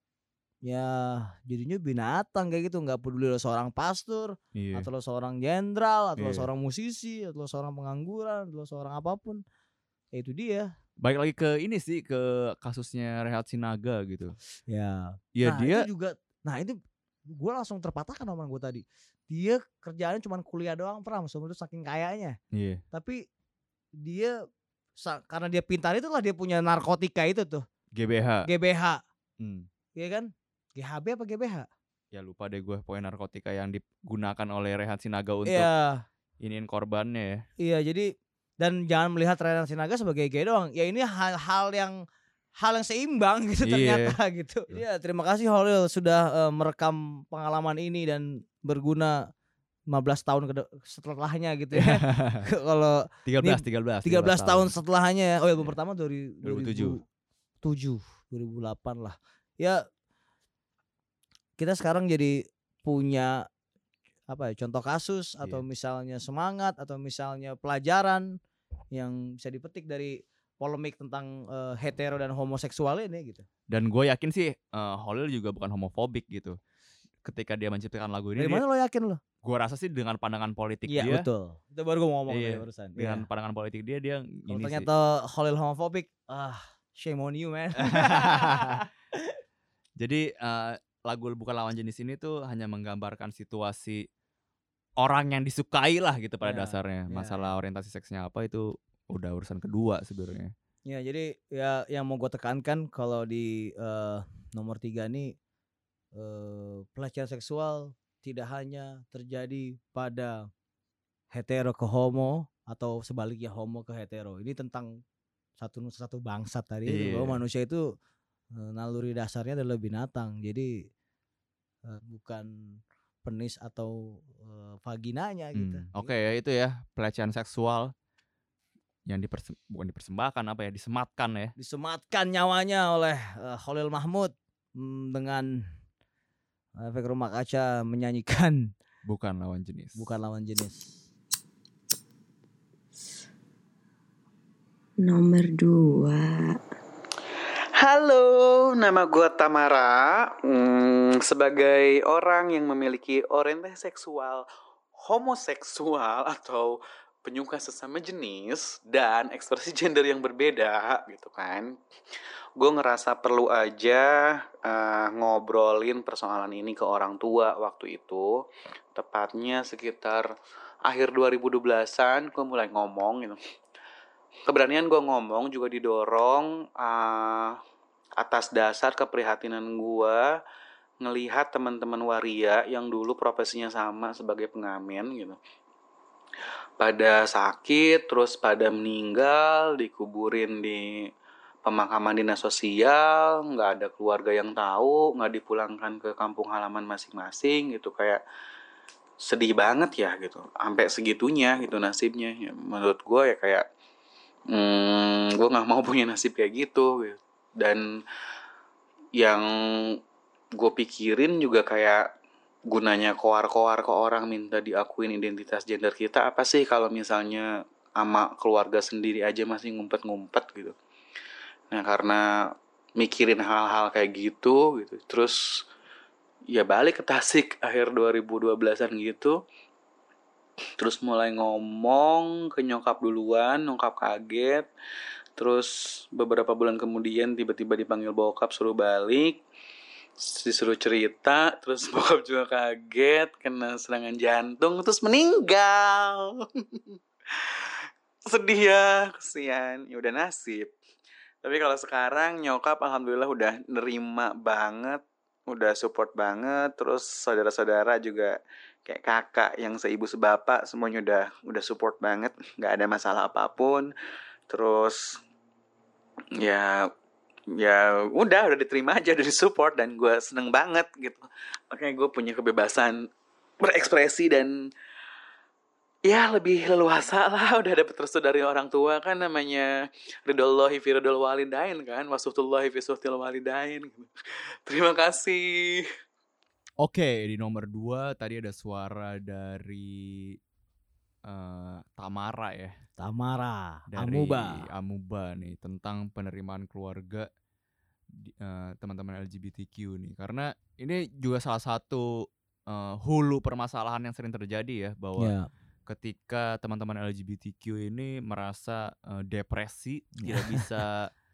ya jadinya binatang kayak gitu nggak peduli lo seorang pastor iya. atau lo seorang jenderal atau lo Iya. seorang musisi atau lo seorang pengangguran atau lo seorang apa pun ya itu dia. Baik lagi ke ini sih ke kasusnya Rehat Sinaga gitu. Ya ya nah, dia itu juga nah itu gue langsung terpatahkan omongan gue tadi. Dia kerjaannya cuma kuliah doang pram itu saking kayanya. Iya. Tapi dia karena dia pintar itulah dia punya narkotika itu tuh. GBH GBH Hmm. ya kan? GHB apa GBH ya lupa deh gue poin narkotika yang digunakan oleh Rehat Sinaga untuk iya. iniin korbannya ya. Iya jadi dan jangan melihat Renan Sinaga sebagai gay doang. Ya ini hal-hal yang hal yang seimbang gitu Iya. ternyata gitu. Iya terima kasih Holil sudah eh, merekam pengalaman ini dan berguna 15 tahun ke setelahnya gitu ya kalau 13 13 13 tahun setelahnya ya. Oh ya album pertama dari 2007. 2007 2008 lah. Ya kita sekarang jadi punya apa ya contoh kasus atau Iya. misalnya semangat atau misalnya pelajaran yang bisa dipetik dari polemik tentang eh, hetero dan homoseksual ini gitu. dan gue yakin sih eh, Holil juga bukan homofobik gitu ketika dia menciptakan lagu ini Dari dia, mana lo yakin lo? Gua rasa sih dengan pandangan politik Iya dia betul. Itu baru gue ngomong Iya, barusan. dengan Iya. pandangan politik dia dia Kalau ini sih. ternyata Khalil homofobik, ah shame on you man. Jadi eh, lagu bukan lawan jenis ini tuh hanya menggambarkan situasi orang yang disukai lah gitu pada Iya, dasarnya. iya, Masalah orientasi seksnya apa itu udah urusan kedua sebenarnya. Ya jadi ya yang mau gue tekankan kalau di eh, nomor tiga nih eh, pelecehan seksual tidak hanya terjadi pada hetero ke homo atau sebaliknya homo ke hetero. Ini tentang satu satu bangsat tadi Iya. bahwa manusia itu eh, naluri dasarnya adalah binatang. Jadi eh, bukan penis atau eh, vaginanya gitu. Hmm, Oke ya itu ya pelecehan seksual yang dipersem bukan dipersembahkan apa ya disematkan ya. disematkan nyawanya oleh eh, Khalil Mahmud mm, dengan efek rumah kaca menyanyikan Bukan lawan jenis. bukan lawan jenis. Nomor dua. Halo, nama gue Tamara. Hmm, sebagai orang yang memiliki orientasi seksual homoseksual atau penyuka sesama jenis dan ekspresi gender yang berbeda gitu kan. Gue ngerasa perlu aja eh, ngobrolin persoalan ini ke orang tua waktu itu. Tepatnya sekitar akhir 2012-an gue mulai ngomong gitu keberanian gue ngomong juga didorong uh, atas dasar keprihatinan gue ngelihat teman-teman waria yang dulu profesinya sama sebagai pengamen gitu pada sakit terus pada meninggal dikuburin di pemakaman dinas sosial nggak ada keluarga yang tahu nggak dipulangkan ke kampung halaman masing-masing gitu kayak sedih banget ya gitu sampai segitunya gitu nasibnya ya, menurut gue ya kayak hmm, gue nggak mau punya nasib kayak gitu gitu. dan yang gue pikirin juga kayak gunanya koar-koar ke orang minta diakuin identitas gender kita apa sih kalau misalnya ama keluarga sendiri aja masih ngumpet-ngumpet gitu? Nah karena mikirin hal-hal kayak gitu gitu terus ya balik ke Tasik akhir 2012an gitu terus mulai ngomong ke nyokap duluan nyokap kaget terus beberapa bulan kemudian tiba-tiba dipanggil bokap suruh balik disuruh cerita terus bokap juga kaget kena serangan jantung terus meninggal. Sedih ya kesian. Ya udah nasib. Tapi kalau sekarang nyokap alhamdulillah udah nerima banget udah support banget terus saudara-saudara juga kayak kakak yang seibu sebapak semuanya udah udah support banget nggak ada masalah apa pun. Terus ya ya udah udah diterima aja udah disupport dan gue seneng banget gitu. Makanya gue punya kebebasan berekspresi dan ya lebih leluasa lah. Udah dapet restu dari orang tua kan namanya ridallahi fi ridal walidain kan wasuhtullahi fi suhtil walidain gitu. terima kasih. Oke, di nomor dua tadi ada suara dari eh, Tamara ya. Tamara, Dari Amuba. Amuba nih tentang penerimaan keluarga eh, teman-teman LGBTQ nih. Karena ini juga salah satu eh, hulu permasalahan yang sering terjadi ya bahwa Ya, ketika teman-teman LGBTQ ini merasa eh, depresi, tidak bisa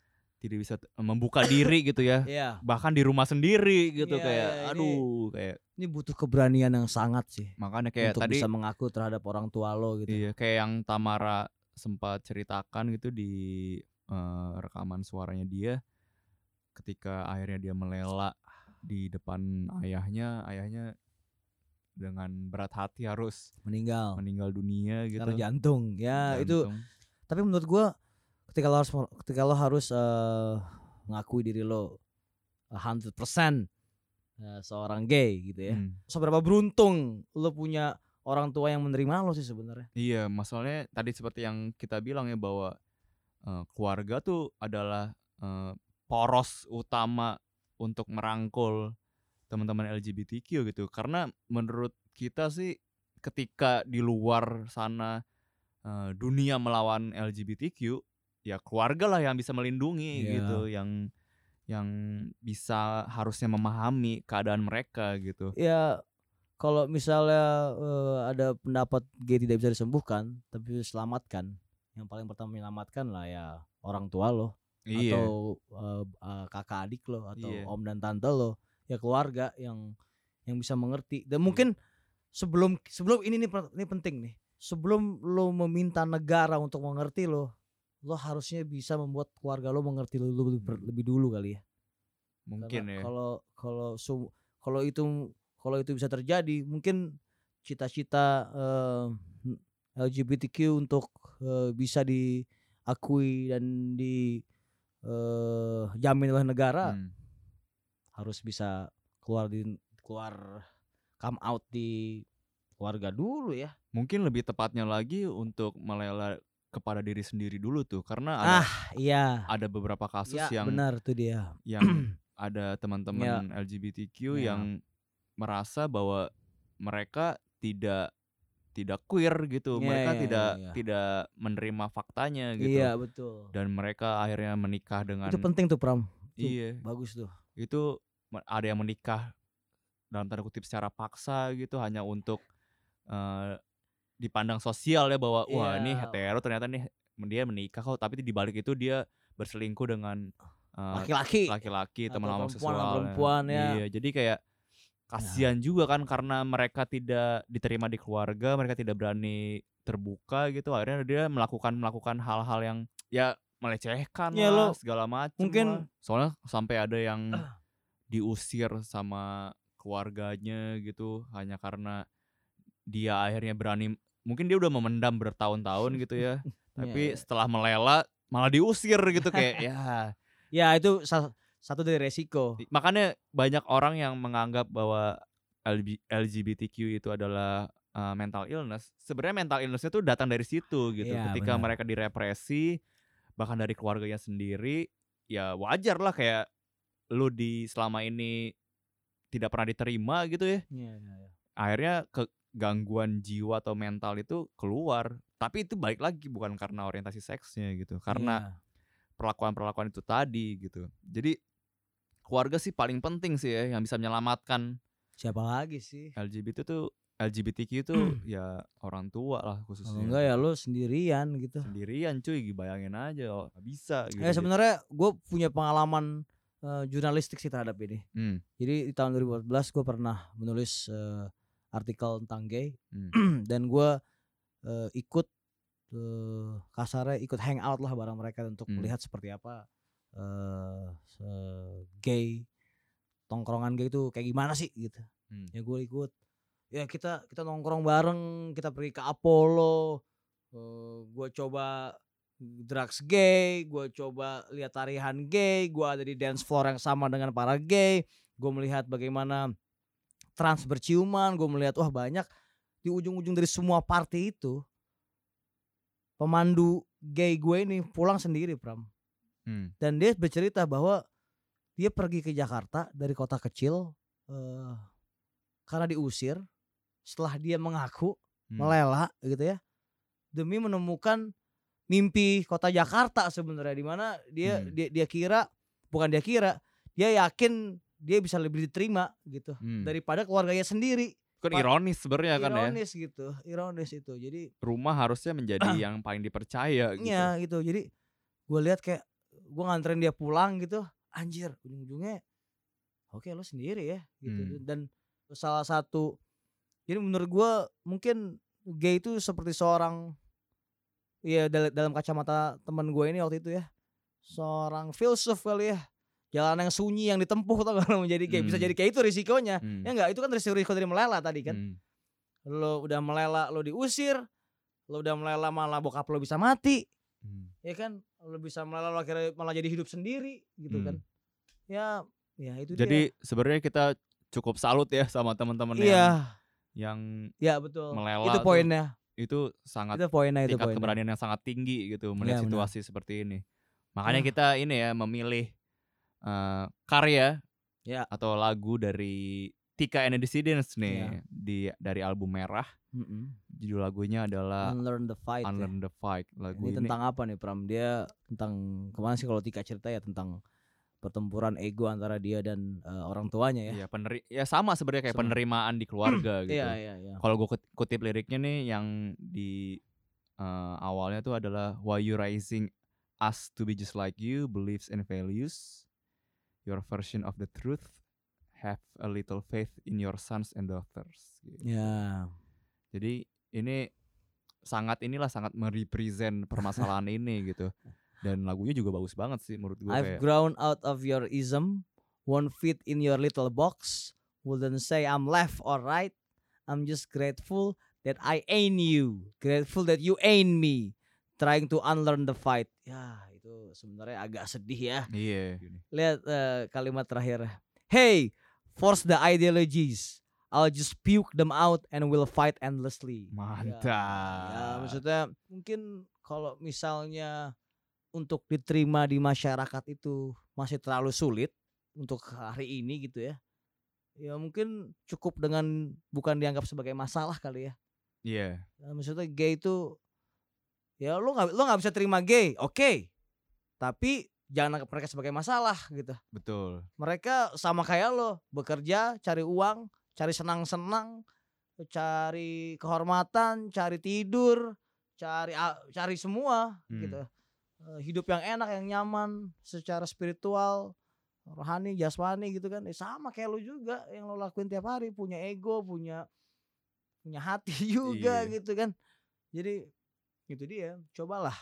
tidak bisa membuka diri gitu ya. Iya. Bahkan di rumah sendiri gitu Iya, kayak iya, ini- aduh kayak Ini butuh keberanian yang sangat sih makanya kayak untuk tadi bisa mengaku terhadap orang tua lo gitu. Iya, kayak yang Tamara sempat ceritakan gitu di eh, rekaman suaranya dia ketika akhirnya dia melela di depan ayahnya, ayahnya dengan berat hati harus Meninggal meninggal dunia gitu. karena jantung. Ya itu Jantung. tapi menurut gua ketika lo harus ketika lo harus eh, mengakui diri lo 100% eh, seorang gay gitu ya. Hmm. Seberapa beruntung lo punya orang tua yang menerima lo sih sebenarnya. Iya, masalahnya tadi seperti yang kita bilang ya bahwa eh, keluarga tuh adalah eh, poros utama untuk merangkul teman-teman LGBTQ gitu. Karena menurut kita sih ketika di luar sana eh, dunia melawan LGBTQ, ya keluarga lah yang bisa melindungi Iya. gitu, yang yang bisa harusnya memahami keadaan mereka gitu. Ya kalau misalnya uh, ada pendapat gay tidak bisa disembuhkan tapi selamatkan yang paling pertama menyelamatkan lah ya orang tua lo Iya. atau uh, uh, kakak adik lo atau Iya. om dan tante lo ya keluarga yang yang bisa mengerti Hmm. dan mungkin sebelum sebelum ini nih ini penting nih sebelum lo meminta negara untuk mengerti lo lo harusnya bisa membuat keluarga lo mengerti lo lebih, ber- lebih dulu kali ya Mungkin Karena ya. Kalau kalau kalau itu kalau itu bisa terjadi, mungkin cita-cita eh, LGBTQ untuk eh, bisa diakui dan di eh, jamin oleh negara Hmm. harus bisa keluar di keluar come out di keluarga dulu ya. Mungkin lebih tepatnya lagi untuk kepada diri sendiri dulu tuh karena ada Ah, iya. ada beberapa kasus Ya, yang benar tuh dia. yang ada teman-teman LGBTQ Ya. yang merasa bahwa mereka tidak tidak queer gitu. Iya, mereka iya, tidak iya. tidak menerima faktanya gitu. Iya, betul. Dan mereka akhirnya menikah dengan Itu penting tuh Pram. Tuh, Iya. Bagus tuh. Itu ada yang menikah dalam tanda kutip secara paksa gitu hanya untuk eh, dipandang sosial ya bahwa wah ini Iya. hetero ternyata nih dia menikah kok tapi di balik itu dia berselingkuh dengan eh, Laki-laki. laki-laki teman perempuan homoseksual sama perempuan, ya. Iya, jadi kayak kasihan juga kan karena mereka tidak diterima di keluarga, mereka tidak berani terbuka gitu. Akhirnya dia melakukan melakukan hal-hal yang ya melecehkan Ya, lah, lo segala macam. mungkin- soalnya sampai ada yang diusir sama keluarganya gitu hanya karena dia akhirnya berani mungkin dia udah memendam bertahun-tahun gitu ya. Tapi Iya. setelah melela malah diusir gitu kayak ya Ya itu satu dari resiko. Makanya banyak orang yang menganggap bahwa LGBTQ itu adalah uh, mental illness. Sebenarnya mental illnessnya tuh datang dari situ gitu. Iya, Ketika benar. mereka direpresi, bahkan dari keluarganya sendiri, ya wajar lah kayak lu di selama ini tidak pernah diterima gitu ya. Iya, iya, iya. Akhirnya ke gangguan jiwa atau mental itu keluar. Tapi itu balik lagi bukan karena orientasi seksnya gitu. Karena Iya. perlakuan-perlakuan itu tadi gitu. Jadi keluarga sih paling penting sih ya yang bisa menyelamatkan siapa lagi sih? LGBT tuh LGBTQ itu ya orang tua lah Kalau khususnya. enggak ya lu sendirian gitu. Sendirian cuy, bayangin aja oh, bisa gitu. Ya sebenarnya gue punya pengalaman eh, jurnalistik sih terhadap ini. Hmm, Jadi di tahun 2014 gue pernah menulis eh, artikel tentang gay hmm, dan gue eh, ikut eh, kasarnya ikut hangout lah bareng mereka untuk Hmm. melihat seperti apa eh se- gay tongkrongan gay itu kayak gimana sih gitu. hmm. Ya gue ikut. Ya kita kita nongkrong bareng, kita pergi ke Apollo. eh, gue coba drugs gay, gue coba lihat tarian gay, gue ada di dance floor yang sama dengan para gay. Gue melihat bagaimana trans berciuman, gue melihat wah banyak di ujung-ujung dari semua party itu pemandu gay gue ini pulang sendiri Pram Hmm. dan dia bercerita bahwa dia pergi ke Jakarta dari kota kecil eh, karena diusir setelah dia mengaku Hmm. melela gitu ya demi menemukan mimpi kota Jakarta sebenarnya di mana dia Hmm. dia dia kira bukan dia kira dia yakin dia bisa lebih diterima gitu Hmm. daripada keluarganya sendiri Kan ironis sebenarnya kan ya. ironis gitu ironis itu jadi Rumah harusnya menjadi yang paling dipercaya gitu. Iya gitu. Jadi gue lihat kayak gue nganterin dia pulang gitu, anjir ujung-ujungnya oke lo sendiri ya gitu. Hmm. Dan salah satu jadi menurut gue mungkin gay itu seperti seorang ya dal- dalam kacamata teman gue ini waktu itu ya seorang filsuf kali ya jalan yang sunyi yang ditempuh tau kalau menjadi bisa Hmm. jadi kayak itu risikonya Hmm. ya enggak itu kan risiko risiko dari melela tadi kan Hmm. lo udah melela lo diusir lo udah melela malah bokap lo bisa mati Hmm. ya kan lo bisa melela lo akhirnya malah jadi hidup sendiri gitu kan Hmm. ya ya itu Jadi sebenarnya kita cukup salut ya sama teman-teman iya yang yang ya betul melela itu tuh poinnya itu sangat itu poinnya itu tingkat poinnya keberanian yang sangat tinggi gitu melihat Iya, benar. situasi seperti ini. Makanya Ah. kita ini ya memilih eh, karya Ya. atau lagu dari Tika and the Dissidents nih Iya. di dari album Merah. Mm-mm. Judul lagunya adalah unlearn the fight ya. Unlearn the Fight. Lagu ini ini, tentang apa nih Pram dia tentang ke mana sih kalau Tika cerita ya tentang pertempuran ego antara dia dan uh, orang tuanya ya. Iya, peneri ya sama sebenarnya kayak Sama. penerimaan di keluarga gitu. Iya, iya, iya. Kalau gue kutip liriknya nih yang di uh, awalnya tuh adalah why you raising us to be just like you, beliefs and values, your version of the truth, have a little faith in your sons and daughters. Gitu. Ya. Jadi ini sangat inilah sangat merepresent permasalahan ini gitu dan lagunya juga bagus banget sih menurut gue I've kayak. grown out of your ism won't fit in your little box wouldn't say I'm left or right I'm just grateful that I ain't you grateful that you ain't me trying to unlearn the fight ya itu sebenarnya agak sedih ya iya lihat uh, kalimat terakhir hey force the ideologies I'll just puke them out and we'll fight endlessly. Mantap. Ya, ya maksudnya mungkin kalau misalnya untuk diterima di masyarakat itu masih terlalu sulit untuk hari ini gitu ya. Ya mungkin cukup dengan bukan dianggap sebagai masalah kali ya. Iya. Yeah. maksudnya gay itu ya lo nggak lo nggak bisa terima gay, oke. Okay. Tapi jangan anggap mereka sebagai masalah gitu. Betul. Mereka sama kayak lo, bekerja, cari uang, cari senang-senang, cari kehormatan, cari tidur, cari cari semua hmm. gitu. Eh, hidup yang enak, yang nyaman secara spiritual, rohani, jasmani gitu kan. Eh, sama kayak lu juga yang lo lakuin tiap hari, punya ego, punya punya hati juga iya. gitu kan. Jadi itu dia, cobalah.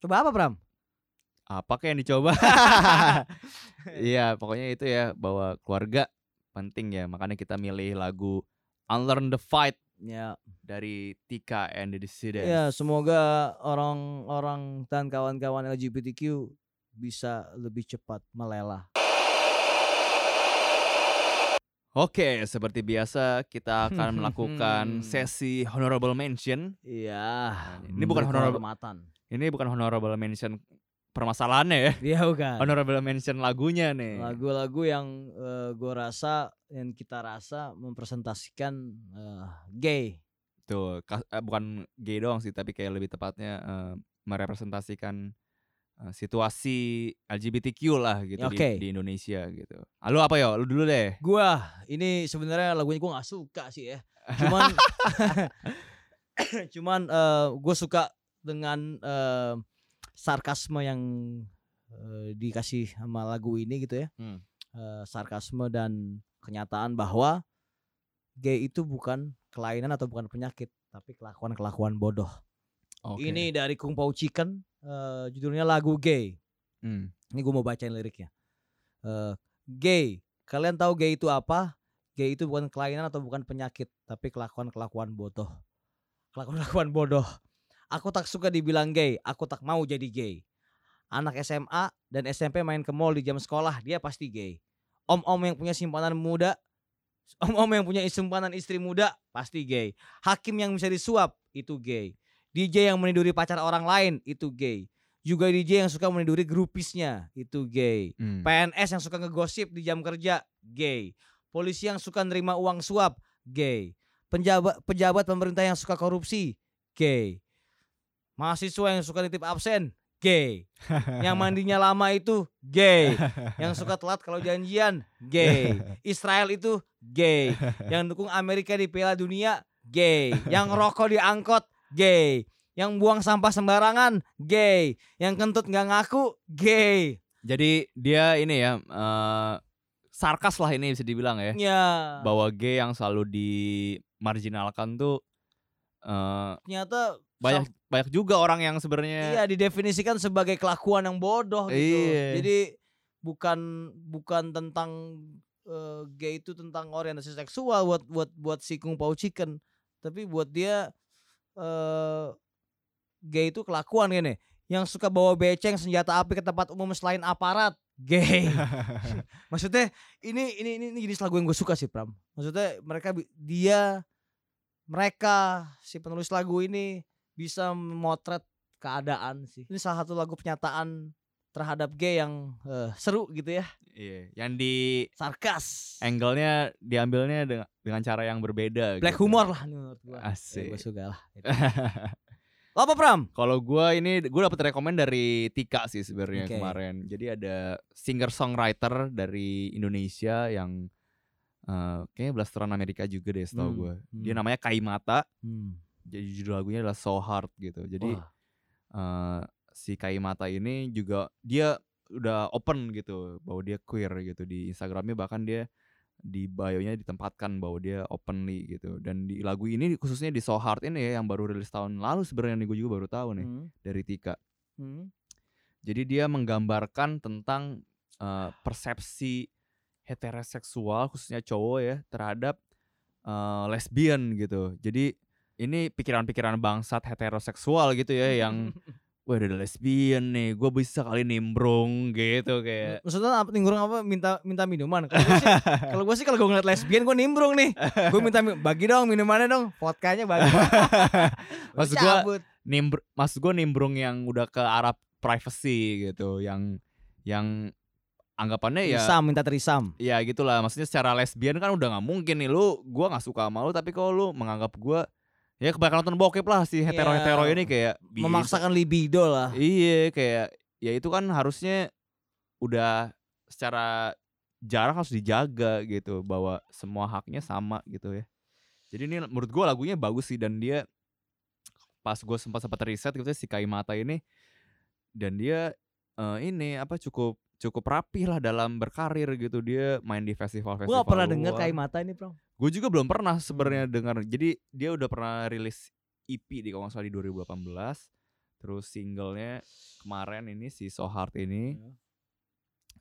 Coba apa, Bram? Apa kayak yang dicoba? Iya, pokoknya itu ya bahwa keluarga penting ya makanya kita milih lagu Unlearn the Fight ya dari Tika and the Dissidents. Ya, semoga orang-orang dan kawan-kawan LGBTQ bisa lebih cepat melelah. Oke, seperti biasa kita akan melakukan sesi honorable mention. Iya. Ini bukan honorable Ini bukan honorable mention permasalahannya ya. Iya bukan. Honorable mention lagunya nih. Lagu-lagu yang uh, eh, gue rasa yang kita rasa mempresentasikan uh, gay. Tuh, uh, bukan gay doang sih, tapi kayak lebih tepatnya uh, merepresentasikan uh, situasi LGBTQ lah gitu okay. di, di Indonesia gitu. Halo apa ya? Lu dulu deh. Gua ini sebenarnya lagunya gua nggak suka sih ya. Cuman cuman uh, gue suka dengan uh, sarkasme yang uh, dikasih sama lagu ini gitu ya. Hmm. uh, sarkasme dan kenyataan bahwa gay itu bukan kelainan atau bukan penyakit tapi kelakuan kelakuan bodoh. Okay. ini dari Kung Pao Chicken uh, judulnya lagu gay. Hmm. ini gue mau bacain liriknya. Uh, gay. Kalian tahu gay itu apa? Gay itu bukan kelainan atau bukan penyakit tapi kelakuan kelakuan bodoh. Kelakuan kelakuan bodoh Aku tak suka dibilang gay, aku tak mau jadi gay. Anak SMA dan SMP main ke mall di jam sekolah, dia pasti gay. Om-om yang punya simpanan muda, om-om yang punya simpanan istri muda, pasti gay. Hakim yang bisa disuap, itu gay. DJ yang meniduri pacar orang lain, itu gay. Juga DJ yang suka meniduri grupisnya, itu gay. Hmm. PNS yang suka ngegosip di jam kerja, gay. Polisi yang suka nerima uang suap, gay. Penjabat pejabat pemerintah yang suka korupsi, gay. Mahasiswa yang suka nitip absen, gay. Yang mandinya lama itu gay. Yang suka telat kalau janjian, gay. Israel itu gay. Yang dukung Amerika di Piala Dunia, gay. Yang rokok di angkot, gay. Yang buang sampah sembarangan, gay. Yang kentut nggak ngaku, gay. Jadi dia ini ya uh, sarkas lah ini bisa dibilang ya. Ya. Bahwa gay yang selalu dimarginalkan tuh uh, ternyata banyak banyak juga orang yang sebenarnya iya didefinisikan sebagai kelakuan yang bodoh gitu. Iya. jadi bukan bukan tentang uh, gay itu tentang orientasi seksual buat buat buat si Kung Pao Chicken. Tapi buat dia uh, gay itu kelakuan gini. Yang suka bawa beceng senjata api ke tempat umum selain aparat gay. Maksudnya ini ini ini, ini jenis lagu yang gue suka sih Pram. Maksudnya mereka dia mereka si penulis lagu ini bisa memotret keadaan sih. Ini salah satu lagu pernyataan terhadap gay yang uh, seru gitu ya. Iya, yang di sarkas. Angle-nya diambilnya dengan dengan cara yang berbeda Black gitu. humor lah menurut gua. Asik. Ya, gua suka lah. Gitu. Lo apa Pram? Kalau gue ini gue dapet rekomend dari Tika sih sebenarnya Oke. kemarin. Jadi ada singer songwriter dari Indonesia yang eh kayaknya blasteran Amerika juga deh setahu Hmm, gue. Dia hmm. namanya Kaimata. Hmm. Jadi judul lagunya adalah So Hard gitu. Jadi Wah. eh si Kaimata ini juga dia udah open gitu bahwa dia queer gitu di Instagramnya bahkan dia di bio-nya ditempatkan bahwa dia openly gitu dan di lagu ini khususnya di So Hard ini ya yang baru rilis tahun lalu sebenarnya nih gue juga baru tahu nih Hmm. dari Tika Hmm. jadi dia menggambarkan tentang eh, persepsi heteroseksual khususnya cowok ya terhadap eh, lesbian gitu. Jadi ini pikiran-pikiran bangsat heteroseksual gitu ya yang wah ada lesbian nih, gue bisa kali nimbrung gitu kayak. Maksudnya apa nimbrung apa minta minta minuman. Kalau gue sih kalau gue gue ngeliat lesbian gue nimbrung nih. Gue minta mi- bagi dong minumannya dong, vodkanya bagi. Maksud gua Cabut. Nimbr, maksud gue nimbrung yang udah ke arah privacy gitu, yang yang anggapannya ya Trisam minta trisam. ya gitulah maksudnya secara lesbian kan udah nggak mungkin nih lu gua nggak suka sama lu tapi kalau lu menganggap gua ya kebanyakan nonton bokep lah si hetero hetero Iya, ini kayak bisa. Memaksakan libido lah. iya kayak ya itu kan harusnya udah secara jarak harus dijaga gitu bahwa semua haknya sama gitu ya jadi ini menurut gua lagunya bagus sih dan dia pas gue sempat sempat riset gitu ya, si Kaimata ini dan dia eh, ini apa cukup cukup rapi lah dalam berkarir gitu dia main di festival-festival Gue pernah luar. denger kayak mata ini, Bro. Gue juga belum pernah Hmm. sebenarnya dengar. Jadi dia udah pernah rilis EP di kalau nggak salah di 2018. Terus singlenya kemarin ini si So Hard ini. Ya.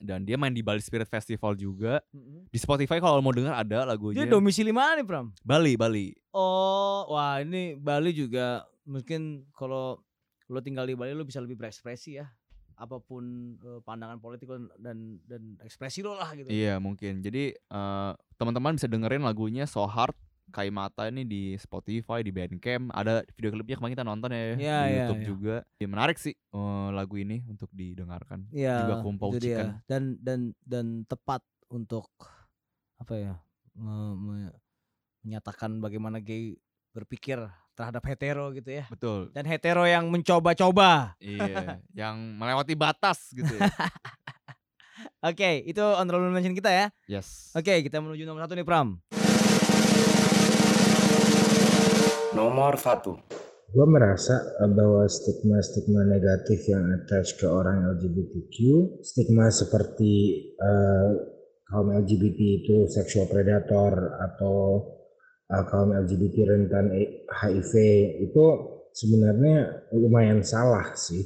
Dan dia main di Bali Spirit Festival juga. Di Spotify kalau mau denger ada lagunya. Dia domisili mana nih, Pram? Bali, Bali. Oh, wah ini Bali juga mungkin kalau lo tinggal di Bali lo bisa lebih berekspresi ya. Apa pun eh, pandangan politik dan dan ekspresi lo lah gitu. Iya mungkin. Jadi eh, teman-teman bisa dengerin lagunya So Hard Kaimata ini di Spotify, di Bandcamp. Ada video klipnya kemarin kita nonton ya Iya, di iya, YouTube iya. juga. Ya, menarik sih eh, lagu ini untuk didengarkan. Iya, juga chicken. Dan dan dan tepat untuk apa ya? me- me- menyatakan bagaimana gay berpikir terhadap hetero gitu ya. Betul. Dan hetero yang mencoba-coba. Iya, yang melewati batas gitu ya. Oke, itu honorable mention kita ya. Yes. Oke, kita menuju nomor satu nih Pram. Nomor satu. Gue merasa bahwa stigma-stigma negatif yang attach ke orang LGBTQ, stigma seperti eh, kaum LGBT itu sexual predator atau eh, kaum LGBT rentan E- HIV itu sebenarnya lumayan salah sih.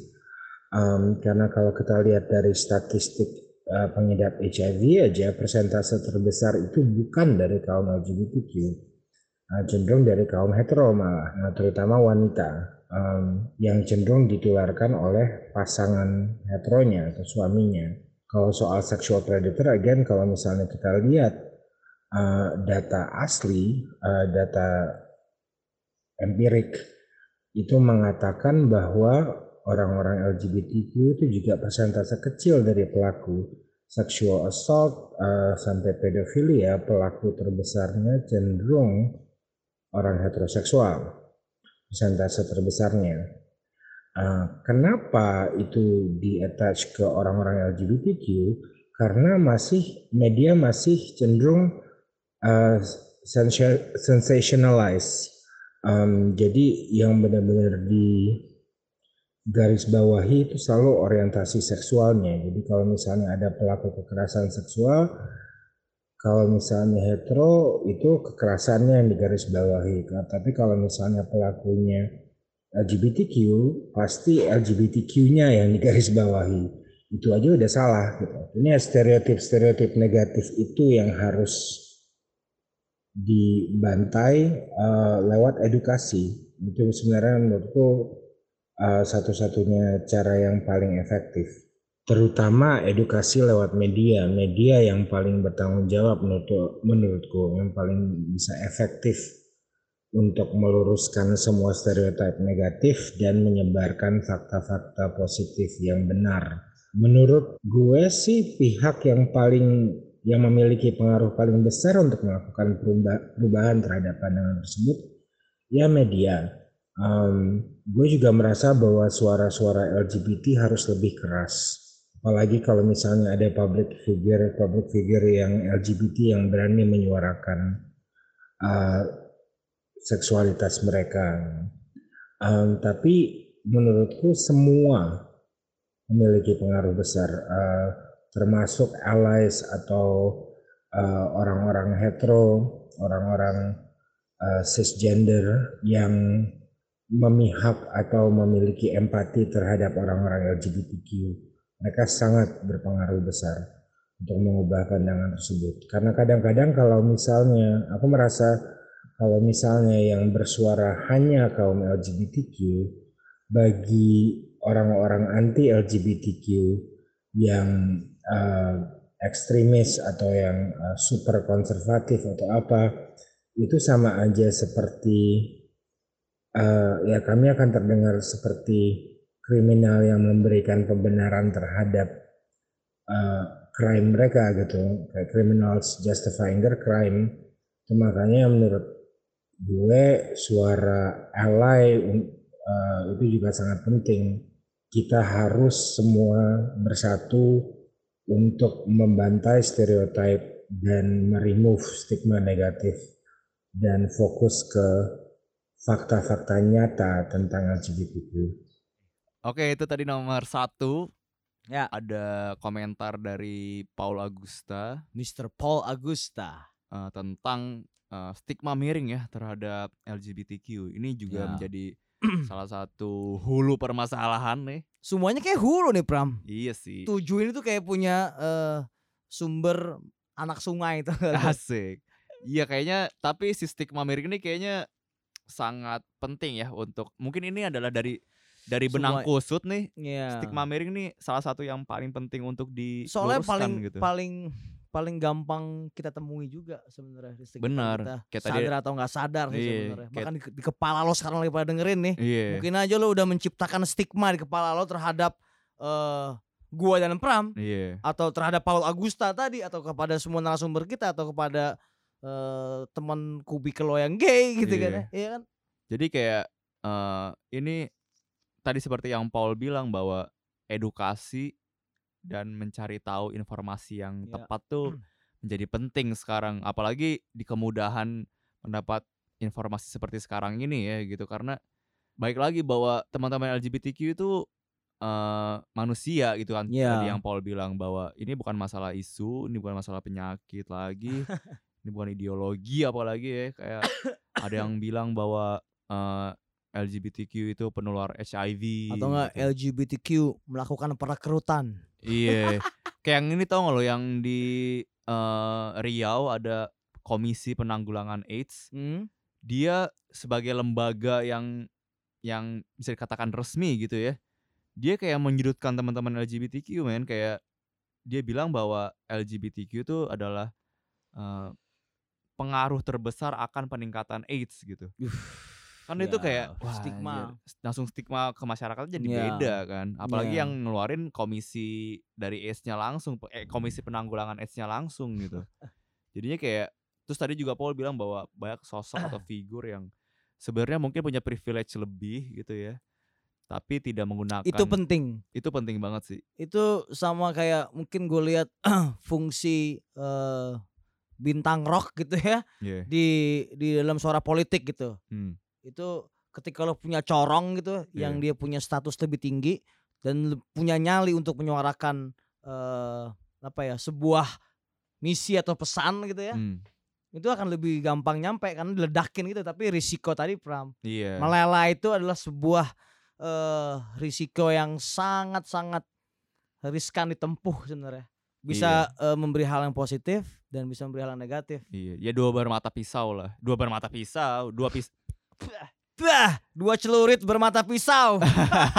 Em, karena kalau kita lihat dari statistik eh, pengidap HIV aja persentase terbesar itu bukan dari kaum LGBTQ uh, cenderung dari kaum hetero malah, nah, terutama wanita um, yang cenderung ditularkan oleh pasangan heteronya atau suaminya. Kalau soal sexual predator, again kalau misalnya kita lihat uh, data asli, uh, data empirik itu mengatakan bahwa orang-orang LGBTQ itu juga persentase kecil dari pelaku sexual assault uh, sampai pedofilia pelaku terbesarnya cenderung orang heteroseksual persentase terbesarnya. Kenapa itu di attach ke orang-orang LGBTQ karena masih media masih cenderung uh, sensa- sensationalize Um, jadi yang benar-benar di garis bawahi itu selalu orientasi seksualnya. Jadi kalau misalnya ada pelaku kekerasan seksual, kalau misalnya hetero itu kekerasannya yang digaris bawahi. Tapi kalau misalnya pelakunya LGBTQ, pasti LGBTQ-nya yang digaris bawahi. Itu aja udah salah gitu. Ini stereotip-stereotip negatif itu yang harus dibantai uh, lewat edukasi. Itu sebenarnya menurutku uh, satu-satunya cara yang paling efektif. Terutama edukasi lewat media, media yang paling bertanggung jawab menurut menurutku yang paling bisa efektif untuk meluruskan semua stereotip negatif dan menyebarkan fakta-fakta positif yang benar. Menurut gue sih pihak yang paling yang memiliki pengaruh paling besar untuk melakukan perubahan terhadap pandangan tersebut ya media um, gue juga merasa bahwa suara-suara LGBT harus lebih keras. Apalagi kalau misalnya ada public figure, public figure yang LGBT yang berani menyuarakan uh, seksualitas mereka. Um, tapi menurutku semua memiliki pengaruh besar, uh, termasuk allies atau uh, orang-orang hetero, orang-orang uh, cisgender yang memihak atau memiliki empati terhadap orang-orang LGBTQ. Mereka sangat berpengaruh besar untuk mengubah pandangan tersebut. Karena kadang-kadang kalau misalnya aku merasa kalau misalnya yang bersuara hanya kaum LGBTQ bagi orang-orang anti LGBTQ yang uh, ekstremis atau yang uh, super konservatif atau apa itu sama aja seperti uh, ya kami akan terdengar seperti kriminal yang memberikan pembenaran terhadap uh, crime mereka gitu. Kayak criminals justifying their crime. Itu makanya menurut gue suara ally uh, itu juga sangat penting. Kita harus semua bersatu untuk membantai stereotip dan meremove stigma negatif dan fokus ke fakta-fakta nyata tentang LGBTQ. Oke, itu tadi nomor satu. Ya. Ada komentar dari Paul Agusta, Mr. Paul Agusta, uh, tentang uh, stigma miring ya terhadap LGBTQ. Ini juga ya. menjadi salah satu hulu permasalahan nih. Semuanya kayak hulu nih Pram. Iya sih. Tujuh ini tuh kayak punya uh, sumber anak sungai itu. Asik. Iya kayaknya tapi si stigma miring ini kayaknya sangat penting ya untuk mungkin ini adalah dari dari benang Semua, kusut nih yeah. stigma miring nih salah satu yang paling penting untuk di soalnya paling gitu. paling paling gampang kita temui juga sebenarnya benar kita. sadar atau nggak sadar sih iya, sebenarnya. bahkan di, di kepala lo sekarang lagi pada dengerin nih iya. mungkin aja lo udah menciptakan stigma di kepala lo terhadap uh, gua dan Pram iya. atau terhadap Paul Agusta tadi atau kepada semua narasumber kita atau kepada uh, teman kubikel lo yang gay gitu kan ya. Iya kan? Jadi kayak uh, ini tadi seperti yang Paul bilang bahwa edukasi dan mencari tahu informasi yang ya. tepat tuh menjadi penting sekarang apalagi di kemudahan mendapat informasi seperti sekarang ini ya gitu karena baik lagi bahwa teman-teman LGBTQ itu uh, manusia gitu kan yeah. tadi yang Paul bilang bahwa ini bukan masalah isu ini bukan masalah penyakit lagi ini bukan ideologi apalagi ya kayak ada yang bilang bahwa uh, LGBTQ itu penular HIV atau enggak gitu. LGBTQ melakukan perekrutan iya kayak yang ini tau gak lo yang di uh, Riau ada komisi penanggulangan AIDS hmm? dia sebagai lembaga yang yang bisa dikatakan resmi gitu ya dia kayak menyudutkan teman-teman LGBTQ men kayak dia bilang bahwa LGBTQ itu adalah uh, pengaruh terbesar akan peningkatan AIDS gitu. Kan ya, itu kayak wah, stigma anjir, langsung stigma ke masyarakat jadi ya. beda kan apalagi ya. yang ngeluarin komisi dari AIDS-nya langsung eh, komisi penanggulangan AIDS-nya langsung gitu jadinya kayak terus tadi juga Paul bilang bahwa banyak sosok atau figur yang sebenarnya mungkin punya privilege lebih gitu ya tapi tidak menggunakan itu penting itu penting banget sih itu sama kayak mungkin gue lihat fungsi uh, bintang rock gitu ya yeah. di di dalam suara politik gitu hmm. Itu ketika lo punya corong gitu yeah. yang dia punya status lebih tinggi dan punya nyali untuk menyuarakan uh, apa ya sebuah misi atau pesan gitu ya hmm. itu akan lebih gampang nyampe karena diledakin gitu tapi risiko tadi Pram yeah. melela itu adalah sebuah uh, risiko yang sangat sangat riskan ditempuh sebenarnya bisa iya. uh, memberi hal yang positif dan bisa memberi hal yang negatif. Iya, ya dua bermata pisau lah. Dua bermata pisau, dua pis Bah, dua celurit bermata pisau.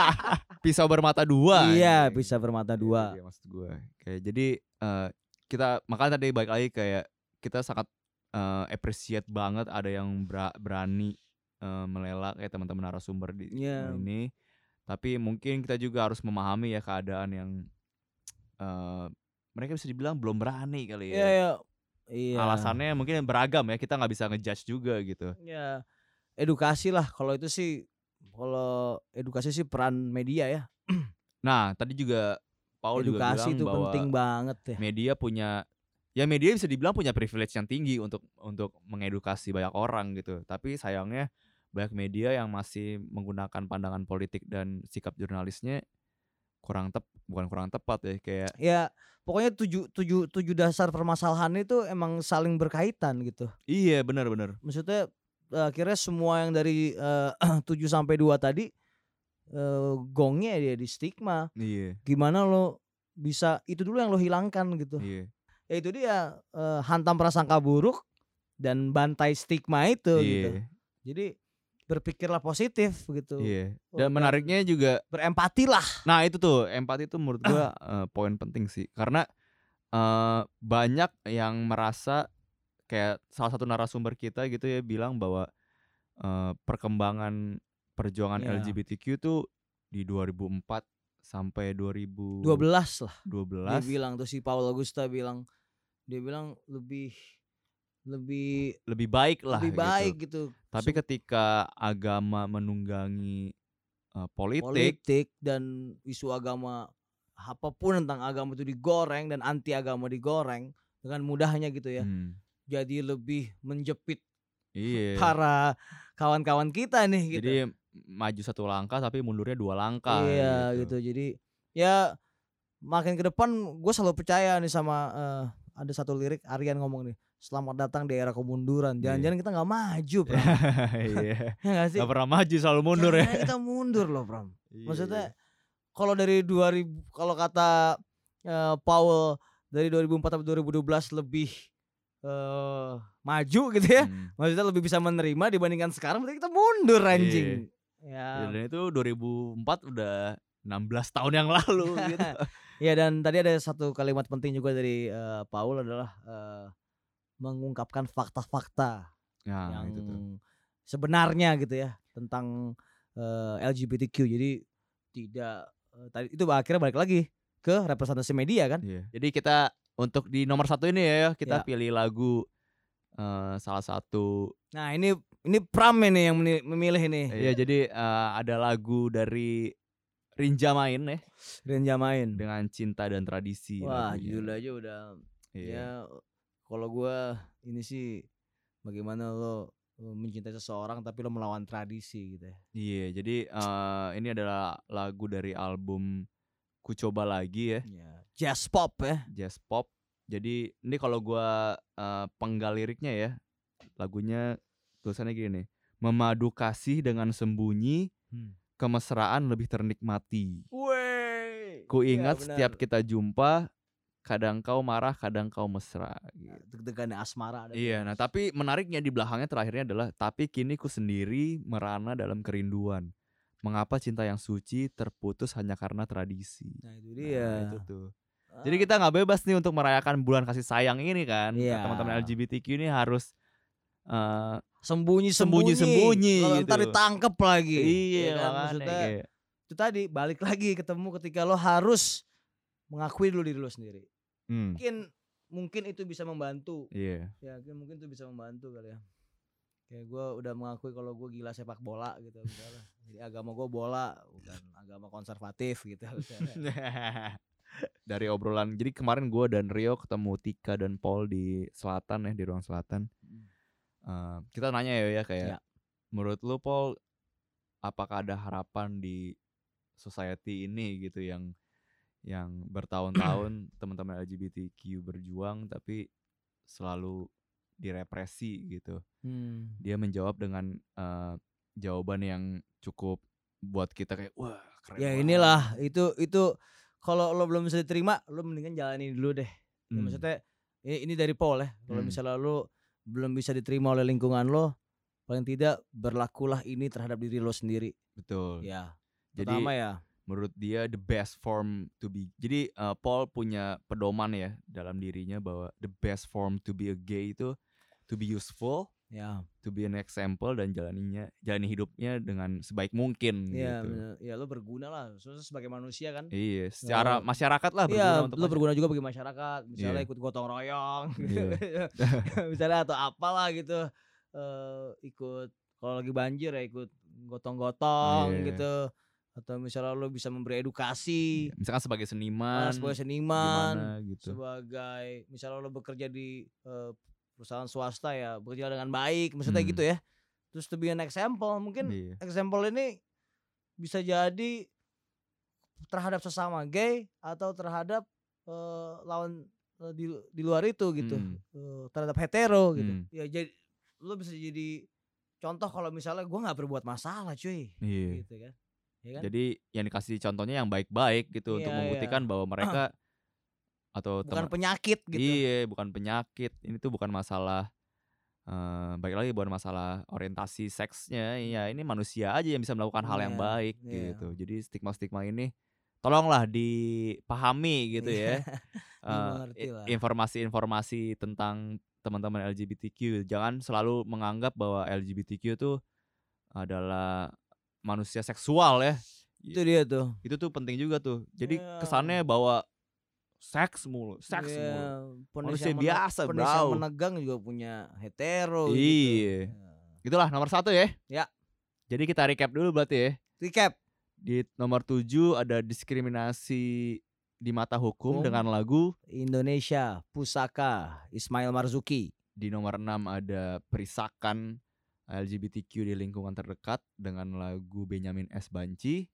pisau bermata dua. Iya, pisau bermata dua. Iya, maksud gue. Kayak jadi uh, kita makanya tadi baik lagi kayak kita sangat uh, appreciate banget ada yang berani uh, melelak kayak teman-teman narasumber di yeah. ini. Tapi mungkin kita juga harus memahami ya keadaan yang uh, mereka bisa dibilang belum berani kali ya. Iya, iya. iya. Alasannya mungkin beragam ya, kita nggak bisa ngejudge juga gitu. Iya. Edukasi lah kalau itu sih kalau edukasi sih peran media ya. Nah, tadi juga Paul edukasi juga bilang itu bahwa penting banget ya. media punya ya media bisa dibilang punya privilege yang tinggi untuk untuk mengedukasi banyak orang gitu. Tapi sayangnya banyak media yang masih menggunakan pandangan politik dan sikap jurnalisnya kurang tep bukan kurang tepat ya kayak Ya pokoknya tujuh tujuh tujuh dasar permasalahan itu emang saling berkaitan gitu. iya benar-benar Maksudnya eh, akhirnya semua yang dari eh, tujuh sampai dua tadi eh, gongnya dia di stigma. iya Gimana lo bisa itu dulu yang lo hilangkan gitu. iya Ya itu dia eh, hantam prasangka buruk dan bantai stigma itu gitu. iya Jadi berpikirlah positif gitu. iya Oh, dan menariknya juga berempatilah. Nah itu tuh empati itu menurut gua eh, poin penting sih karena eh, banyak yang merasa kayak salah satu narasumber kita gitu ya bilang bahwa eh, perkembangan perjuangan Iya. LGBTQ tuh di 2004 sampai 2012 12 lah. Dia bilang tuh si Paul Augusta bilang dia bilang lebih lebih lebih baik lah lebih gitu. baik gitu. Tapi Sem- ketika agama menunggangi eh, politik, politik dan isu agama apa pun tentang agama itu digoreng dan anti agama digoreng dengan mudahnya gitu ya. hmm, Jadi lebih menjepit iya. para kawan-kawan kita nih gitu. Jadi maju satu langkah tapi mundurnya dua langkah. iya gitu. Jadi ya makin ke depan gue selalu percaya nih sama eh, ada satu lirik Aryan ngomong nih selamat datang di era kemunduran Iya. jangan-jangan kita nggak maju Pram Iya. ya nggak sih Gak pernah maju selalu mundur ya. Kita mundur loh Pram Iya, maksudnya kalau dari 2000 kalau kata eh, Paul dari 2004 sampai 2012 lebih eh maju gitu ya Hmm. maksudnya lebih bisa menerima dibandingkan sekarang berarti kita mundur anjing Ya, ya Dan itu 2004 udah 16 tahun yang lalu gitu. Ya dan tadi ada satu kalimat penting juga dari eh, Paul adalah eh, mengungkapkan fakta-fakta Nah, yang itu tuh. sebenarnya gitu ya tentang eh, LGBTQ. Jadi tidak eh, tadi itu akhirnya balik lagi ke representasi media kan? Iya. Jadi kita untuk di nomor satu ini ya kita Ya. pilih lagu eh, salah satu. Nah ini ini Pram ini yang memilih ini. Iya jadi eh, ada lagu dari Rinja Main ya Renja main. dengan cinta dan tradisi. Wah lagunya. judul aja udah Iya. ya kalau gua ini sih bagaimana lo mencintai seseorang tapi lo melawan tradisi gitu ya. Iya, jadi eh, ini adalah lagu dari album Ku Coba Lagi ya, Ya, jazz pop ya. jazz pop. Jadi ini kalau gua eh, penggal liriknya ya, lagunya tulisannya gini nih, memadu kasih dengan sembunyi, Hmm. kemesraan lebih ternikmati. Woi. Ku Iya, ingat setiap benar. kita jumpa, kadang kau marah, kadang kau mesra. gitu. deg-degan asmara ada Iya, nah tapi menariknya di belakangnya terakhirnya adalah tapi kini ku sendiri merana dalam kerinduan. Mengapa cinta yang suci terputus hanya karena tradisi? Nah, itu Nah, dia. itu tuh. Jadi kita nggak bebas nih untuk merayakan bulan kasih sayang ini kan. Nah, Iya. Teman-teman LGBTQ ini harus eh sembunyi Sembunyi-sembunyi Kalau gitu. ntar ditangkep lagi. iya Ya kan? Maksudnya kayak- itu tadi balik lagi ketemu ketika lo harus mengakui dulu diri lo sendiri. Hmm, Mungkin mungkin itu bisa membantu. iya. Ya, mungkin mungkin itu bisa membantu kali ya. Kayak gue udah mengakui kalau gue gila sepak bola gitu misalnya. Jadi agama gue bola bukan agama konservatif gitu. Dari obrolan, jadi kemarin gue dan Rio ketemu Tika dan Paul di selatan ya di ruang selatan. Eh, kita nanya ya ya kayak, Ya. menurut lu Paul, apakah ada harapan di society ini gitu yang yang bertahun-tahun teman-teman LGBTQ berjuang tapi selalu direpresi gitu. Hmm. Dia menjawab dengan eh, jawaban yang cukup buat kita kayak wah keren Ya banget." inilah itu itu kalau lo belum bisa diterima, lo mendingan jalani dulu deh. Ya, Hmm. maksudnya ini, ini dari Paul ya. Kalau Hmm. misalnya lo belum bisa diterima oleh lingkungan lo, paling tidak berlakulah ini terhadap diri lo sendiri. betul. Ya. Jadi Pertama ya. Menurut dia the best form to be. Jadi eh, Paul punya pedoman ya dalam dirinya bahwa the best form to be a gay itu to be useful, Ya. to be an example dan jalaninya jalani hidupnya dengan sebaik mungkin Iya, gitu. bener. ya lo berguna lah. Sebagai manusia kan. Iya, secara lo- masyarakat lah berguna Iya, untuk lo masyarakat. berguna juga bagi masyarakat. Misalnya Iya. ikut gotong royong, Iya. misalnya atau apalah gitu. eh ikut kalau lagi banjir ya ikut gotong-gotong Iya. gitu atau misalnya lo bisa memberi edukasi Misalkan sebagai ah, seniman. sebagai seniman gimana gitu. sebagai misalnya lo bekerja di eh, perusahaan swasta ya bekerja dengan baik maksudnya Hmm. gitu ya terus to be an example mungkin Iya. example ini bisa jadi terhadap sesama gay atau terhadap eh, lawan eh, di di luar itu gitu Hmm. Eh, terhadap hetero gitu Hmm. ya jadi lo bisa jadi contoh kalau misalnya gua nggak berbuat masalah cuy Iya. gitu kan ya kan Jadi yang dikasih contohnya yang baik-baik gitu untuk Iya, iya. membuktikan bahwa mereka atau bukan teman penyakit gitu Iya, bukan penyakit. Ini tuh bukan masalah eh baik lagi bukan masalah orientasi seksnya. Iya, ini manusia aja yang bisa melakukan hal yang Iya, baik iya. gitu. Jadi stigma-stigma ini tolonglah dipahami gitu ya. Eh, Dimengerti i- lah. informasi-informasi tentang teman-teman LGBTQ. Jangan selalu menganggap bahwa LGBTQ tuh adalah manusia seksual ya. itu dia tuh Itu tuh penting juga tuh. Jadi Iya. kesannya bahwa seks mulu, seks Iya, mulu. Manusia biasa, penis yang bro. menegang juga punya hetero Iya. gitu. Itulah nomor satu ya. Ya. Jadi kita recap dulu berarti ya. Recap. Di nomor tujuh ada diskriminasi di mata hukum Hukum. dengan lagu. Indonesia Pusaka Ismail Marzuki. Di nomor enam ada perisakan LGBTQ di lingkungan terdekat dengan lagu Benyamin S. Banci.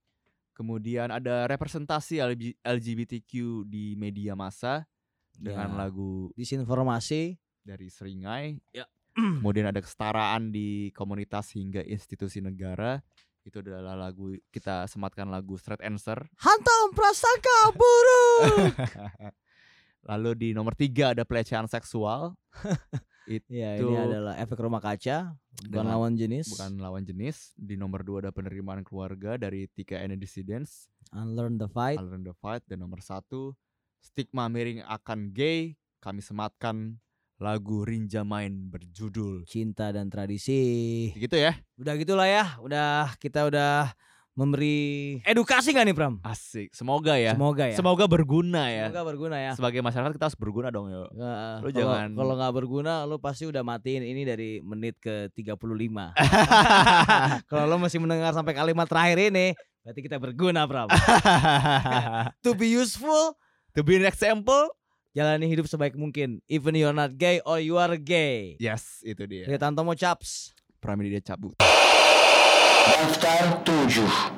Kemudian ada representasi LG- LGBTQ di media massa dengan Ya. lagu Disinformasi. dari Seringai. Ya. Kemudian ada kesetaraan di komunitas hingga institusi negara. Itu adalah lagu kita sematkan lagu Straight Answer. Hantam prasangka buruk. Lalu di nomor tiga ada pelecehan seksual. ya Itu ini adalah efek rumah kaca. Bukan lawan jenis. bukan lawan jenis. Di nomor dua ada penerimaan keluarga dari Tika and Dissidents. Unlearn the fight. Unlearn the Fight. Dan nomor satu stigma miring akan gay. Kami sematkan lagu Rinja Main berjudul. Cinta dan tradisi. Gitu ya. Udah gitulah ya. Udah kita udah memberi edukasi gak nih Pram? Asik. Semoga ya. Semoga ya. Semoga berguna ya. Semoga berguna ya. Sebagai masyarakat kita harus berguna dong yo. Nggak, Lu kalau- jangan- kalau nggak berguna lu pasti udah matiin ini dari menit ke 35. kalau lu masih mendengar sampai kalimat terakhir ini, berarti kita berguna, Pram. to be useful, to be an example. jalani hidup sebaik mungkin. Even you're not gay or you are gay. Yes, itu dia. Lihat Tantomo Chaps. Pramedia cabut. Daftar 7